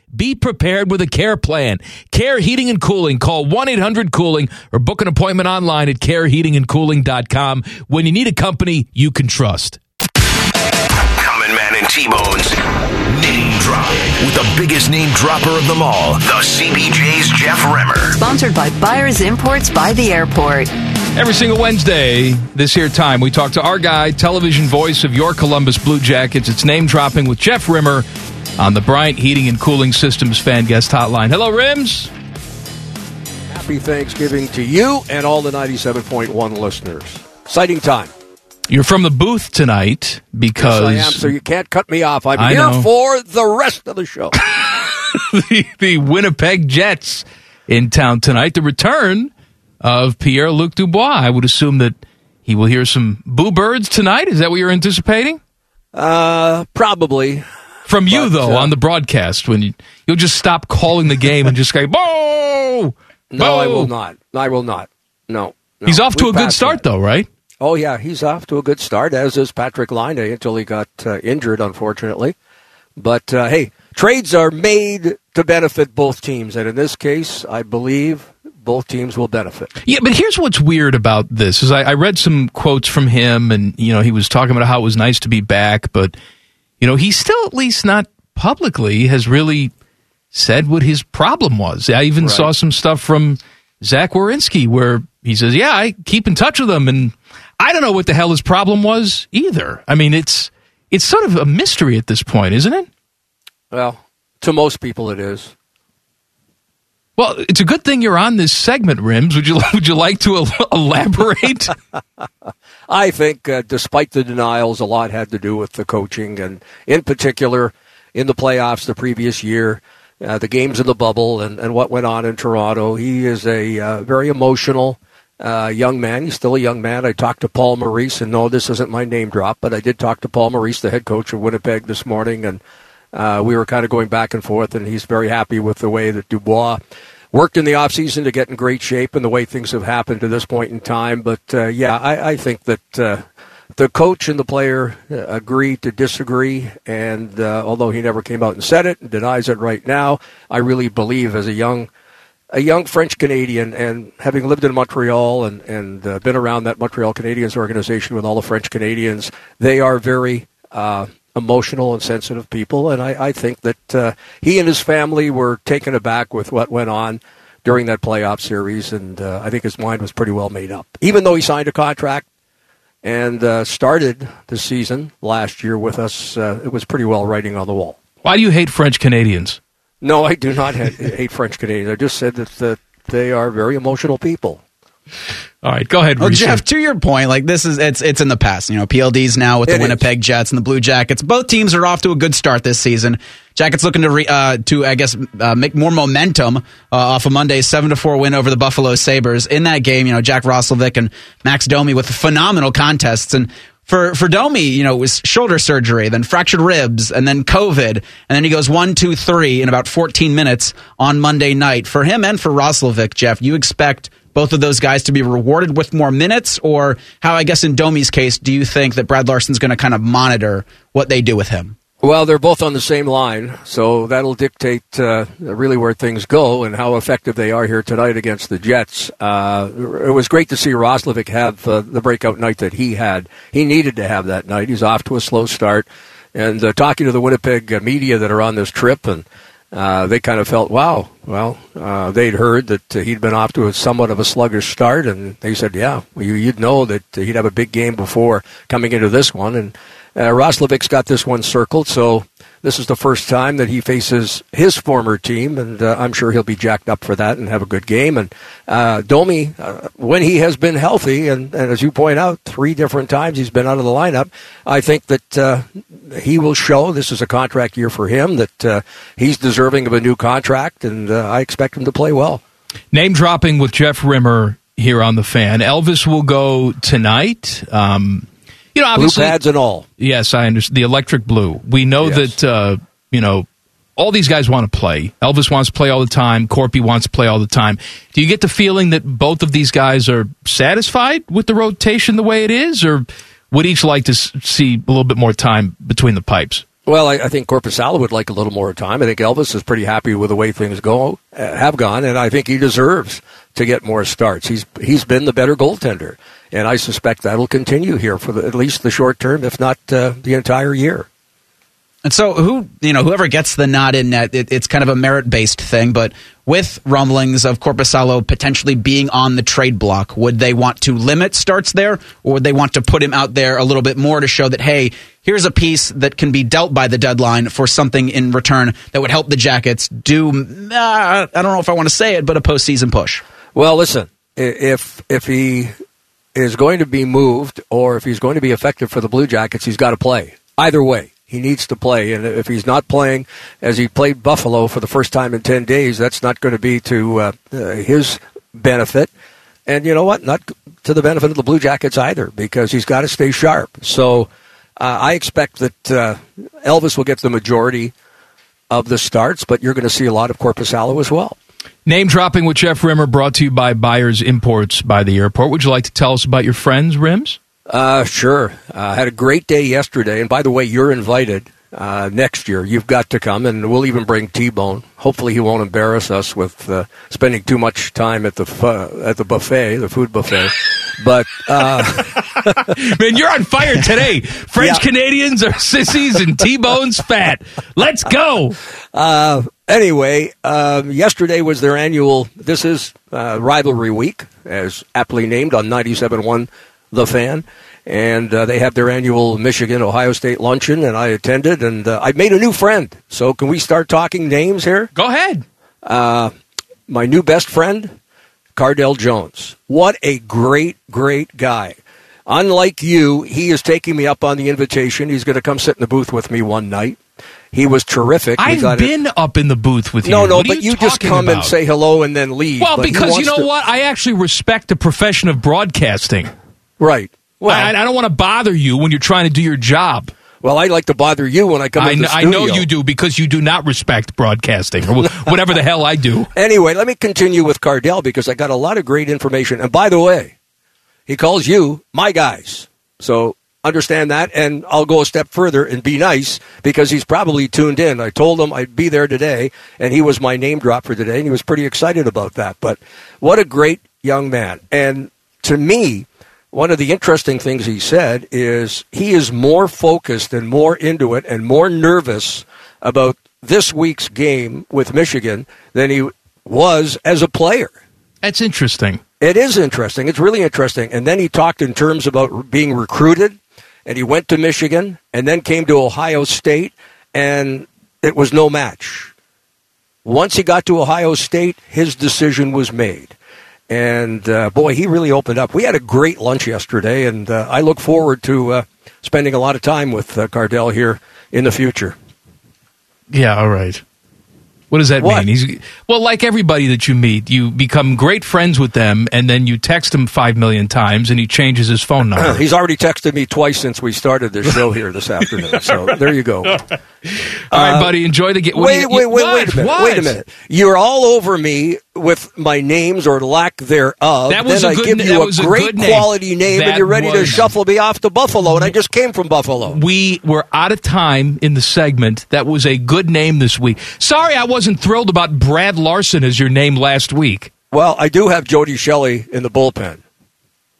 Be prepared with a care plan. Care Heating and Cooling. Call 1 800 Cooling or book an appointment online at careheatingandcooling.com when you need a company you can trust. Common Man and T-Bones. Name drop with the biggest name dropper of them all, the CBJ's Jeff Rimer. Sponsored by Byers Imports by the Airport. Every single Wednesday, this here time, we talk to our guy, television voice of your Columbus Blue Jackets. It's name dropping with Jeff Rimer on the Bryant Heating and Cooling Systems fan guest hotline. Hello, Rims. Happy Thanksgiving to you and all the 97.1 listeners. Exciting time. You're from the booth tonight because Yes, I am, so you can't cut me off. I'm I here know. for the rest of the show. the, the Winnipeg Jets in town tonight. The return of Pierre Luc Dubois. I would assume that he will hear some boo birds tonight. Is that what you're anticipating? Uh, probably. From you, But, though, uh, on the broadcast, when you, you'll just stop calling the game and just go, "Boo!" No, I will not. I will not. No. no. He's off to We a good start, though, right? Oh yeah, he's off to a good start, as is Patrik Laine until he got uh, injured, unfortunately. But uh, hey, trades are made to benefit both teams, and in this case, I believe both teams will benefit. Yeah, but here's what's weird about this is I, I read some quotes from him, and you know he was talking about how it was nice to be back, but you know he's still at least not publicly has really said what his problem was. I even Right. saw some stuff from Zach Werenski where he says, "Yeah, I keep in touch with him," and I don't know what the hell his problem was either. I mean, it's it's sort of a mystery at this point, isn't it? Well, to most people, it is. Well, it's a good thing you're on this segment, Rims. Would you would you like to elaborate? I think, uh, despite the denials, a lot had to do with the coaching, and in particular, in the playoffs the previous year, uh, the games in the bubble, and, and what went on in Toronto. He is a uh, very emotional uh, young man. He's still a young man. I talked to Paul Maurice, and no, this isn't my name drop, but I did talk to Paul Maurice, the head coach of Winnipeg, this morning, and uh, we were kind of going back and forth, and he's very happy with the way that Dubois worked in the offseason to get in great shape and the way things have happened to this point in time. But uh, yeah, I, I think that uh, the coach and the player uh, agree to disagree. And uh, although he never came out and said it and denies it right now, I really believe as a young a young French Canadian, and having lived in Montreal and and uh, been around that Montreal Canadiens organization with all the French Canadians, they are very uh, emotional and sensitive people, and I, I think that uh, he and his family were taken aback with what went on during that playoff series, and uh, I think his mind was pretty well made up. Even though he signed a contract and uh, started the season last year with us, uh, it was pretty well writing on the wall. Why do you hate French Canadians? No, I do not ha- hate French Canadians. I just said that, that they are very emotional people. All right, go ahead, Well, Reese. Jeff, to your point, like this is it's it's in the past. You know, PLD's now with the It is. Winnipeg Jets and the Blue Jackets. Both teams are off to a good start this season. Jackets looking to re, uh, to I guess uh, make more momentum uh, off of Monday's seven to four win over the Buffalo Sabres. In that game, you know, Jack Roslovic and Max Domi with phenomenal contests and. For for Domi, you know, it was shoulder surgery, then fractured ribs, and then COVID, and then he goes one, two, three in about 14 minutes on Monday night. For him and for Roslovic, Jeff, you expect both of those guys to be rewarded with more minutes, or how I guess in Domi's case, do you think that Brad Larsen's going to kind of monitor what they do with him? Well, they're both on the same line, so that'll dictate uh, really where things go and how effective they are here tonight against the Jets. Uh, it was great to see Roslovic have uh, the breakout night that he had. He needed to have that night. He's off to a slow start. And uh, talking to the Winnipeg media that are on this trip, and uh, they kind of felt, wow, well, uh, they'd heard that uh, he'd been off to a somewhat of a sluggish start, and they said, yeah, well, you, you'd know that he'd have a big game before coming into this one. And uh, Roslovic's got this one circled, so this is the first time that he faces his former team, and uh, I'm sure he'll be jacked up for that and have a good game. And uh, Domi, uh, when he has been healthy, and, and as you point out, three different times he's been out of the lineup, I think that uh, he will show this is a contract year for him, that uh, he's deserving of a new contract, and uh, I expect him to play well. Name dropping with Jeff Rimer here on the fan. Elvis will go tonight. Um, you know, Blue obviously, pads and all. Yes, I understand. The electric blue. We know Yes. that, uh, you know, all these guys want to play. Elvis wants to play all the time. Korpi wants to play all the time. Do you get the feeling that both of these guys are satisfied with the rotation the way it is, or would each like to see a little bit more time between the pipes? Well, I, I think Korpisalo would like a little more time. I think Elvis is pretty happy with the way things go uh, have gone, and I think he deserves to get more starts. He's he's been the better goaltender, and I suspect that'll continue here for the, at least the short term, if not uh, the entire year. And so, who you know, whoever gets the nod in net, it, it's kind of a merit based thing. But with rumblings of Korpisalo potentially being on the trade block, would they want to limit starts there, or would they want to put him out there a little bit more to show that hey, here's a piece that can be dealt by the deadline for something in return that would help the Jackets do? Uh, I don't know if I want to say it, but a postseason push. Well, listen, if if he is going to be moved or if he's going to be effective for the Blue Jackets, he's got to play. Either way, he needs to play. And if he's not playing as he played Buffalo for the first time in 10 days, that's not going to be to uh, uh, his benefit. And you know what? Not to the benefit of the Blue Jackets either, because he's got to stay sharp. So uh, I expect that uh, Elvis will get the majority of the starts, but you're going to see a lot of Korpisalo as well. Name dropping with Jeff Rimer brought to you by Byers Imports by the airport. Would you like to tell us about your friends, Rims? Uh, sure. I uh, had a great day yesterday, and by the way, you're invited uh, next year. You've got to come, and we'll even bring T-Bone. Hopefully, he won't embarrass us with uh, spending too much time at the fu- at the buffet, the food buffet. but uh, Man, you're on fire today. French Canadians are sissies and T-Bone's fat. Let's go. Uh, anyway, um, yesterday was their annual. This is uh, rivalry week, as aptly named on 97.1 The Fan, and uh, they have their annual Michigan Ohio State luncheon, and I attended, and uh, I made a new friend. So, can we start talking names here? Go ahead. Uh, my new best friend, Cardale Jones. What a great, great guy. Unlike you, he is taking me up on the invitation. He's going to come sit in the booth with me one night. He was terrific. I've got it- been up in the booth with you. No, no, but you, just talking come and say hello and then leave. Well, But because you know to- what? I actually respect the profession of broadcasting. Right. Well, I, I don't want to bother you when you're trying to do your job. Well, I like to bother you when I come I, in the kn- I know you do because you do not respect broadcasting or whatever the hell I do. Anyway, let me continue with Cardale because I got a lot of great information. And by the way, he calls you my guys. So understand that. And I'll go a step further and be nice because he's probably tuned in. I told him I'd be there today, and he was my name drop for today, and he was pretty excited about that. But what a great young man. And to me, one of the interesting things he said is he is more focused and more into it and more nervous about this week's game with Michigan than he was as a player. That's interesting. It is interesting. It's really interesting. And then he talked in terms about being recruited, and he went to Michigan, and then came to Ohio State, and it was no match. Once he got to Ohio State, his decision was made. And uh, boy, he really opened up. We had a great lunch yesterday, and uh, I look forward to uh, spending a lot of time with uh, Cardale here in the future. Yeah, all right. What does that mean? He's well, like everybody that you meet, you become great friends with them, and then you text him five million times, and he changes his phone number. He's already texted me twice since we started this show here this afternoon. So there you go. All right, uh, buddy, enjoy the game. Wait, wait, wait, wait a minute. Wait a minute. You're all over me with my names or lack thereof. That was then a I good give you a a great name. quality name, That and you're ready to shuffle me off to Buffalo, and I just came from Buffalo. We were out of time in the segment. That was a good name this week. Sorry, I wasn't thrilled about Brad Larsen as your name last week. Well, I do have Jody Shelley in the bullpen.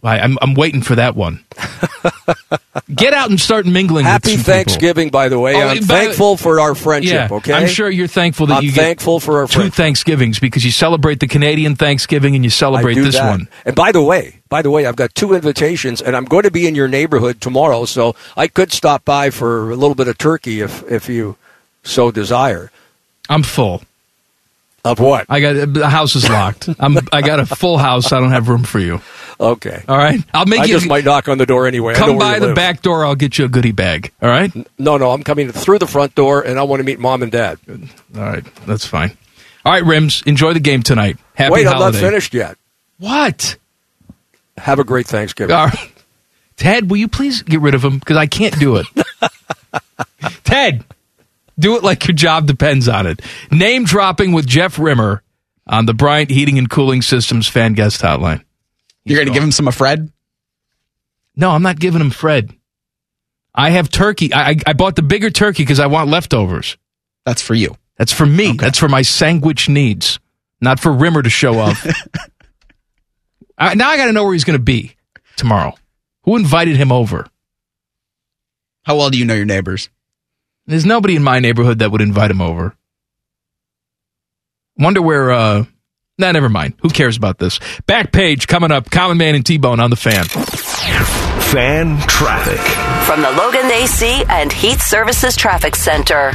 I, I'm, I'm waiting for that one. Get out and start mingling. Happy with some people. Thanksgiving, by the way. Oh, I'm thankful for our friendship. Yeah, okay, I'm sure you're thankful that I'm you get thankful for our two. Thanksgivings because you celebrate the Canadian Thanksgiving and you celebrate this that. one. And by the way, by the way, I've got two invitations, and I'm going to be in your neighborhood tomorrow, so I could stop by for a little bit of turkey if if you so desire. I'm full. Of what? I got the house is locked. I'm I got a full house. I don't have room for you. Okay. All right. I'll make I you just might knock on the door anyway. Come by the live. back door. I'll get you a goodie bag. All right. No, no, I'm coming through the front door, and I want to meet mom and dad. All right. That's fine. All right, Rims. Enjoy the game tonight. Happy Wait, holiday. I'm not finished yet. What? Have a great Thanksgiving. All right. Ted, will you please get rid of him because I can't do it. Ted, do it like your job depends on it. Name dropping with Jeff Rimer on the Bryant Heating and Cooling Systems fan guest hotline. You're going to give him some of Fred? No, I'm not giving him Fred. I have turkey. I, I, I bought the bigger turkey because I want leftovers. That's for you. That's for me. That's for my sandwich needs, not for Rimer to show off. I, now I got to know where he's going to be tomorrow. Who invited him over? How well do you know your neighbors? There's nobody in my neighborhood that would invite him over. Wonder where. uh Nah, never mind. Who cares about this? Back page coming up. Common Man and T Bone on the fan. Fan traffic. From the Logan AC and Heat Services Traffic Center.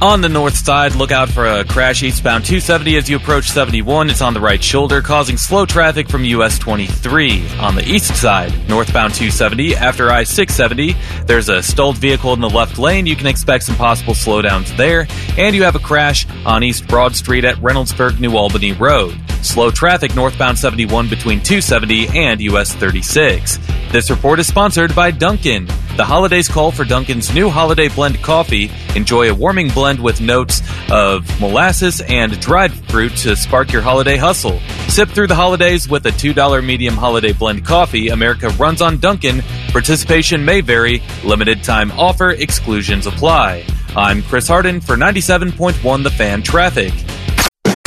On the north side, look out for a crash eastbound 270 as you approach 71. It's on the right shoulder, causing slow traffic from US 23. On the east side, northbound 270, after I 670, there's a stalled vehicle in the left lane. You can expect some possible slowdowns there. And you have a crash on East Broad Street at Reynoldsburg, New Albany Road. Slow traffic northbound 71 between 270 and US 36. This report is sponsored by Dunkin'. The holidays call for Dunkin's new holiday blend coffee. Enjoy a warming blend with notes of molasses and dried fruit to spark your holiday hustle. Sip through the holidays with a $2 medium holiday blend coffee. America runs on Dunkin'. Participation may vary. Limited time offer. Exclusions apply. I'm Chris Harden for 97.1 The Fan Traffic.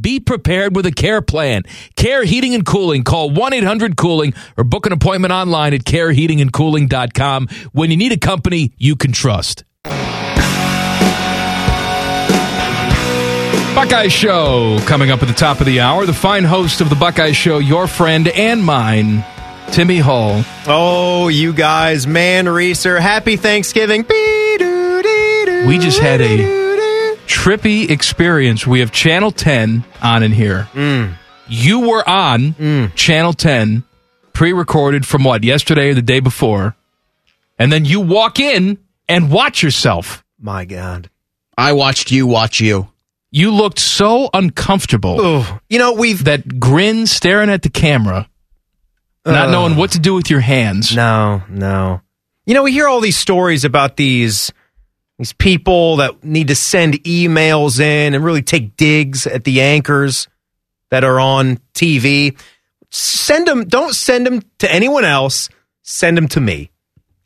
Be prepared with a care plan. Care Heating and Cooling. Call 1 800 Cooling or book an appointment online at careheatingandcooling.com when you need a company you can trust. Buckeye Show coming up at the top of the hour. The fine host of the Buckeye Show, your friend and mine, Timmy Hall. Oh, you guys, man, Reeser, happy Thanksgiving. We just had a trippy experience. We have Channel 10 on in here. Mm. You were on mm. Channel 10, pre recorded from what, yesterday or the day before. And then you walk in and watch yourself. My God. I watched you watch you. You looked so uncomfortable. You know, we've. That grin staring at the camera, not knowing what to do with your hands. No, no. You know, we hear all these stories about these these people that need to send emails in and really take digs at the anchors that are on TV. Send them. Don't send them to anyone else. Send them to me.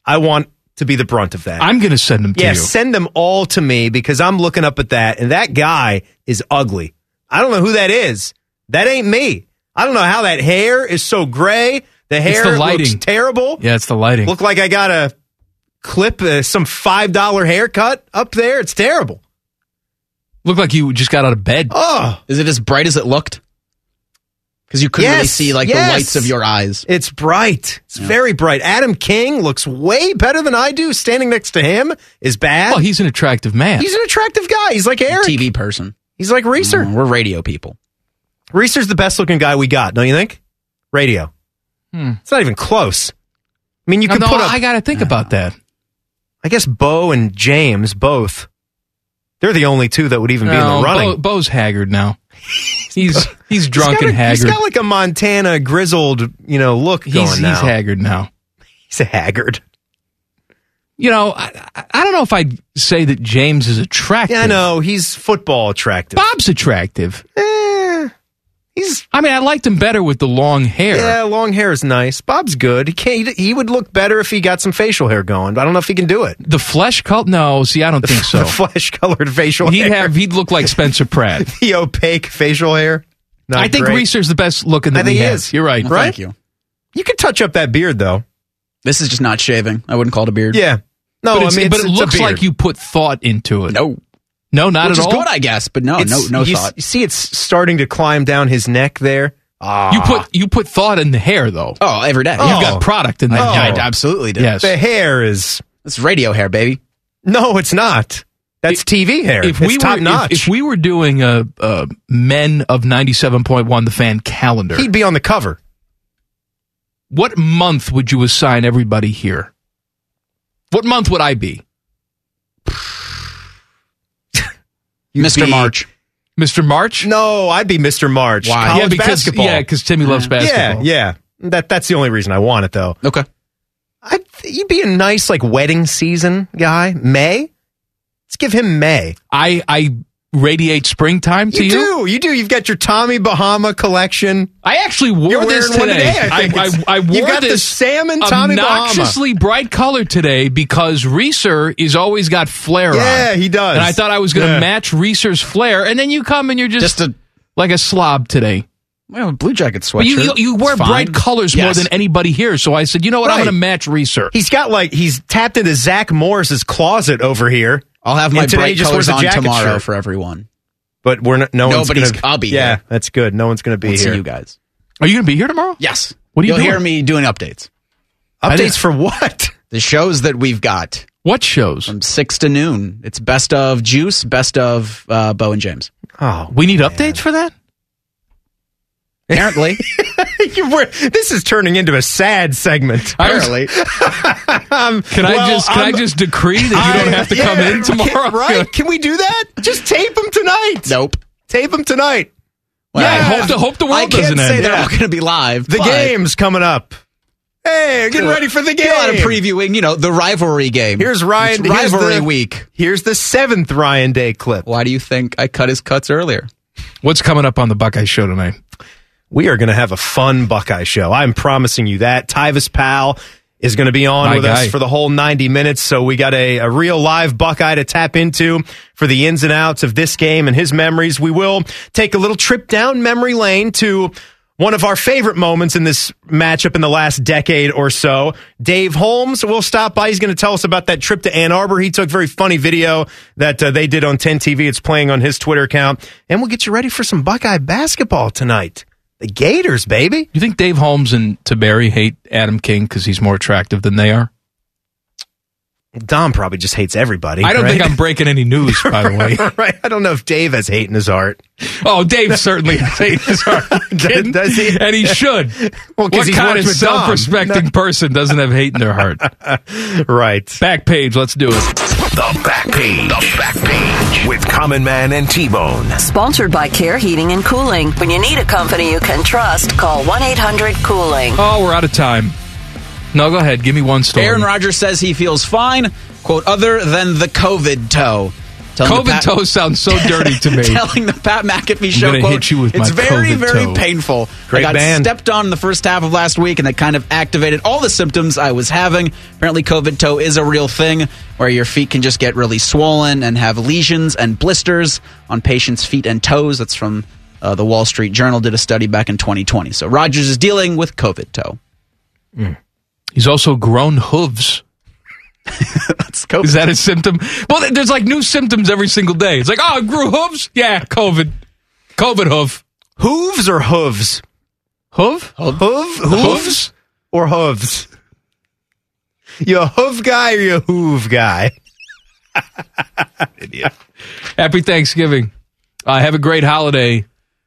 I want to be the brunt of that. I'm going to send them to yeah, you. send them all to me because I'm looking up at that, and that guy is ugly. I don't know who that is. That ain't me. I don't know how that hair is so gray. The hair the looks terrible. Yeah, it's the lighting. Look like I got a clip uh, some five dollar haircut up there. It's terrible. Look like you just got out of bed. Oh, Is it as bright as it looked? Because you couldn't really see like yes. the whites of your eyes. it's bright. It's very bright. Adam King looks way better than I do. Standing next to him is bad. Well, he's an attractive man. He's an attractive guy. He's like Eric. TV person. He's like Reeser. Mm, we're radio people. Reeser's the best looking guy we got, don't you think? Radio. Hmm. It's not even close. I mean, you No, can no, put up. I got to think about that. I guess Bo and James both. They're the only two that would even be in No, the running. Bo, Bo's haggard now. He's he's drunk got and a- He's got like a Montana grizzled, you know, look He's, going he's now. haggard now. He's a haggard. You know, I, I- I don't know if I'd say that James is attractive. Yeah, I know. He's football attractive. Bob's attractive. Eh, he's. I mean, I liked him better with the long hair. Yeah, long hair is nice. Bob's good. He can't. He would look better if he got some facial hair going, but I don't know if he can do it. The flesh color? No, see, I don't think so. The flesh colored facial hair. He'd hair. have. He'd look like Spencer Pratt. the opaque facial hair. Not I think great. Reeser's the best looking that I think we he have. is. You're right. Well, Right? Thank you. You could touch up that beard though. This is just not shaving. I wouldn't call it a beard. Yeah. No, but I it's- mean, but it's- it looks like you put thought into it. No. No, not Which at is all. good, I guess, but no, It's- no, no you, thought. You see, it's starting to climb down his neck there. Ah, You put you put thought in the hair though. Oh, every day. You've Oh. got product in there. Oh. Yeah, I absolutely do. Yes. the hair is It's radio hair, baby. no, it's not. That's TV hair. If it's we top were notch. if, if we were doing a, a men of ninety seven point one the fan calendar, He'd be on the cover. what month would you assign everybody here? What month would I be? You'd Mr. be- March. Mr. March? No, I'd be Mr. March. Why? College yeah, because basketball. yeah, because Timmy loves basketball. Yeah, yeah. That that's the only reason I want it though. Okay. I'd you'd be a nice like wedding season guy. May. Let's give him May. I I radiate springtime to You, you. do, you do. You've got your Tommy Bahama collection. I actually wore You're this wearing one today. today, I think. I, I, I wore you got the this salmon Tommy Bahama. obnoxiously bright color today because Reeser is always got flair on. Yeah, he does. And I thought I was going to Yeah. match Reeser's flair, and then you come and you're just, Just a like a slob today. well, blue jacket sweatshirt. But you, you, you wear bright colors more than anybody here, so I said, you know what, I'm going to match Reeser. He's got like he's tapped into Zach Morris's closet over here. I'll have my today bright colors on tomorrow shirt. for everyone. But we're not, no one's Nobody's- gonna. I'll be Yeah, here. that's good. No one's going to be We'll see here. you guys. Are you going to be here tomorrow? Yes. What are you You'll hear me doing updates. Updates for what? The shows that we've got What shows? from six to noon. It's best of Juice, best of uh, Bo and James. Oh, We need updates for that? Apparently, You were- this is turning into a sad segment. apparently. Um, Can I well, just can i I'm- just decree that you I- don't have to yeah, come in tomorrow? can- right? Can we do that? Just tape them tonight. nope. Tape them tonight. Well, yeah, I hope the hope the world I can't doesn't say end. they're Yeah. all going to be live. The game's coming up. Hey, getting ready for the game. A lot of previewing, you know, the rivalry game. Here's Ryan. It's here's rivalry the- week. Here's the seventh Ryan Day clip. Why do you think I cut his cuts earlier? What's coming up on the Buckeye Show tonight? We are going to have a fun Buckeye show. I'm promising you that. Tyvis Powell is going to be on My with guy. us for the whole 90 minutes. So we got a, a real live Buckeye to tap into for the ins and outs of this game and his memories. We will take a little trip down memory lane to one of our favorite moments in this matchup in the last decade or so. Dave Holmes will stop by. He's going to tell us about that trip to Ann Arbor. He took very funny video that uh, they did on 10 TV. It's playing on his Twitter account. And we'll get you ready for some Buckeye basketball tonight. The Gators, baby. You think Dave Holmes and Tiberi hate Adam King because he's more attractive than they are? Dom probably just hates everybody. I don't right? think I'm breaking any news, by the way. right. I don't know if Dave has hate in his heart. Oh, Dave certainly has hate in his heart. Kidding? Does he? And he should. Well, 'cause what he's kind of self-respecting person doesn't have hate in their heart? right. Back page. Let's do it. The back page. The back page with Common Man and T Bone. Sponsored by Care Heating and Cooling. When you need a company you can trust, call 1 800 Cooling. Oh, we're out of time. No, go ahead. Give me one story. Aaron Rodgers says he feels fine, quote, other than the COVID toe. COVID toe sounds so dirty to me. telling the Pat McAfee show, gonna quote, hit you with it's very, COVID very toe." painful. Great I got band. stepped on in the first half of last week, and that kind of activated all the symptoms I was having. Apparently, COVID toe is a real thing where your feet can just get really swollen and have lesions and blisters on patients' feet and toes. That's from uh, the Wall Street Journal, did a study back in 2020. So Rodgers is dealing with COVID toe. He's also grown hooves. That's COVID. Is that a symptom? Well, there's like new symptoms every single day. It's like, oh, it grew hooves? Yeah, COVID. COVID hoof. Hooves or hooves? Hoof? Hoof? Hooves? Or hooves? You a hoof guy or you a hoove guy? Idiot. Happy Thanksgiving. Uh, have a great holiday.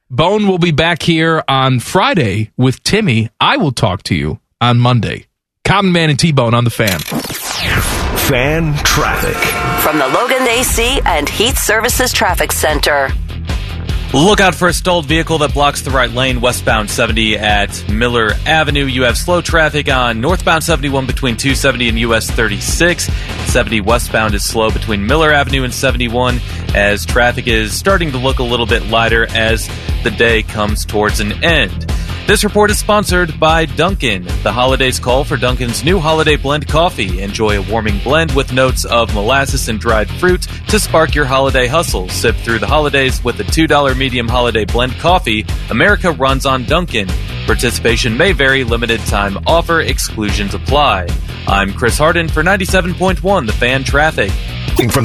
Bone will be back here on Friday with Timmy. I will talk to you on Monday. Common Man and T Bone on the fan. Fan traffic. From the Logan AC and Heat Services Traffic Center. Look out for a stalled vehicle that blocks the right lane westbound 70 at Miller Avenue. You have slow traffic on northbound 71 between 270 and US 36. 70 westbound is slow between Miller Avenue and 71 as traffic is starting to look a little bit lighter as the day comes towards an end. This report is sponsored by Dunkin'. The holidays call for Dunkin's new holiday blend coffee. Enjoy a warming blend with notes of molasses and dried fruit to spark your holiday hustle. Sip through the holidays with a $2 medium holiday blend coffee. America runs on Dunkin'. Participation may vary, limited time offer, exclusions apply. I'm Chris Harden for 97.1 The Fan Traffic. From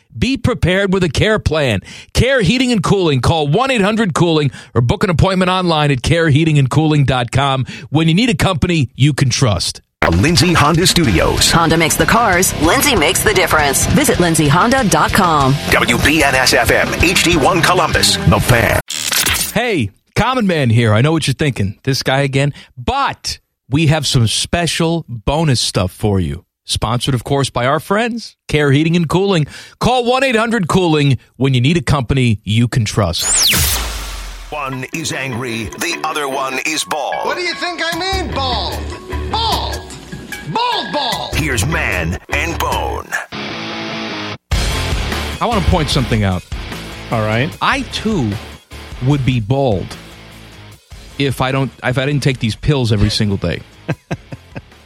Be prepared with a care plan. Care Heating and Cooling. Call 1 800 Cooling or book an appointment online at careheatingandcooling.com when you need a company you can trust. Lindsay Honda Studios. Honda makes the cars, Lindsay makes the difference. Visit lindsayhonda.com. WBNS FM, HD1 Columbus. The Fan. Hey, Common Man here. I know what you're thinking. This guy again. But we have some special bonus stuff for you. Sponsored, of course, by our friends, Care Heating and Cooling. Call 1 800 Cooling when you need a company you can trust. One is angry, the other one is bald. What do you think I mean, bald? Bald! Bald bald! Here's Man and Bone. I want to point something out. All right. I too would be bald if I don't if I didn't take these pills every single day.